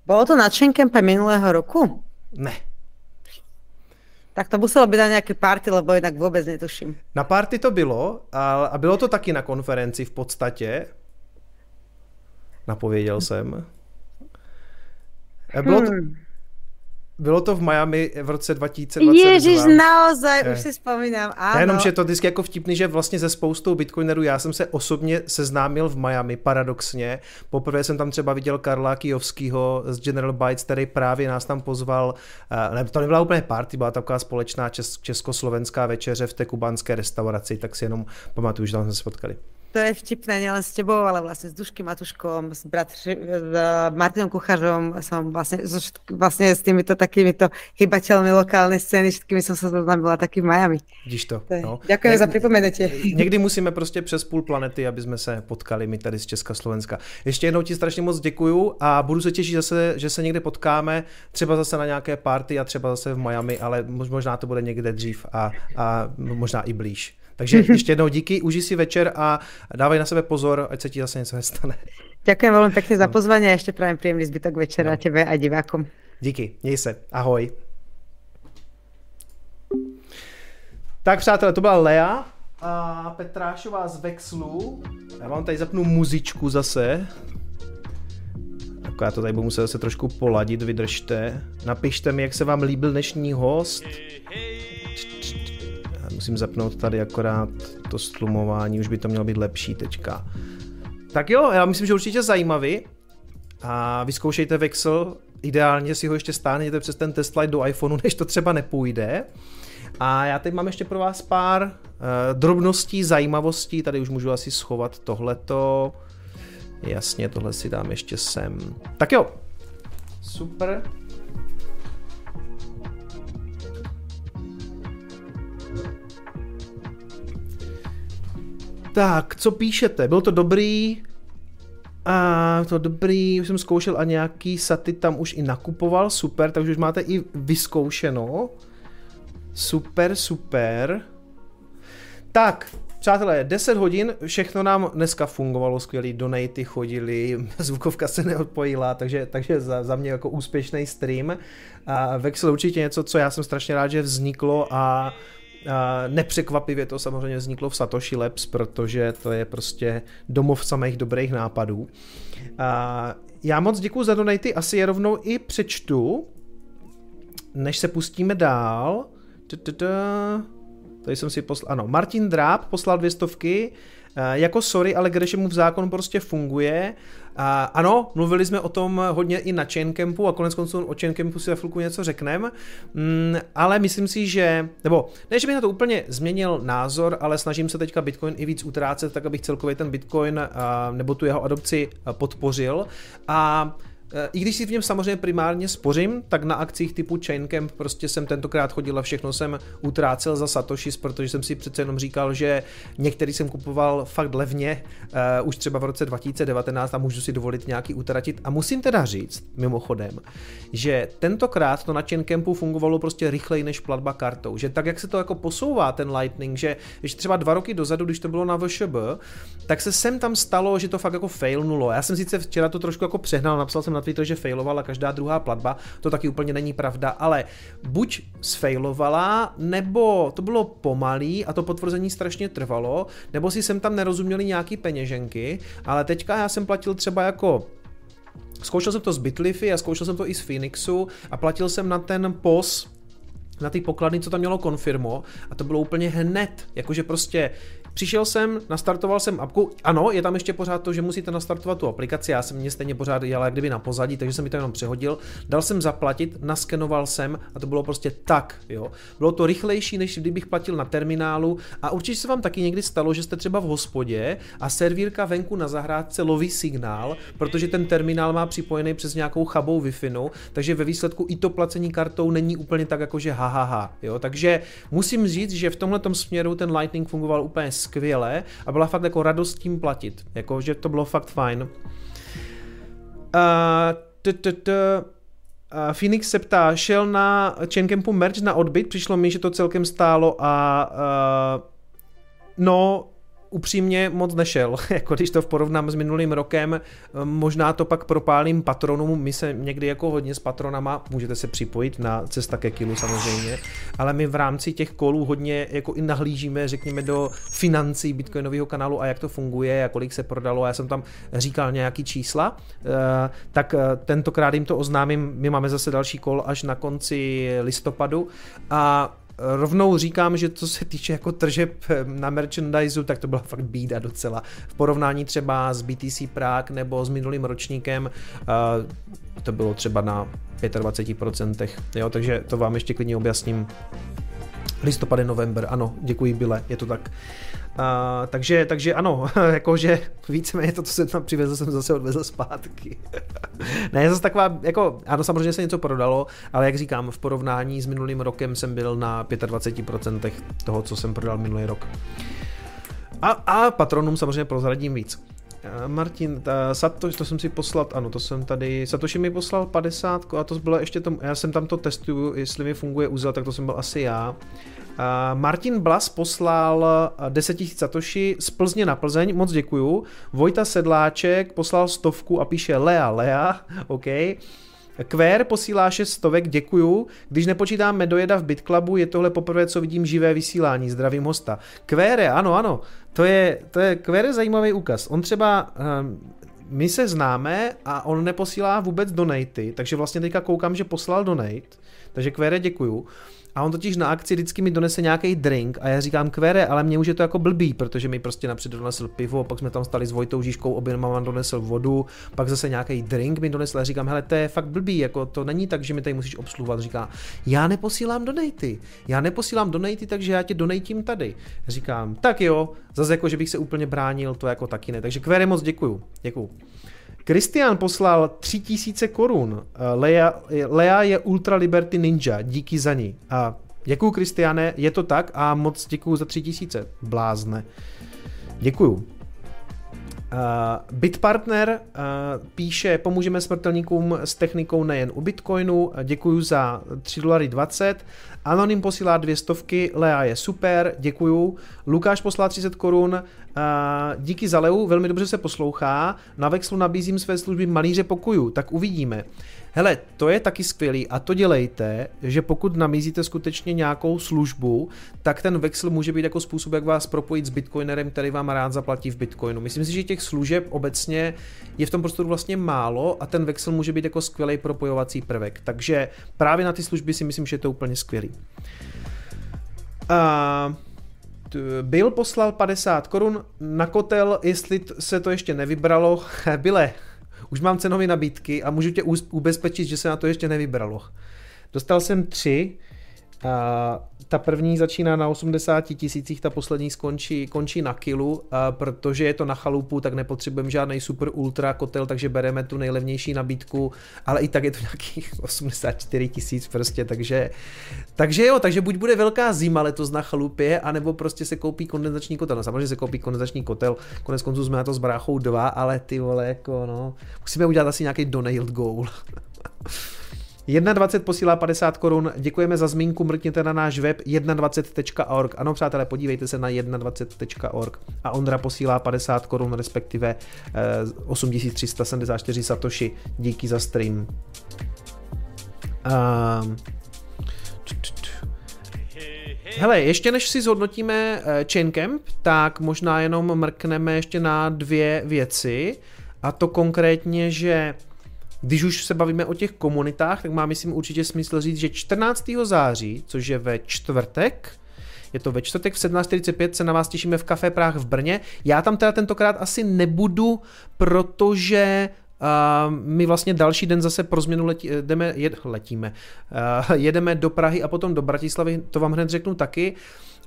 Bylo to na Chaincampe minulého roku? Ne. Tak to muselo byť na nejaké party, lebo inak vôbec netuším. Na party to bylo a, a bylo to taky na konferenci v podstatě. Napověděl jsem. Bylo to, hmm. Bylo to v Miami v roce 2022. Ježiš, naozaj, je. už si vzpomínám, áno. Jenom, že to vždycky jako vtipný, že vlastně ze spoustou bitcoinerů, já jsem se osobně seznámil v Miami, paradoxně. Poprvé jsem tam třeba viděl Karla Kijovského z General Bytes, který právě nás tam pozval, eh, ne, to nebyla úplně party, byla taková společná čes, československá večeře v té kubánské restauraci, tak si jenom pamatuju, že tam jsme se potkali to je vtipné nielen s tebou, ale vlastne s Duškým Matuškom, s bratři, s Martinom Kuchařom, som vlastne, vlastne s týmito takýmito hybateľmi lokálnej scény, všetkými som sa zoznámila taky v Miami. Vidíš to. to no. Ďakujem za pripomenutí. [laughs] Někdy musíme prostě přes půl planety, aby jsme se potkali my tady z Česka Slovenska. Ještě jednou ti strašně moc děkuju a budu se těšit zase, že se někde potkáme, třeba zase na nějaké party a třeba zase v Miami, ale možná to bude někde dřív a, a možná i blíž. Takže [laughs] ještě jednou díky, užij si večer a dávej na sebe pozor, ať se ti zase něco nestane. Ďakujem veľmi pekne za pozvanie a ešte prajem príjemný zbytok večera no. tebe a divákom. Díky, měj se, ahoj. Tak přátelé, to byla Lea a Petrášová z Vexlu. Já vám tady zapnu muzičku zase. Tak já to tady budu muset zase trošku poladit, vydržte. Napište mi, jak se vám líbil dnešní host. Musím zapnout tady akorát to stlumování, už by to mělo být lepší teďka. Tak jo, já myslím, že určitě zajímavý. A vyzkoušejte Vexel, ideálně si ho ještě stáhněte přes ten test do iPhoneu, než to třeba nepůjde. A já teď mám ještě pro vás pár uh, drobností, zajímavostí, tady už můžu asi schovat tohleto. Jasně, tohle si dám ještě sem. Tak jo, super. Tak, co píšete? Bylo to dobrý? A to dobrý, už jsem zkoušel a nějaký saty tam už i nakupoval, super, takže už máte i vyzkoušeno. Super, super. Tak, Přátelé, 10 hodin, všechno nám dneska fungovalo, skvělý donaty chodili, [laughs] zvukovka se neodpojila, takže, takže za, za mě jako úspěšný stream. A Vexel určitě něco, co já jsem strašně rád, že vzniklo a a nepřekvapivě to samozřejmě vzniklo v Satoshi Labs, protože to je prostě domov samých dobrých nápadů. Já moc děkuji za donaty, asi je rovnou i přečtu, než se pustíme dál. Tady jsem si poslal, ano, Martin Dráb poslal dvě stovky, jako sorry, ale mu v zákon prostě funguje. A ano, mluvili jsme o tom hodně i na Chaincampu a konec konců o Chaincampu si za chvilku něco řekneme, mm, ale myslím si, že, nebo ne, že bych na to úplně změnil názor, ale snažím se teďka Bitcoin i víc utrácet, tak abych celkově ten Bitcoin nebo tu jeho adopci podpořil. A i když si v něm samozřejmě primárně spořím, tak na akcích typu Chaincamp prostě jsem tentokrát chodil a všechno jsem utrácel za Satoshis, protože jsem si přece jenom říkal, že některý jsem kupoval fakt levně, uh, už třeba v roce 2019 a můžu si dovolit nějaký utratit. A musím teda říct, mimochodem, že tentokrát to na Chaincampu fungovalo prostě rychleji než platba kartou, že tak, jak se to jako posouvá ten Lightning, že ještě třeba dva roky dozadu, když to bylo na VŠB, tak se sem tam stalo, že to fakt jako failnulo. Já jsem sice včera to trošku jako přehnal, napsal jsem na Twitter, že failovala každá druhá platba, to taky úplně není pravda, ale buď sfailovala, nebo to bylo pomalý a to potvrzení strašně trvalo, nebo si jsem tam nerozuměli nějaký peněženky, ale teďka já jsem platil třeba jako Zkoušel jsem to z Bitlify a zkoušel jsem to i z Phoenixu a platil jsem na ten POS, na ty pokladny, co tam mělo konfirmo a to bylo úplně hned, jakože prostě Přišel jsem, nastartoval jsem apku, ano, je tam ještě pořád to, že musíte nastartovat tu aplikaci, já jsem mě stejně pořád jel jak kdyby na pozadí, takže jsem mi to jenom přehodil, dal jsem zaplatit, naskenoval jsem a to bylo prostě tak, jo. Bylo to rychlejší, než kdybych platil na terminálu. A určitě se vám taky někdy stalo, že jste třeba v hospodě a servírka venku na zahrádce loví signál, protože ten terminál má připojený přes nějakou chabou wi takže ve výsledku i to placení kartou není úplně tak jako že ha, ha, ha jo. Takže musím říct, že v tomhle směru ten Lightning fungoval úplně skvěle a byla fakt jako radost tím platit, jako že to bylo fakt fajn. Phoenix se ptá, šel na Chaincampu merch na odbyt, přišlo mi, že to celkem stálo a no, upřímně moc nešel, [laughs] jako když to v porovnám s minulým rokem, eh, možná to pak propálím patronům, my se někdy jako hodně s patronama, můžete se připojit na cesta ke kilu samozřejmě, ale my v rámci těch kolů hodně jako i nahlížíme, řekněme, do financí bitcoinového kanálu a jak to funguje a kolik se prodalo. A já jsem tam říkal nějaký čísla, eh, tak eh, tentokrát jim to oznámím, my máme zase další kol až na konci listopadu. A rovnou říkám, že co se týče jako tržeb na merchandiseu, tak to byla fakt bída docela. V porovnání třeba s BTC Prague nebo s minulým ročníkem uh, to bylo třeba na 25%, jo, takže to vám ještě klidně objasním. Listopad, november, ano, děkuji Bile, je to tak. Uh, takže, takže ano, [laughs] jakože víceméně to, co jsem tam přivezl, jsem zase odvezl zpátky. [laughs] ne, zase taková, jako, ano, samozřejmě se něco prodalo, ale jak říkám, v porovnání s minulým rokem jsem byl na 25% toho, co jsem prodal minulý rok. A, a patronům samozřejmě prozradím víc. Martin, ta, Satoshi, to jsem si poslal, ano, to jsem tady, Satoshi mi poslal 50 a to bylo ještě to, já jsem tam to testuju, jestli mi funguje úzel, tak to jsem byl asi já. Martin Blas poslal 10 000 satoshi z Plzně na Plzeň, moc děkuju. Vojta Sedláček poslal stovku a píše Lea Lea, [laughs] OK. Kvér posílá 6 stovek, děkuju. Když nepočítám Medojeda v BitClubu, je tohle poprvé, co vidím živé vysílání. Zdravím hosta. Kvére, ano, ano. To je, to je Kvére zajímavý úkaz. On třeba, um, my se známe a on neposílá vůbec donaty, takže vlastně teďka koukám, že poslal donate, takže Kvére děkuju. A on totiž na akci vždycky mi donese nějaký drink a já říkám kvere, ale mě už je to jako blbý, protože mi prostě napřed donesl pivo, pak jsme tam stali s Vojtou Žíškou, oběma mám donesl vodu, pak zase nějaký drink mi donesl a říkám, hele, to je fakt blbý, jako to není tak, že mi tady musíš obsluhovat. Říká, já neposílám donaty, já neposílám donaty, takže já tě donatím tady. Říkám, tak jo, zase jako, že bych se úplně bránil, to jako taky ne. Takže kvere moc děkuju, děkuju. Kristian poslal 3000 korun. Eh, Lea, Lea je Ultra Liberty Ninja, díky za ní. A děkuju Kristiane, je to tak a moc děkuju za 3000. Blázne. Děkuju. Uh, Bitpartner uh, píše, pomůžeme smrtelníkům s technikou nejen u Bitcoinu, děkuju za 3 dolary 20. Anonym posílá dvě stovky, Lea je super, děkuju. Lukáš poslal 30 korun, uh, díky za Leu, velmi dobře se poslouchá. Na Vexlu nabízím své služby malíře pokoju, tak uvidíme. Hele, to je taky skvělý a to dělejte, že pokud namízíte skutečně nějakou službu, tak ten Vexel může být jako způsob, jak vás propojit s Bitcoinerem, který vám rád zaplatí v Bitcoinu. Myslím si, že těch služeb obecně je v tom prostoru vlastně málo a ten Vexel může být jako skvělý propojovací prvek. Takže právě na ty služby si myslím, že je to úplně skvělý. Uh, Bill poslal 50 korun na kotel, jestli se to ještě nevybralo. [laughs] Byle, už mám cenové nabídky a můžu tě ubezpečit, že se na to ještě nevybralo. Dostal jsem tři, a ta první začíná na 80 tisících, ta poslední skončí, končí na kilu, a protože je to na chalupu, tak nepotřebujeme žádný super ultra kotel, takže bereme tu nejlevnější nabídku, ale i tak je to nějakých [laughs] 84 tisíc prostě, takže, takže jo, takže buď bude velká zima letos na chalupě, anebo prostě se koupí kondenzační kotel. No samozřejmě se koupí kondenzační kotel, konec konců jsme na to s bráchou dva, ale ty vole, jako no, musíme udělat asi nějaký donate goal. [laughs] 21 posílá 50 korun, děkujeme za zmínku, mrkněte na náš web 21.org. Ano, přátelé, podívejte se na 21.org. A Ondra posílá 50 korun, respektive eh, 8374 satoshi. Díky za stream. Um, Hele, ještě než si zhodnotíme eh, Chaincamp, tak možná jenom mrkneme ještě na dvě věci. A to konkrétně, že když už se bavíme o těch komunitách, tak má myslím určitě smysl říct, že 14. září, což je ve čtvrtek, je to ve čtvrtek v 17.45, se na vás těšíme v Café Práh v Brně. Já tam teda tentokrát asi nebudu, protože Uh, my vlastně další den zase pro změnu letí, jdeme, jed, letíme, uh, jedeme do Prahy a potom do Bratislavy, to vám hned řeknu taky. Uh,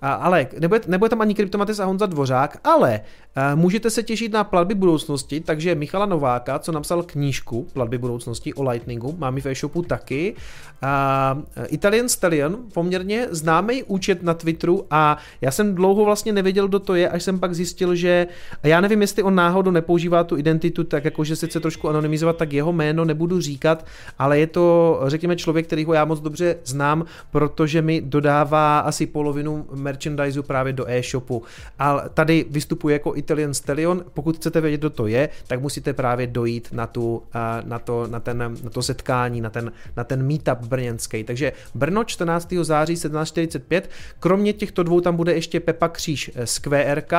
ale nebude, nebude tam ani Kryptomatis a Honza Dvořák, ale uh, můžete se těšit na platby budoucnosti, takže Michala Nováka, co napsal knížku Platby budoucnosti o Lightningu, mám ji v e-shopu taky. Uh, Italian Stallion, poměrně známý účet na Twitteru a já jsem dlouho vlastně nevěděl, kdo to je, až jsem pak zjistil, že a já nevím, jestli on náhodou nepoužívá tu identitu tak jako, že se chce trošku anonymizovat, tak jeho jméno nebudu říkat, ale je to, řekněme, člověk, kterýho já moc dobře znám, protože mi dodává asi polovinu merchandiseu právě do e-shopu. A tady vystupuje jako Italian Stallion. Pokud chcete vědět, kdo to je, tak musíte právě dojít na, tu, na, to, na, ten, na to setkání, na ten, na ten meetup brněnský. Takže Brno 14. září 1745. Kromě těchto dvou tam bude ještě Pepa Kříž z QRK,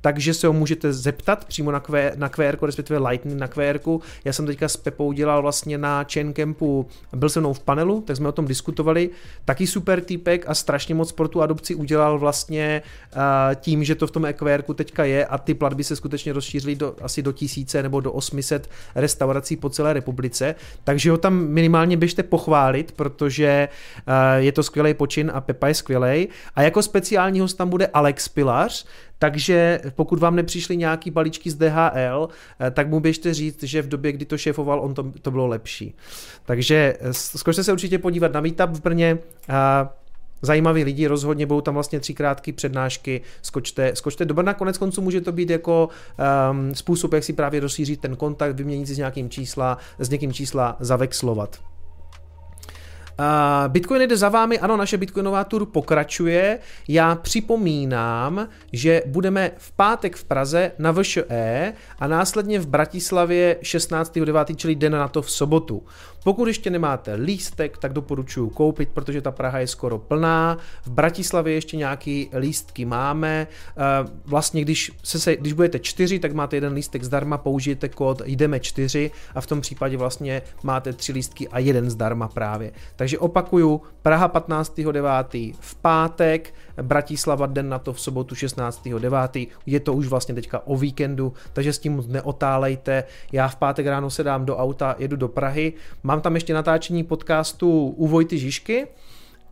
takže se ho můžete zeptat přímo na, QR, na QR, respektive Lightning na QR. Já jsem teďka s Pepou dělal vlastně na Chain Campu, byl se mnou v panelu, tak jsme o tom diskutovali. Taky super týpek a strašně moc sportu adopci udělal udělal vlastně uh, tím, že to v tom EQR teďka je a ty platby se skutečně rozšířily do, asi do tisíce nebo do 800 restaurací po celé republice, takže ho tam minimálně běžte pochválit, protože uh, je to skvělý počin a Pepa je skvělý. A jako speciální host tam bude Alex Pilař, takže pokud vám nepřišly nějaký balíčky z DHL, eh, tak mu běžte říct, že v době, kdy to šéfoval, on to, to bylo lepší. Takže zkuste se určitě podívat na Meetup v Brně. Zajímaví lidi, rozhodně budou tam vlastně tři krátké přednášky, skočte, skočte do Brna, konec konců může to být jako um, způsob, jak si právě rozšířit ten kontakt, vyměnit si s nějakým čísla, s někým čísla zavexlovat. Bitcoin jde za vámi, ano, naše Bitcoinová tour pokračuje. Já připomínám, že budeme v pátek v Praze na VŠE a následně v Bratislavě 16.9., čili den na to v sobotu. Pokud ještě nemáte lístek, tak doporučuji koupit, protože ta Praha je skoro plná. V Bratislavě ještě nějaký lístky máme. Vlastně, když, se, když budete čtyři, tak máte jeden lístek zdarma, použijete kód jdeme čtyři a v tom případě vlastně máte tři lístky a jeden zdarma právě. Takže opakuju, Praha 15.9. v pátek, Bratislava den na to v sobotu 16.9. Je to už vlastně teďka o víkendu, takže s tím neotálejte. Já v pátek ráno se dám do auta, jedu do Prahy. Mám tam ještě natáčení podcastu u Vojty Žižky,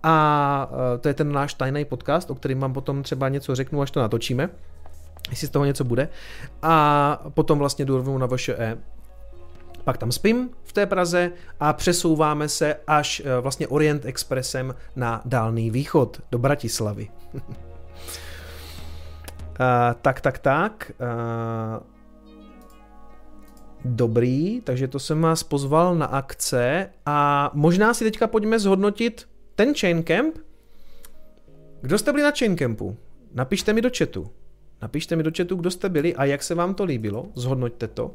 a e, to je ten náš tajný podcast, o kterým vám potom třeba něco řeknu, až to natočíme, jestli z toho něco bude. A potom vlastně jdu rovnou na vaše E. Pak tam spím v té Praze a přesouváme se až e, vlastně Orient Expressem na Dálný východ do Bratislavy. uh, [laughs] tak, tak, tak. Uh, Dobrý, takže to jsem vás pozval na akce a možná si teďka pojďme zhodnotit ten Chain Camp. Kdo jste byli na Chain Campu? Napište mi do chatu. Napište mi do chatu, kdo jste byli a jak se vám to líbilo, zhodnoťte to. Uh,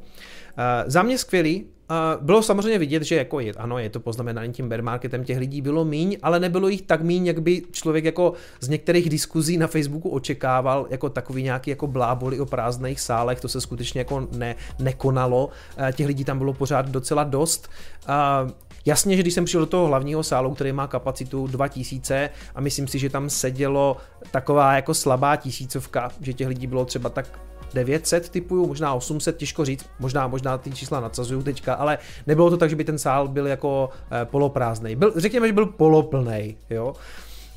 za mě skvělý, Uh, bylo samozřejmě vidět, že jako je, ano, je to poznamenaný tím bear marketem, těch lidí bylo míň, ale nebylo jich tak míň, jak by člověk jako z některých diskuzí na Facebooku očekával, jako takový nějaký jako bláboli o prázdných sálech, to se skutečně jako ne, nekonalo, uh, těch lidí tam bylo pořád docela dost. Uh, Jasně, že když jsem přišel do toho hlavního sálu, který má kapacitu 2000 a myslím si, že tam sedělo taková jako slabá tisícovka, že těch lidí bylo třeba tak 900 typuju, možná 800, těžko říct, možná, možná ty čísla nadsazuju teďka, ale nebylo to tak, že by ten sál byl jako eh, poloprázdný. Byl, řekněme, že byl poloplný, jo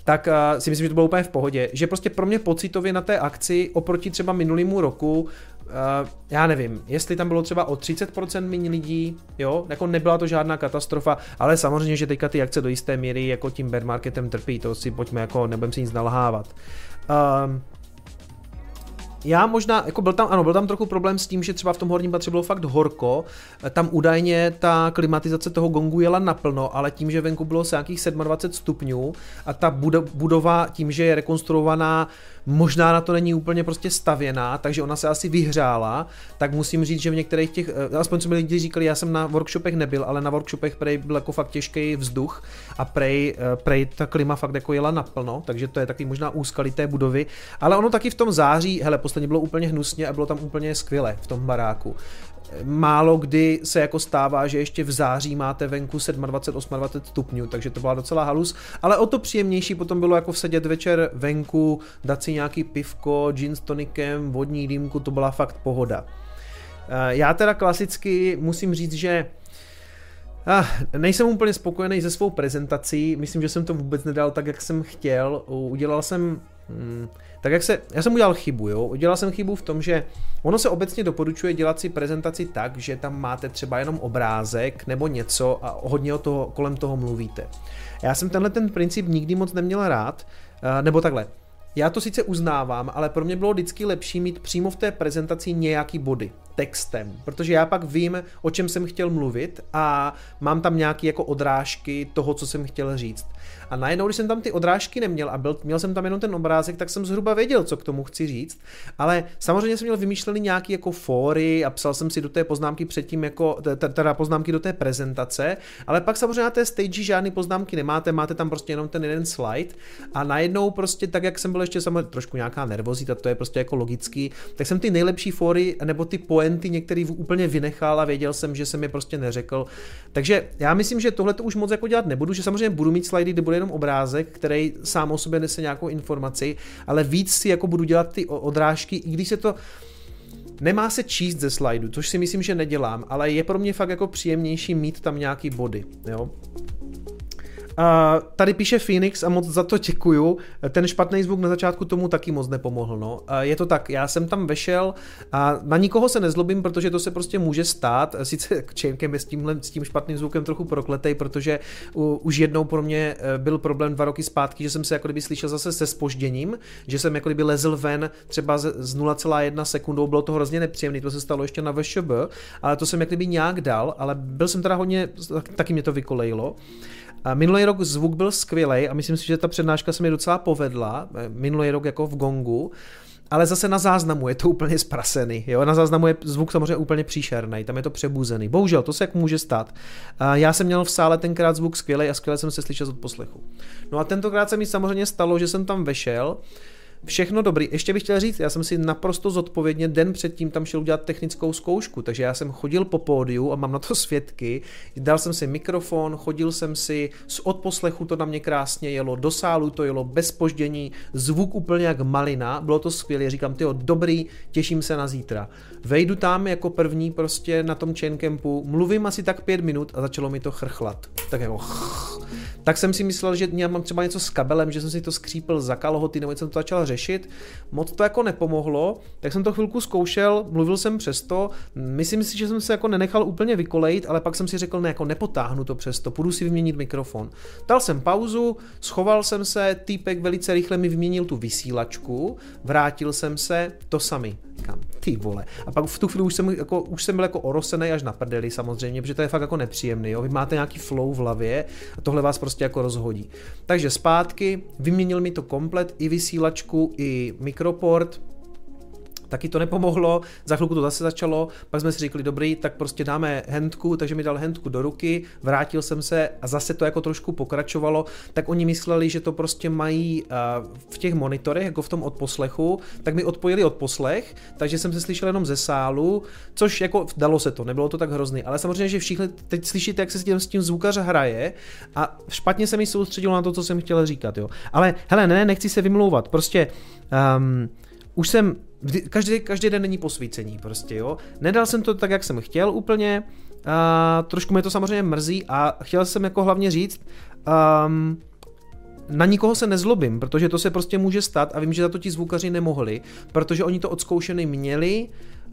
tak uh, si myslím, že to bylo úplně v pohodě. Že prostě pro mě pocitově na té akci oproti třeba minulýmu roku, uh, já nevím, jestli tam bylo třeba o 30% méně lidí, jo, jako nebyla to žádná katastrofa, ale samozřejmě, že teďka ty akce do jisté míry jako tím bear marketem trpí, to si pojďme jako, nebudem si nic nalhávat. Uh, já možná, jako byl tam, ano, byl tam trochu problém s tím, že třeba v tom horním patře bylo fakt horko, tam údajně ta klimatizace toho gongu jela naplno, ale tím, že venku bylo se nějakých 27 stupňů a ta budova tím, že je rekonstruovaná možná na to není úplně prostě stavěná, takže ona se asi vyhřála, tak musím říct, že v některých těch, eh, aspoň co mi lidi říkali, já jsem na workshopech nebyl, ale na workshopech prej byl jako fakt těžký vzduch a prej, eh, prej ta klima fakt jako jela naplno, takže to je taky možná úskalí té budovy, ale ono taky v tom září, hele, posledně bylo úplně hnusně a bylo tam úplně skvěle v tom baráku málo kdy se jako stává, že ještě v září máte venku 27-28 stupňů, takže to byla docela halus, ale o to příjemnější potom bylo jako sedět večer venku, dát si nějaký pivko, gin s tonikem, vodní dýmku, to byla fakt pohoda. Eh, já teda klasicky musím říct, že Ah, nejsem úplně spokojený se svou prezentací, myslím, že jsem to vůbec nedal tak, jak jsem chtěl. Udělal jsem Hmm, tak jak se, já jsem udělal chybu, jo, udělal jsem chybu v tom, že ono se obecně doporučuje dělat si prezentaci tak, že tam máte třeba jenom obrázek nebo něco a hodně o toho, kolem toho mluvíte. Já jsem tenhle ten princip nikdy moc neměl rád, eh, nebo takhle, já to sice uznávám, ale pro mě bylo vždycky lepší mít přímo v té prezentaci nějaký body textem, protože já pak vím, o čem jsem chtěl mluvit a mám tam nějaké jako odrážky toho, co jsem chtěl říct. A najednou, když jsem tam ty odrážky neměl a byl, měl jsem tam jenom ten obrázek, tak jsem zhruba věděl, co k tomu chci říct. Ale samozřejmě jsem měl vymýšlený nějaký jako fóry a psal jsem si do té poznámky předtím jako, teda poznámky do té prezentace, ale pak samozřejmě na té stage žádné poznámky nemáte, máte tam prostě jenom ten jeden slide a najednou prostě tak, jak jsem byl ještě samozřejmě trošku nějaká nervozita, to je prostě jako logický, tak jsem ty nejlepší fóry nebo ty poenty některý úplně vynechal a věděl jsem, že jsem je prostě neřekl. Takže já myslím, že tohle to už moc jako dělat nebudu, že samozřejmě budu mít slidy, kde bude jenom obrázek, který sám o sobě nese nějakou informaci, ale víc si jako budu dělat ty odrážky, i když se to Nemá se číst ze slajdu, což si myslím, že nedělám, ale je pro mě fakt jako příjemnější mít tam nějaký body, jo. Tady píše Phoenix a moc za to děkuju. Ten špatný zvuk na začátku tomu taky moc nepomohl. No. Je to tak, já jsem tam vešel a na nikoho se nezlobím, protože to se prostě může stát. Sice Chainkem je s, tímhle, s tím špatným zvukem trochu prokletej, protože uh, už jednou pro mě uh, byl problém dva roky zpátky, že jsem se jako kdyby slyšel zase se spožděním, že jsem jako kdyby lezl ven třeba z, z 0,1 sekundou, bylo to hrozně nepříjemné, to se stalo ještě na VŠB, ale to jsem jako kdyby nějak dal, ale byl jsem teda hodně, taky mě to vykolejilo. Minulý rok zvuk byl skvělý a myslím si, že ta přednáška se mi docela povedla. Minulý rok jako v Gongu. Ale zase na záznamu je to úplně zprasený. Jo? Na záznamu je zvuk samozřejmě úplně příšerný, tam je to přebuzený. Bohužel, to se jak může stát. Já jsem měl v sále tenkrát zvuk skvělý a skvěle jsem se slyšel od poslechu. No a tentokrát se mi samozřejmě stalo, že jsem tam vešel Všechno dobrý. Ještě bych chtěl říct, já jsem si naprosto zodpovědně den předtím tam šel udělat technickou zkoušku, takže já jsem chodil po pódiu a mám na to [laughs] svědky. Dal jsem si mikrofon, chodil jsem si, z odposlechu to na mě krásně jelo, do sálu to jelo bez poždění, zvuk úplně jak malina, bylo to skvělé, říkám, tyjo, dobrý, těším se na zítra. Vejdu tam jako první prostě na tom chain campu, mluvím asi tak pět minut a začalo mi to chrchlat. Tak jako [laughs] tak jsem si myslel, že já mám třeba něco s kabelem, že jsem si to skřípil za kalhoty nebo jsem to začal řešit. Moc to jako nepomohlo, tak jsem to chvilku zkoušel, mluvil jsem přesto. Myslím si, že jsem se jako nenechal úplně vykolejit, ale pak jsem si řekl, ne, jako nepotáhnu to přesto, půjdu si vyměnit mikrofon. Dal jsem pauzu, schoval jsem se, týpek velice rychle mi vyměnil tu vysílačku, vrátil jsem se, to sami. Říkám, ty vole. A pak v tu chvíli už jsem, jako, už jsem byl jako orosený až na prdeli samozřejmě, protože to je fakt jako nepříjemný. Jo? Vy máte nějaký flow v hlavě a tohle vás prostě jako rozhodí. Takže zpátky, vyměnil mi to komplet i vysílačku, i mikroport, taky to nepomohlo, za chvilku to zase začalo, pak jsme si řekli, dobrý, tak prostě dáme handku, takže mi dal handku do ruky, vrátil jsem se a zase to jako trošku pokračovalo, tak oni mysleli, že to prostě mají uh, v těch monitorech, jako v tom odposlechu, tak mi odpojili odposlech, takže jsem se slyšel jenom ze sálu, což jako dalo se to, nebylo to tak hrozný, ale samozřejmě, že všichni teď slyšíte, jak se s tím, s tím zvukař hraje a špatně se mi soustředilo na to, co jsem chtěl říkat, jo. Ale hele, ne, nechci se vymlouvat, prostě um, už jsem každý, každý den není posvícení prostě, jo. Nedal jsem to tak, jak jsem chtěl úplně, a trošku mě to samozřejmě mrzí a chtěl jsem jako hlavně říct, um, na nikoho se nezlobím, protože to se prostě může stát a vím, že za to ti zvukaři nemohli, protože oni to odzkoušený měli,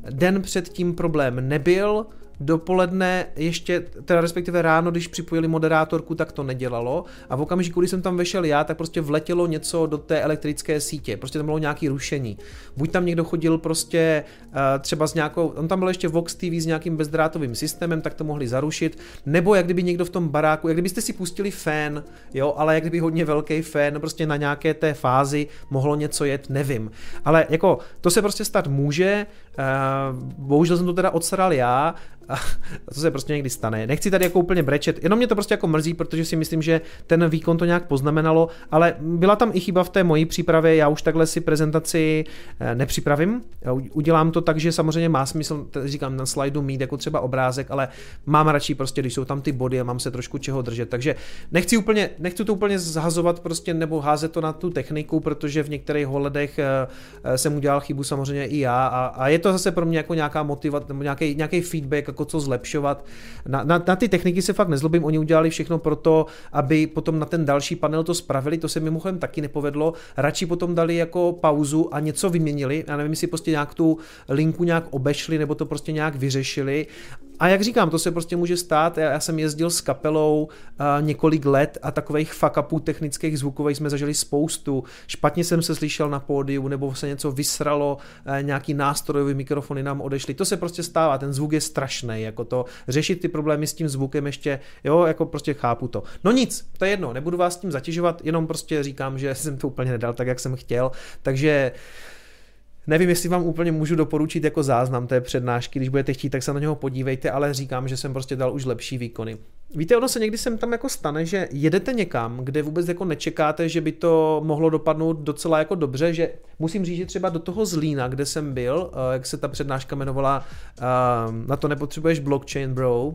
den před tím problém nebyl, dopoledne ještě, teda respektive ráno, když připojili moderátorku, tak to nedělalo a v okamžiku, kdy jsem tam vešel já, tak prostě vletělo něco do té elektrické sítě, prostě tam bylo nějaké rušení. Buď tam někdo chodil prostě uh, třeba s nějakou, on tam byl ještě Vox TV s nějakým bezdrátovým systémem, tak to mohli zarušit, nebo jak kdyby někdo v tom baráku, jak kdybyste si pustili fén, jo, ale jak kdyby hodně velký fén, prostě na nějaké té fázi mohlo něco jet, nevím. Ale jako to se prostě stát může, bohužel jsem to teda odsaral já, a to se prostě někdy stane. Nechci tady jako úplně brečet, jenom mě to prostě jako mrzí, protože si myslím, že ten výkon to nějak poznamenalo, ale byla tam i chyba v té mojí přípravě, já už takhle si prezentaci eh, nepřipravím, udělám to tak, že samozřejmě má smysl, říkám na slajdu mít jako třeba obrázek, ale mám radši prostě, když jsou tam ty body a mám se trošku čeho držet, takže nechci úplně, nechci to úplně zhazovat prostě nebo házet to na tu techniku, protože v některých holedech eh, eh, jsem udělal chybu samozřejmě i já a, a je to zase pro mě jako nějaká motivace nebo nějaký, nějaký feedback, jako co zlepšovat. Na, na, na ty techniky se fakt nezlobím, oni udělali všechno pro to, aby potom na ten další panel to spravili, to se mimochodem taky nepovedlo. Radši potom dali jako pauzu a něco vyměnili, já nevím, jestli prostě nějak tu linku nějak obešli nebo to prostě nějak vyřešili a jak říkám, to se prostě může stát. Já, já jsem jezdil s kapelou uh, několik let a takových fuck upů technických zvukových jsme zažili spoustu. Špatně jsem se slyšel na pódiu, nebo se něco vysralo, uh, nějaký nástrojový mikrofony nám odešly. To se prostě stává, ten zvuk je strašný, jako to řešit ty problémy s tím zvukem ještě, jo, jako prostě chápu to. No nic, to je jedno, nebudu vás tím zatěžovat, jenom prostě říkám, že [laughs] jsem to úplně nedal tak, jak jsem chtěl, takže Nevím, jestli vám úplně můžu doporučit jako záznam té přednášky, když budete chtít, tak se na něho podívejte, ale říkám, že jsem prostě dal už lepší výkony. Víte, ono se někdy sem tam jako stane, že jedete někam, kde vůbec jako nečekáte, že by to mohlo dopadnout docela jako dobře, že musím říct, že třeba do toho Zlína, kde jsem byl, eh, jak se ta přednáška jmenovala, eh, na to nepotřebuješ blockchain, bro,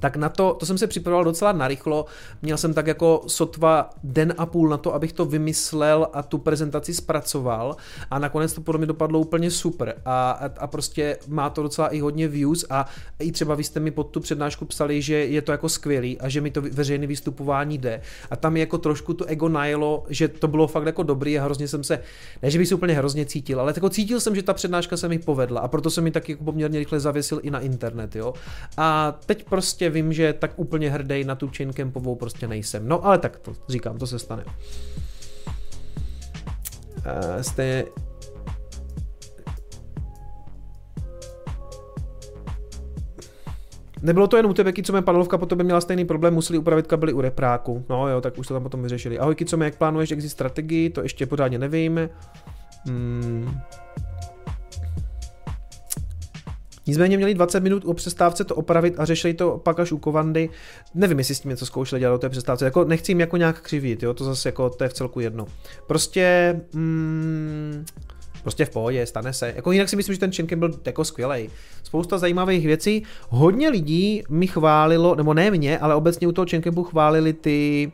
tak na to, to jsem se připravoval docela narychlo, měl jsem tak jako sotva den a půl na to, abych to vymyslel a tu prezentaci zpracoval. A nakonec to podle mě dopadlo úplně super. A, a, prostě má to docela i hodně views. A i třeba vy jste mi pod tu přednášku psali, že je to jako skvělý a že mi to veřejné vystupování jde. A tam je jako trošku to ego najelo, že to bylo fakt jako dobrý a hrozně jsem se, ne že bych se úplně hrozně cítil, ale jako cítil jsem, že ta přednáška se mi povedla. A proto jsem mi taky jako poměrně rychle zavěsil i na internet, jo. A teď prostě vím, že tak úplně hrdý na tu Campovou prostě nejsem. No ale tak to říkám, to se stane. Uh, jste Nebylo to jen u tebe, co mě panelovka po tobě měla stejný problém, museli upravit kabely u repráku. No jo, tak už to tam potom vyřešili. Ahoj, co jak plánuješ exit strategii, to ještě pořádně nevím. Hmm. Nicméně měli 20 minut o přestávce to opravit a řešili to pak až u Kovandy. Nevím, jestli s tím něco zkoušeli dělat o té přestávce. Jako nechci jim jako nějak křivit, jo, to zase jako to je v celku jedno. Prostě mm, prostě v pohodě, stane se. Jako jinak si myslím, že ten Chinkem byl jako skvělý. Spousta zajímavých věcí. Hodně lidí mi chválilo, nebo ne mě, ale obecně u toho Chinkempu chválili ty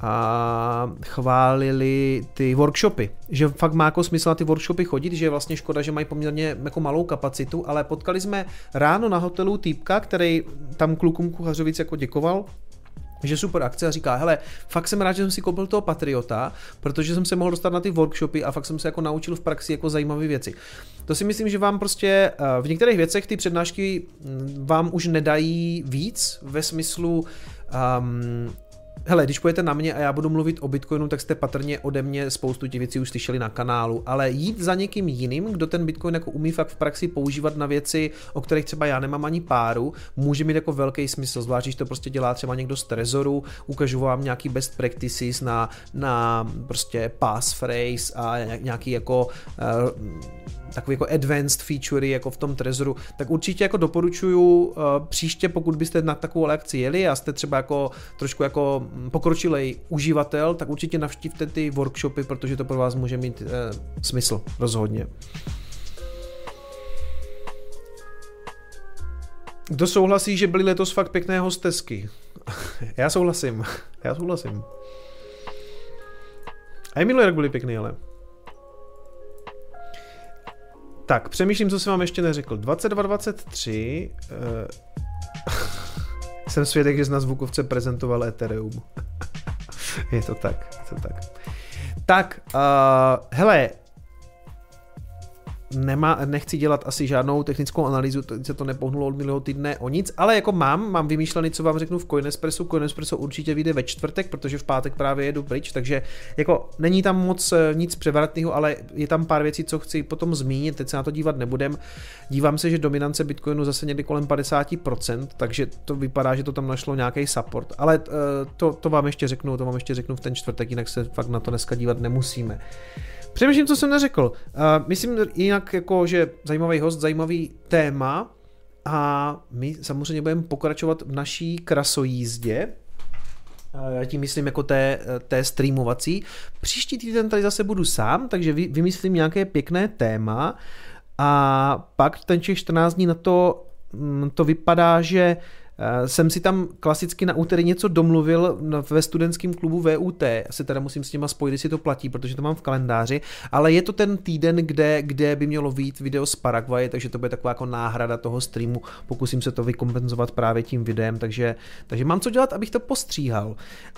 a chválili ty workshopy, že fakt má jako smysl na ty workshopy chodit, že je vlastně škoda, že mají poměrně jako malou kapacitu, ale potkali jsme ráno na hotelu týpka, který tam klukům kuchařovic jako děkoval, že super akce a říká, hele, fakt jsem rád, že jsem si koupil toho Patriota, protože jsem se mohl dostat na ty workshopy a fakt jsem se jako naučil v praxi jako zajímavé věci. To si myslím, že vám prostě eh, v některých věcech ty přednášky mm, vám už nedají víc ve smyslu um, hele, když půjdete na mě a já budu mluvit o Bitcoinu, tak jste patrně ode mě spoustu těch věcí už slyšeli na kanálu, ale jít za někým jiným, kdo ten Bitcoin jako umí fakt v praxi používat na věci, o kterých třeba já nemám ani páru, může mít jako velký smysl, zvlášť když to prostě dělá třeba někdo z Trezoru, ukážu vám nějaký best practices na, na prostě passphrase a nějaký jako uh, takový jako advanced featurey jako v tom Trezoru, tak určitě jako doporučuju uh, příště, pokud byste na takovou lekci jeli a jste třeba jako trošku jako pokročilej uživatel, tak určitě navštivte ty workshopy, protože to pro vás může mít uh, smysl, rozhodně. Kdo souhlasí, že byly letos fakt pěkné hostesky? [laughs] Já souhlasím. [laughs] Já souhlasím. A i minulý rok byly pěkný, ale. Tak, přemýšlím, co jsem vám ještě neřekl. 2223 uh, [laughs] jsem svědek, že na zvukovce prezentoval Ethereum. [laughs] je to tak, je to tak. Tak, uh, hele, nemá, nechci dělat asi žádnou technickou analýzu, to, se to nepohnulo od minulého týdne o nic, ale jako mám, mám vymýšlený, co vám řeknu v Coinespressu. Coinespresso určitě vyjde ve čtvrtek, protože v pátek právě jedu pryč, takže jako není tam moc eh, nic převratného, ale je tam pár věcí, co chci potom zmínit, teď se na to dívat nebudem. Dívám se, že dominance Bitcoinu zase někdy kolem 50%, takže to vypadá, že to tam našlo nějaký support, ale eh, to, to vám ještě řeknu, to vám ještě řeknu v ten čtvrtek, jinak se fakt na to dneska dívat nemusíme. Přemýšlím, co jsem neřekl. Uh, myslím jinak jako, že zajímavý host, zajímavý téma a my samozřejmě budeme pokračovat v naší krasojízdě. Já tím myslím jako té, té streamovací. Příští týden tady zase budu sám, takže vymyslím nějaké pěkné téma a pak ten těch 14 dní na to, mm, to vypadá, že Eh, jsem si tam klasicky na úterý něco domluvil ve studentském klubu VUT. Asi teda musím s těma spojit, jestli to platí, protože to mám v kalendáři, ale je to ten týden, kde, kde by mělo být video z Paraguay, takže to bude taková jako náhrada toho streamu. Pokusím se to vykompenzovat právě tím videem, takže, takže mám co dělat, abych to postříhal.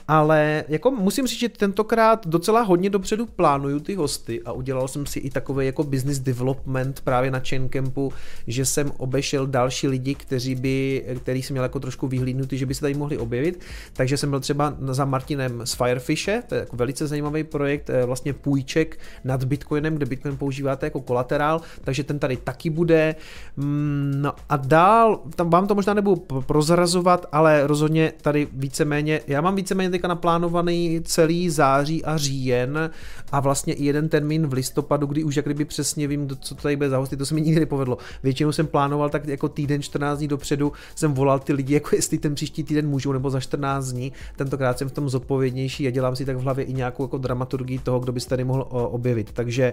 Ale jako musím říct, že tentokrát docela hodně dopředu plánuju ty hosty a udělal jsem si i takový jako business development právě na Chaincampu, že jsem obešel další lidi, kteří by, který jsem měl jako trošku vyhlídnutý, že by se tady mohli objevit. Takže jsem byl třeba za Martinem z Firefishe, to je jako velice zajímavý projekt, eh, vlastně půjček nad Bitcoinem, kde Bitcoin používáte jako kolaterál, takže ten tady taky bude. Mm, no a dál, tam vám to možná nebudu prozrazovat, ale rozhodně tady víceméně, já mám víceméně teďka naplánovaný celý září a říjen a vlastně i jeden termín v listopadu, kdy už jak kdyby přesně vím, co tady bude za hosty, to se mi nikdy nepovedlo. Většinou jsem plánoval tak jako týden, 14 dní dopředu, jsem volal ty lidi, jako jestli ten příští týden můžou nebo za 14 dní. Tentokrát jsem v tom zodpovědnější a dělám si tak v hlavě i nějakou jako dramaturgii toho, kdo by se tady mohl objevit. Takže,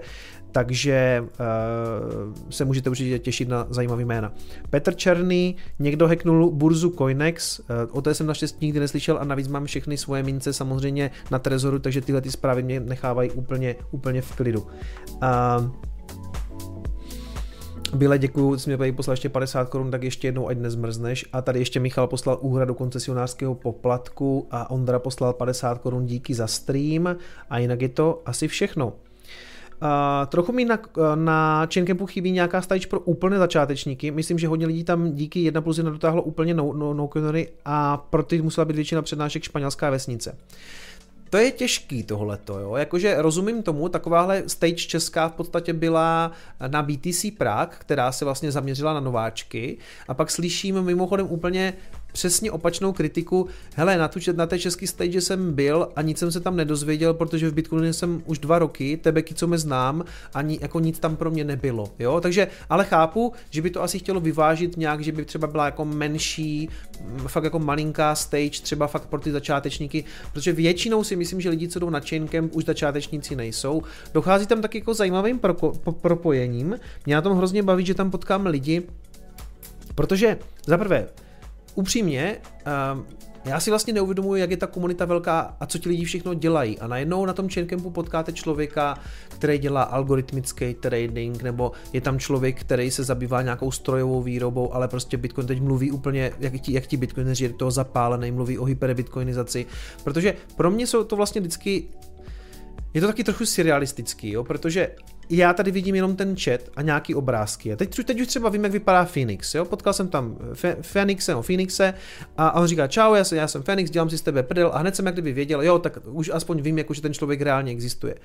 takže uh, se můžete určitě těšit na zajímavý jména. Petr Černý, někdo hacknul burzu Coinex, uh, o té jsem naštěstí nikdy neslyšel a navíc mám všechny svoje mince samozřejmě na Trezoru, takže tyhle ty zprávy mě nechávají úplně, úplně v klidu. Uh, Byle, děkuju, jsi mě poslal ještě 50 korun, tak ještě jednou, ať nezmrzneš. A tady ještě Michal poslal úhradu koncesionářského poplatku a Ondra poslal 50 korun díky za stream a jinak je to asi všechno. Uh, trochu mi na, na Chaincampu chybí nějaká stage pro úplné začátečníky. Myslím, že hodně lidí tam díky 1 plus 1 dotáhlo úplně no, no, no a pro ty musela být většina přednášek španělská vesnice. To je těžký tohleto, jo. Jakože rozumím tomu, takováhle stage česká v podstatě byla na BTC Prague, která se vlastně zaměřila na nováčky a pak slyším mimochodem úplně přesně opačnou kritiku. Hele, na, tu, na té české stage jsem byl a nic jsem se tam nedozvěděl, protože v Bitcoinu jsem už dva roky, tebeky, co mě znám, ani jako nic tam pro mě nebylo. Jo? Takže, ale chápu, že by to asi chtělo vyvážit nějak, že by třeba byla jako menší, fakt jako malinká stage, třeba fakt pro ty začátečníky, protože většinou si myslím, že lidi, co jdou na Chaincamp, už začátečníci nejsou. Dochází tam taky jako zajímavým pro, pro, propojením. Mě na tom hrozně baví, že tam potkám lidi, protože za prvé, upřímně, um, já si vlastně neuvědomuji, jak je ta komunita velká a co ti lidi všechno dělají. A najednou na tom Chaincampu potkáte člověka, který dělá algoritmický trading, nebo je tam člověk, který se zabývá nějakou strojovou výrobou, ale prostě Bitcoin teď mluví úplně, jak ti, jak ti bitcoineři toho zapálený, mluví o hyperbitcoinizaci. Protože pro mě jsou to vlastně vždycky je to taky trochu surrealistický, jo, protože já tady vidím jenom ten chat a nějaký obrázky. A teď, teď už třeba vím, jak vypadá Phoenix. Jo? Potkal jsem tam Phoenixe, no, Phoenixe a, a on říká, čau, já jsem, já jsem Phoenix, dělám si z tebe prdel a hned jsem jak kdyby věděl, jo, tak už aspoň vím, jako, že ten člověk reálně existuje.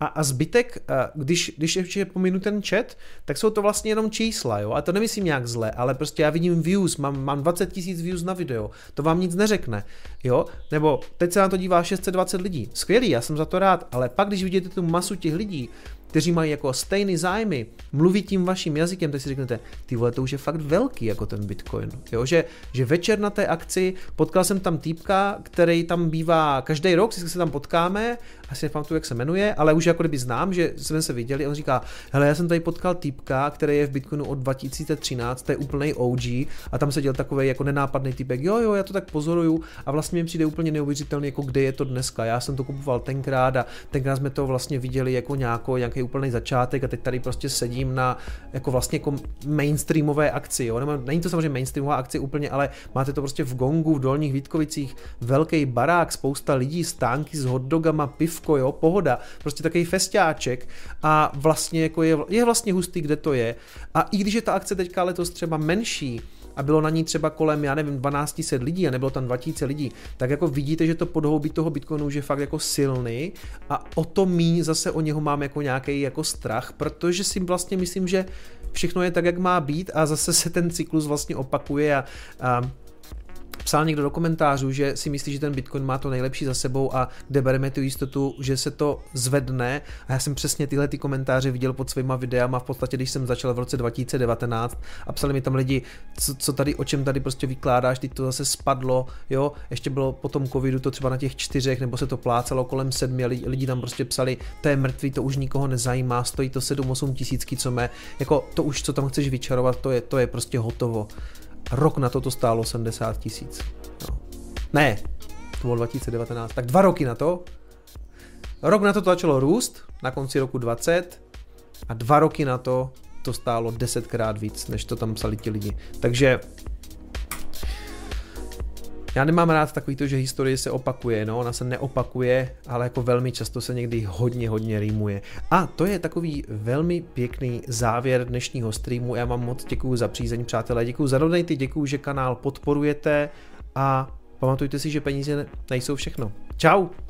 A, a zbytek, když, když ještě pominu ten chat, tak jsou to vlastně jenom čísla, jo, a to nemyslím nějak zle, ale prostě já vidím views, mám, mám 20 tisíc views na video, to vám nic neřekne, jo, nebo teď se na to dívá 620 lidí, skvělý, já jsem za to rád, ale pak, když vidíte tu masu těch lidí, kteří mají jako stejný zájmy, mluví tím vaším jazykem, tak si řeknete, ty vole, to už je fakt velký jako ten Bitcoin. Jo? Že, že večer na té akci potkal jsem tam týpka, který tam bývá každý rok, si se tam potkáme, asi nepamatuju, jak se jmenuje, ale už jako kdyby znám, že jsme se viděli, on říká, hele, já jsem tady potkal týpka, který je v Bitcoinu od 2013, to je úplný OG a tam seděl takový jako nenápadný týpek, jo, jo, já to tak pozoruju a vlastně mi přijde úplně neuvěřitelný, jako kde je to dneska. Já jsem to kupoval tenkrát a tenkrát jsme to vlastně viděli jako nějakou, nějaký úplný začátek a teď tady prostě sedím na jako vlastně jako mainstreamové akci, jo. Není to samozřejmě mainstreamová akce úplně, ale máte to prostě v Gongu, v Dolních Vítkovicích, velký barák, spousta lidí, stánky s hotdogama, pivko, jo, pohoda, prostě takový festiáček a vlastně jako je, je vlastně hustý, kde to je. A i když je ta akce teďka letos třeba menší, a bylo na ní třeba kolem, já nevím, 1200 lidí a nebylo tam 2000 lidí, tak jako vidíte, že to podhoubí toho Bitcoinu už je fakt jako silný a o to mí zase o něho mám jako nějaký jako strach, protože si vlastně myslím, že všechno je tak, jak má být a zase se ten cyklus vlastně opakuje a, a psal někdo do komentářů, že si myslí, že ten Bitcoin má to nejlepší za sebou a kde bereme tu jistotu, že se to zvedne. A já jsem přesně tyhle ty komentáře viděl pod svýma videama v podstatě, když jsem začal v roce 2019 a psali mi tam lidi, co, co tady, o čem tady prostě vykládáš, teď to zase spadlo, jo, ještě bylo po tom covidu to třeba na těch čtyřech, nebo se to plácalo kolem sedmi lidi, lidi tam prostě psali, to je mrtvý, to už nikoho nezajímá, stojí to 7-8 tisícky, co mé, jako to už, co tam chceš vyčarovat, to je, to je prostě hotovo. Rok na to to stálo 70 tisíc. No. Ne, to bylo 2019, tak dva roky na to. Rok na to to začalo růst, na konci roku 20 a dva roky na to to stálo desetkrát víc, než to tam psali ti lidi. Takže já nemám rád takový to, že historie se opakuje, no, ona se neopakuje, ale jako velmi často se někdy hodně, hodně rýmuje. A to je takový velmi pěkný závěr dnešního streamu. Já vám moc děkuji za přízeň, přátelé, děkuji za donaty, děkuji, že kanál podporujete a pamatujte si, že peníze nejsou všechno. Ciao.